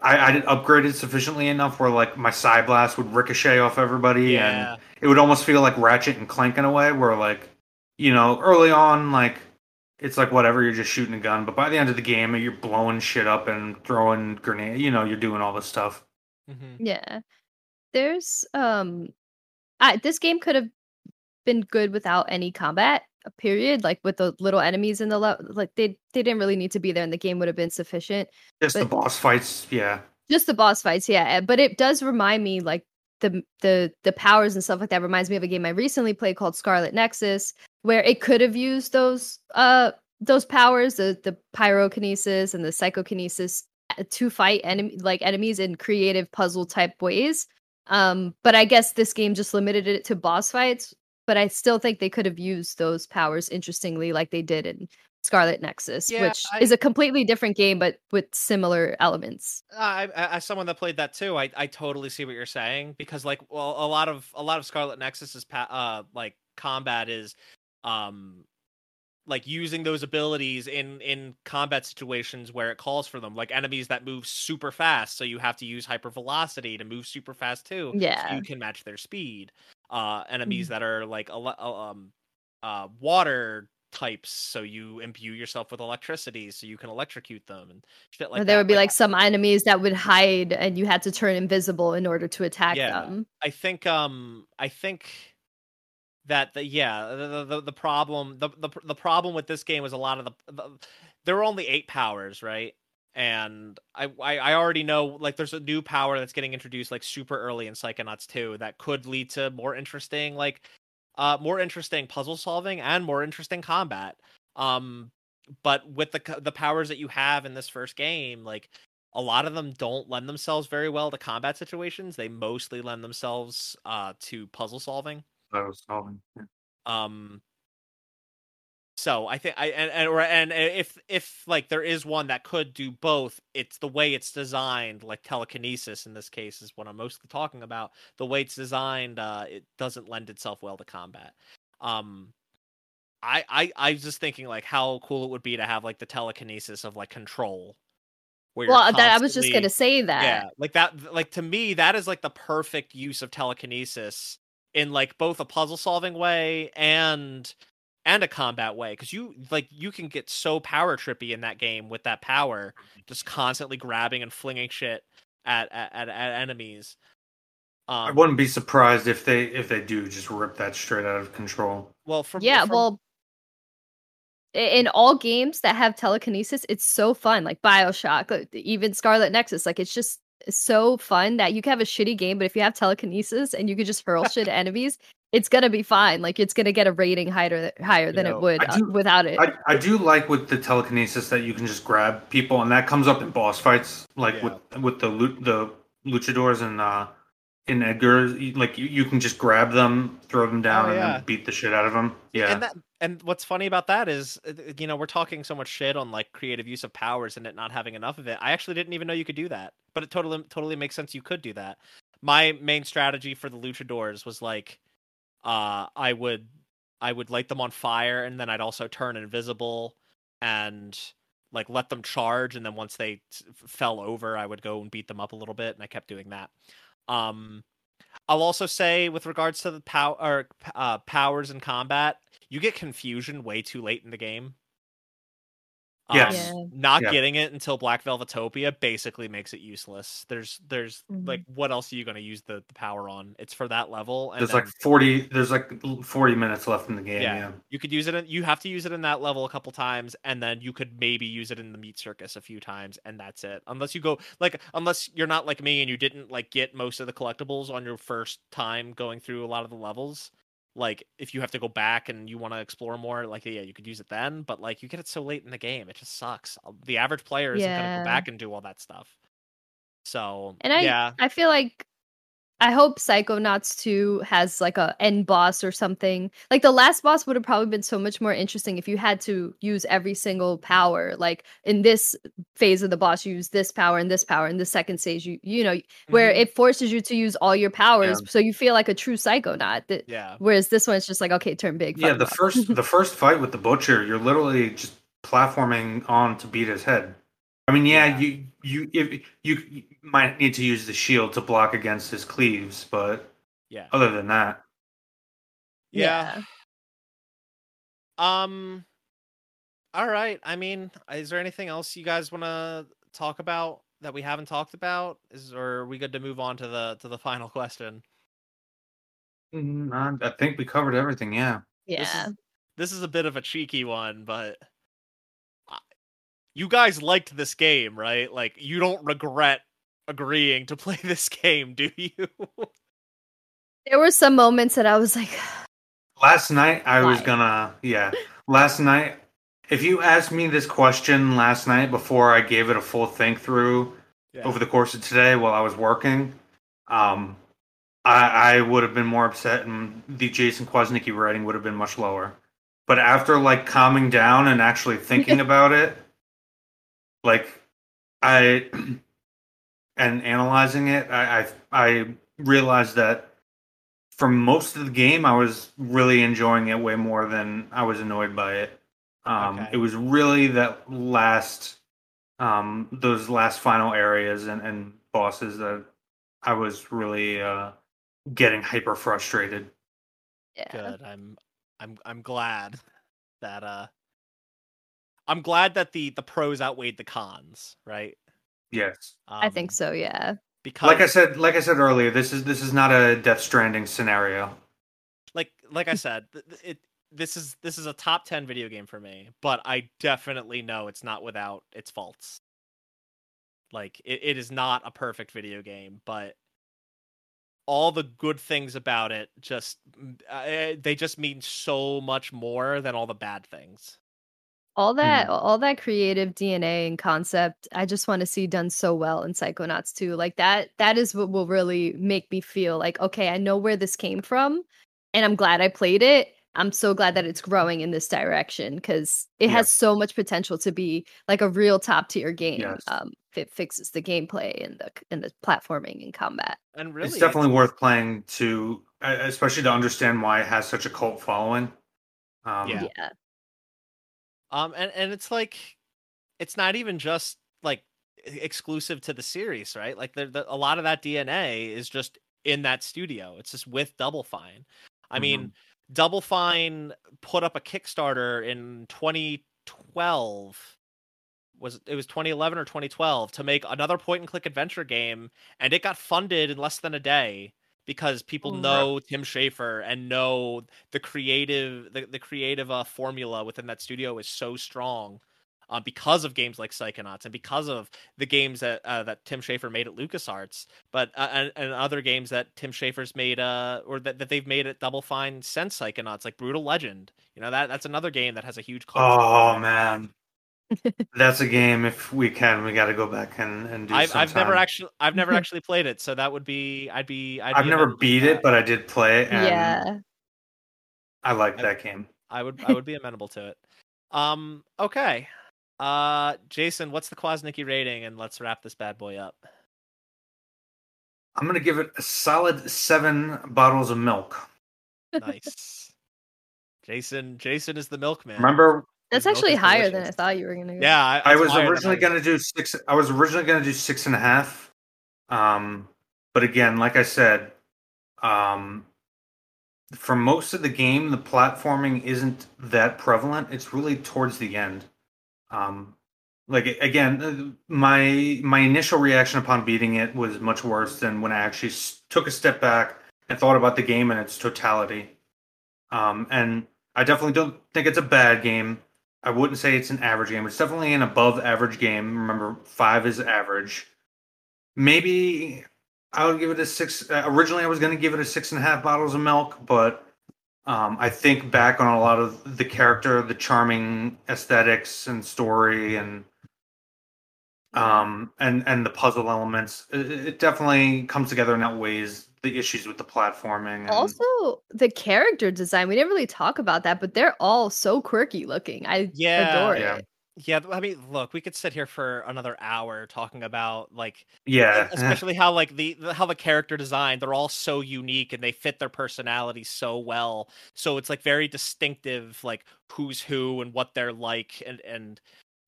I, I did upgraded sufficiently enough where like my psi blast would ricochet off everybody, and it would almost feel like Ratchet and Clank in a way, where like you know early on like it's like whatever you're just shooting a gun, but by the end of the game you're blowing shit up and throwing grenade. You know you're doing all this stuff. Mhm. Yeah. There's um I this game could have been good without any combat, period. Like with the little enemies in the like they they didn't really need to be there and the game would have been sufficient. Just the boss fights, yeah. Just the boss fights, yeah. uh, But it does remind me like the the the powers and stuff like that reminds me of a game I recently played called Scarlet Nexus where it could have used those uh those powers, the the pyrokinesis and the psychokinesis uh, to fight enemy like enemies in creative puzzle type ways. Um, but I guess this game just limited it to boss fights. But I still think they could have used those powers interestingly, like they did in Scarlet Nexus, Yeah, which I- is a completely different game, but with similar elements. I, I, as someone that played that too, I, I totally see what you're saying because like well a lot of a lot of Scarlet Nexus's pa- uh like combat is um like using those abilities in in combat situations where it calls for them like enemies that move super fast so you have to use hypervelocity to move super fast too so Yeah. you can match their speed uh enemies Mhm. that are like uh, um uh water types so you imbue yourself with electricity so you can electrocute them and shit like or there that. would be like some enemies that would hide and you had to turn invisible in order to attack Yeah. them. I think um I think that the yeah the the, the problem the, the the problem with this game was a lot of the, the there were only eight powers right and I, I I already know like there's a new power that's getting introduced like super early in Psychonauts 2 that could lead to more interesting like uh more interesting puzzle solving and more interesting combat um but with the the powers that you have in this first game like a lot of them don't lend themselves very well to combat situations they mostly lend themselves uh to puzzle solving was solving. Yeah. um So I think I and and, or, and if if like there is one that could do both, it's the way it's designed, like telekinesis in this case is what I'm mostly talking about. The way it's designed, uh, it doesn't lend itself well to combat. Um, I I I was just thinking like how cool it would be to have like the telekinesis of like control. Where well, that I was just gonna say that. Yeah, like that. Like to me, that is like the perfect use of telekinesis in like both a puzzle solving way and and a combat way because you like you can get so power trippy in that game with that power just constantly grabbing and flinging shit at at, at, at enemies. Um, i wouldn't be surprised if they if they do just rip that straight out of control. Well from yeah from... well in all games that have telekinesis it's so fun like bioshock even scarlet nexus like it's just so fun that you can have a shitty game but if you have telekinesis and you could just hurl shit at enemies it's gonna be fine. Like it's gonna get a rating higher higher than know, it would do, uh, without it. I, I, do like with the telekinesis that you can just grab people, and that comes up in boss fights, like yeah. with with the the luchadors and uh, in Edgar. Like you, you can just grab them, throw them down, oh, yeah. and beat the shit out of them. Yeah, and that and what's funny about that is, uh, you know, we're talking so much shit on like creative use of powers and it not having enough of it. I actually didn't even know you could do that, but it totally totally makes sense. You could do that. My main strategy for the luchadors was like uh, I would I would light them on fire, and then I'd also turn invisible and like let them charge, and then once they t- fell over, I would go and beat them up a little bit, and I kept doing that. Um, I'll also say with regards to the power uh, powers in combat, you get confusion way too late in the game. Yes. Um, not yeah. getting it until Black Velvetopia basically makes it useless. There's there's mm-hmm. like what else are you going to use the, the power on? It's for that level. there's then, like 40 there's like 40 minutes left in the game. Yeah. yeah. You could use it in, you have to use it in that level a couple times and then you could maybe use it in the meat circus a few times and that's it. Unless you go like unless you're not like me and you didn't like get most of the collectibles on your first time going through a lot of the levels like if you have to go back and you want to explore more like yeah you could use it then but like you get it so late in the game it just sucks. The average player isn't yeah. gonna go back and do all that stuff. So and i yeah. I feel like I hope Psychonauts 2 has like a end boss or something. Like the last boss would have probably been so much more interesting if you had to use every single power. Like in this phase of the boss, you use this power and this power. In the second stage, you you know, where mm-hmm. it forces you to use all your powers, yeah. so you feel like a true Psychonaut. That, yeah. Whereas this one is just like, okay, turn big. Yeah, the first the first fight with the butcher, you're literally just platforming on to beat his head. I mean, yeah, yeah. you you if you, you might need to use the shield to block against his cleaves, but yeah. Other than that, yeah. yeah. Um. All right. I mean, is there anything else you guys want to talk about that we haven't talked about? Is or are we good to move on to the to the final question? Mm, I think we covered everything. Yeah. Yeah. This is, this is a bit of a cheeky one, but you guys liked this game, right? Like you don't regret agreeing to play this game, do you? there were some moments that I was like Last night I Why? was gonna yeah. Last night if you asked me this question last night before I gave it a full think through yeah. over the course of today while I was working, um I, I would have been more upset and the Jason Kwasnicki rating would have been much lower. But after like calming down and actually thinking about it, like I and analyzing it, I, I I realized that for most of the game, I was really enjoying it way more than I was annoyed by it. Um, okay. It was really that last, um, those last final areas and, and bosses that I was really uh, getting hyper frustrated. Yeah. Good. I'm I'm I'm glad that uh I'm glad that the the pros outweighed the cons, right? Yes. Um, I think um, so, yeah. Because like I said like I said earlier, this is this is not a Death Stranding scenario. Like like I said, it this is this is a top 10 video game for me, but I definitely know it's not without its faults. Like it, it is not a perfect video game, but all the good things about it just uh, they just mean so much more than all the bad things all that mm. all that creative dna and concept i just want to see done so well in psychonauts 2 like that that is what will really make me feel like okay i know where this came from and i'm glad i played it I'm so glad that it's growing in this direction because it Yeah. has so much potential to be like a real top tier game. Yes. Um, if it fixes the gameplay and the and the platforming and combat. And really, it's definitely worth playing to, uh, especially to understand why it has such a cult following. Um, Yeah. yeah. Um, and and it's like, it's not even just like exclusive to the series, right? Like the, the a lot of that DNA is just in that studio. It's just with Double Fine. I mean, Double Fine put up a Kickstarter in 2012. Was it was 2011 or 2012 to make another point and click adventure game, and it got funded in less than a day because people right. know Tim Schafer and know the creative the, the creative uh, formula within that studio is so strong uh, because of games like Psychonauts and because of the games that uh, that Tim Schafer made at LucasArts, but uh, and, and other games that Tim Schafer's made uh, or that, that they've made at Double Fine since Psychonauts, like Brutal Legend. You know that that's another game that has a huge. cult Oh man, that's a game. If we can, we got to go back and and do. I've I've never actually I've never actually played it, so that would be I'd be I'd I've be never beat that. it, but I did play it, and yeah. I like that game. I would I would be amenable to it. Um okay. Uh Jason, what's the Kwasnicki rating and let's wrap this bad boy up. I'm gonna give it a solid seven bottles of milk. Nice. Jason Jason is the milkman. Remember, That's actually is higher than I thought you were gonna go. Yeah, I, I that's was originally gonna do six. I was originally gonna do six and a half. Um, but again, like I said, um, for most of the game, the platforming isn't that prevalent. It's really towards the end. Um, like again, uh, my my initial reaction upon beating it was much worse than when I actually took a step back and thought about the game in its totality. Um, and I definitely don't think it's a bad game. I wouldn't say it's an average game. It's definitely an above average game. Remember, five is average. Maybe I would give it a six. Uh, originally, I was going to give it a six and a half bottles of milk, but um, I think back on a lot of the character, the charming aesthetics and story, and um, and and the puzzle elements. It, it definitely comes together and outweighs the issues with the platforming. And, Also, the character design. We didn't really talk about that, but they're all so quirky looking. I Yeah, adore yeah. it. Yeah, I mean, look, we could sit here for another hour talking about like yeah, especially how like the, the how the character design they're all so unique and they fit their personality so well so it's like very distinctive like who's who and what they're like and and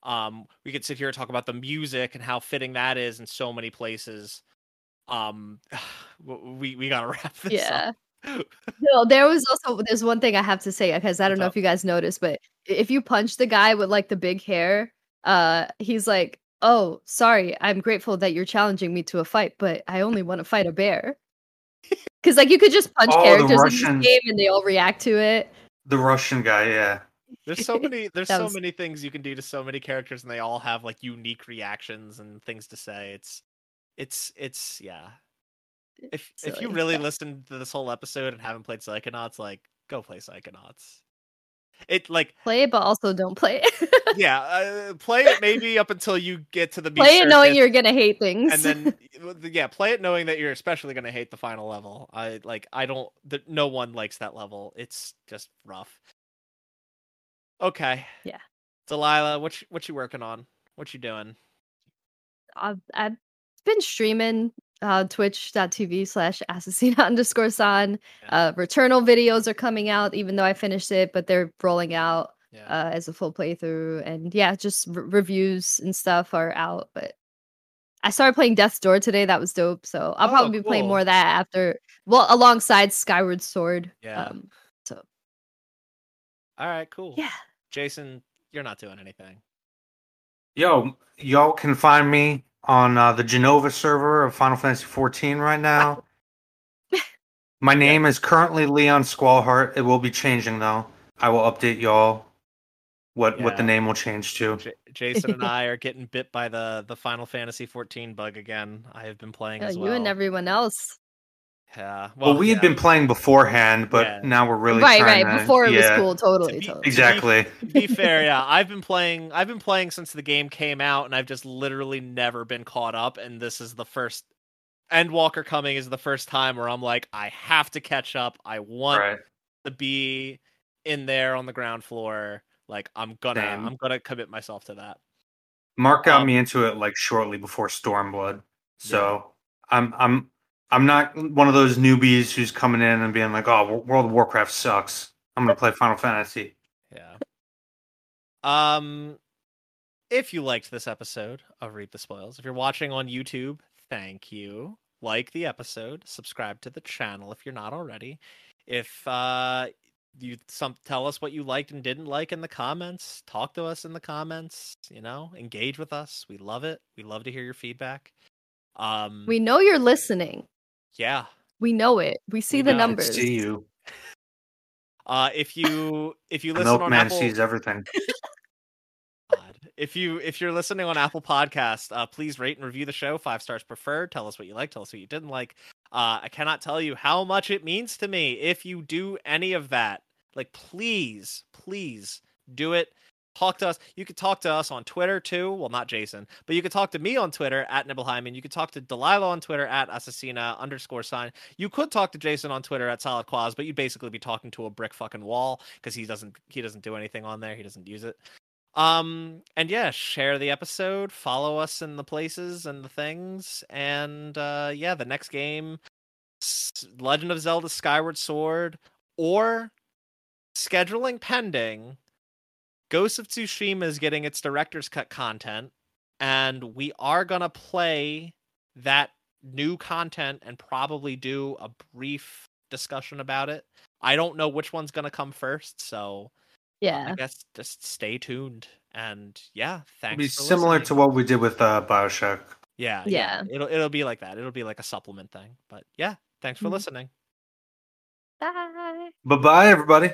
um we could sit here and talk about the music and how fitting that is in so many places um we we gotta wrap this Yeah. up No, there was also there's one thing I have to say because I don't What's know up? if you guys noticed, but if you punch the guy with like the big hair, uh, he's like, "Oh, sorry, I'm grateful that you're challenging me to a fight, but I only want to fight a bear." Because like you could just punch Oh, the characters in Russian- this game and they all react to it. the Russian guy. Yeah, there's so many there's That so was- many things you can do to so many characters and they all have like unique reactions and things to say it's it's it's yeah if if you really listened to this whole episode and haven't played Psychonauts, like go play Psychonauts. It like Play it, but also don't play it. yeah, uh, play it maybe up until you get to the play it knowing you're gonna hate things. and then yeah, play it knowing that you're especially gonna hate the final level. I like I don't the, no one likes that level. It's just rough. Okay. Yeah. Delilah, what you, what you working on? What you doing? I've, I've been streaming uh twitch.tv slash assassina underscore san uh returnal videos are coming out even though i finished it but they're rolling out Yeah. uh as a full playthrough and yeah just r- reviews and stuff are out but i started playing death's door today that was dope so i'll Oh, probably be playing more of that after well alongside skyward sword Yeah. um so All right, cool. yeah Jason, you're not doing anything. yo, y'all can find me on uh, the Jenova server of Final Fantasy XIV right now. My name is currently Leon Squallheart. It will be changing though. I will update y'all what what the name will change to. J- Jason and I are getting bit by the the Final Fantasy 14 bug again. I have been playing uh, as you and everyone else Yeah. Well, we had been playing beforehand, but Yeah. now we're really right trying right to- before it yeah, was cool totally be- totally Exactly. to be fair, yeah, I've been playing. I've been playing since the game came out, and I've just literally never been caught up. And this is the first. Endwalker coming is the first time where I'm like, I have to catch up. I want Right. to be in there on the ground floor. Like I'm gonna Same. I'm gonna commit myself to that. Mark got Um, me into it like shortly before Stormblood, so I'm I'm I'm not one of those newbies who's coming in and being like, "Oh, World of Warcraft sucks. I'm gonna play Final Fantasy." Yeah. Um, if you liked this episode of Read the Spoils, if you're watching on YouTube, thank you. Like the episode, subscribe to the channel if you're not already. If uh you some tell us what you liked and didn't like in the comments, talk to us in the comments, you know, engage with us. We love it. We love to hear your feedback. Um We know you're listening. Yeah. We know it. We see We the know. I numbers. see you. Uh if you if you The listen on milkman Apple sees everything. God. If you if you're listening on Apple Podcast, uh, please rate and review the show. Five stars preferred. Tell us what you like. Tell us what you didn't like. Uh, I cannot tell you how much it means to me if you do any of that. Like, please, please do it. Talk to us. You could talk to us on Twitter too. Well, not Jason, but you could talk to me on Twitter at Nibelheim. You could talk to Delilah on Twitter at Assassina underscore sign. You could talk to Jason on Twitter at Solid Quaz, but you'd basically be talking to a brick fucking wall because he doesn't he doesn't do anything on there. He doesn't use it. Um, and yeah, share the episode, follow us in the places and the things, and uh, yeah, the next game, Legend of Zelda: Skyward Sword, or scheduling pending, Ghost of Tsushima is getting its director's cut content, and we are gonna play that new content and probably do a brief discussion about it. I don't know which one's gonna come first, so Yeah. I guess just stay tuned. And yeah, thanks. It'll be for similar to what we did with uh, Bioshock. Yeah, Yeah. It'll it'll be like that. It'll be like a supplement thing. But yeah, thanks for Mhm. listening. Bye. Bye bye, everybody.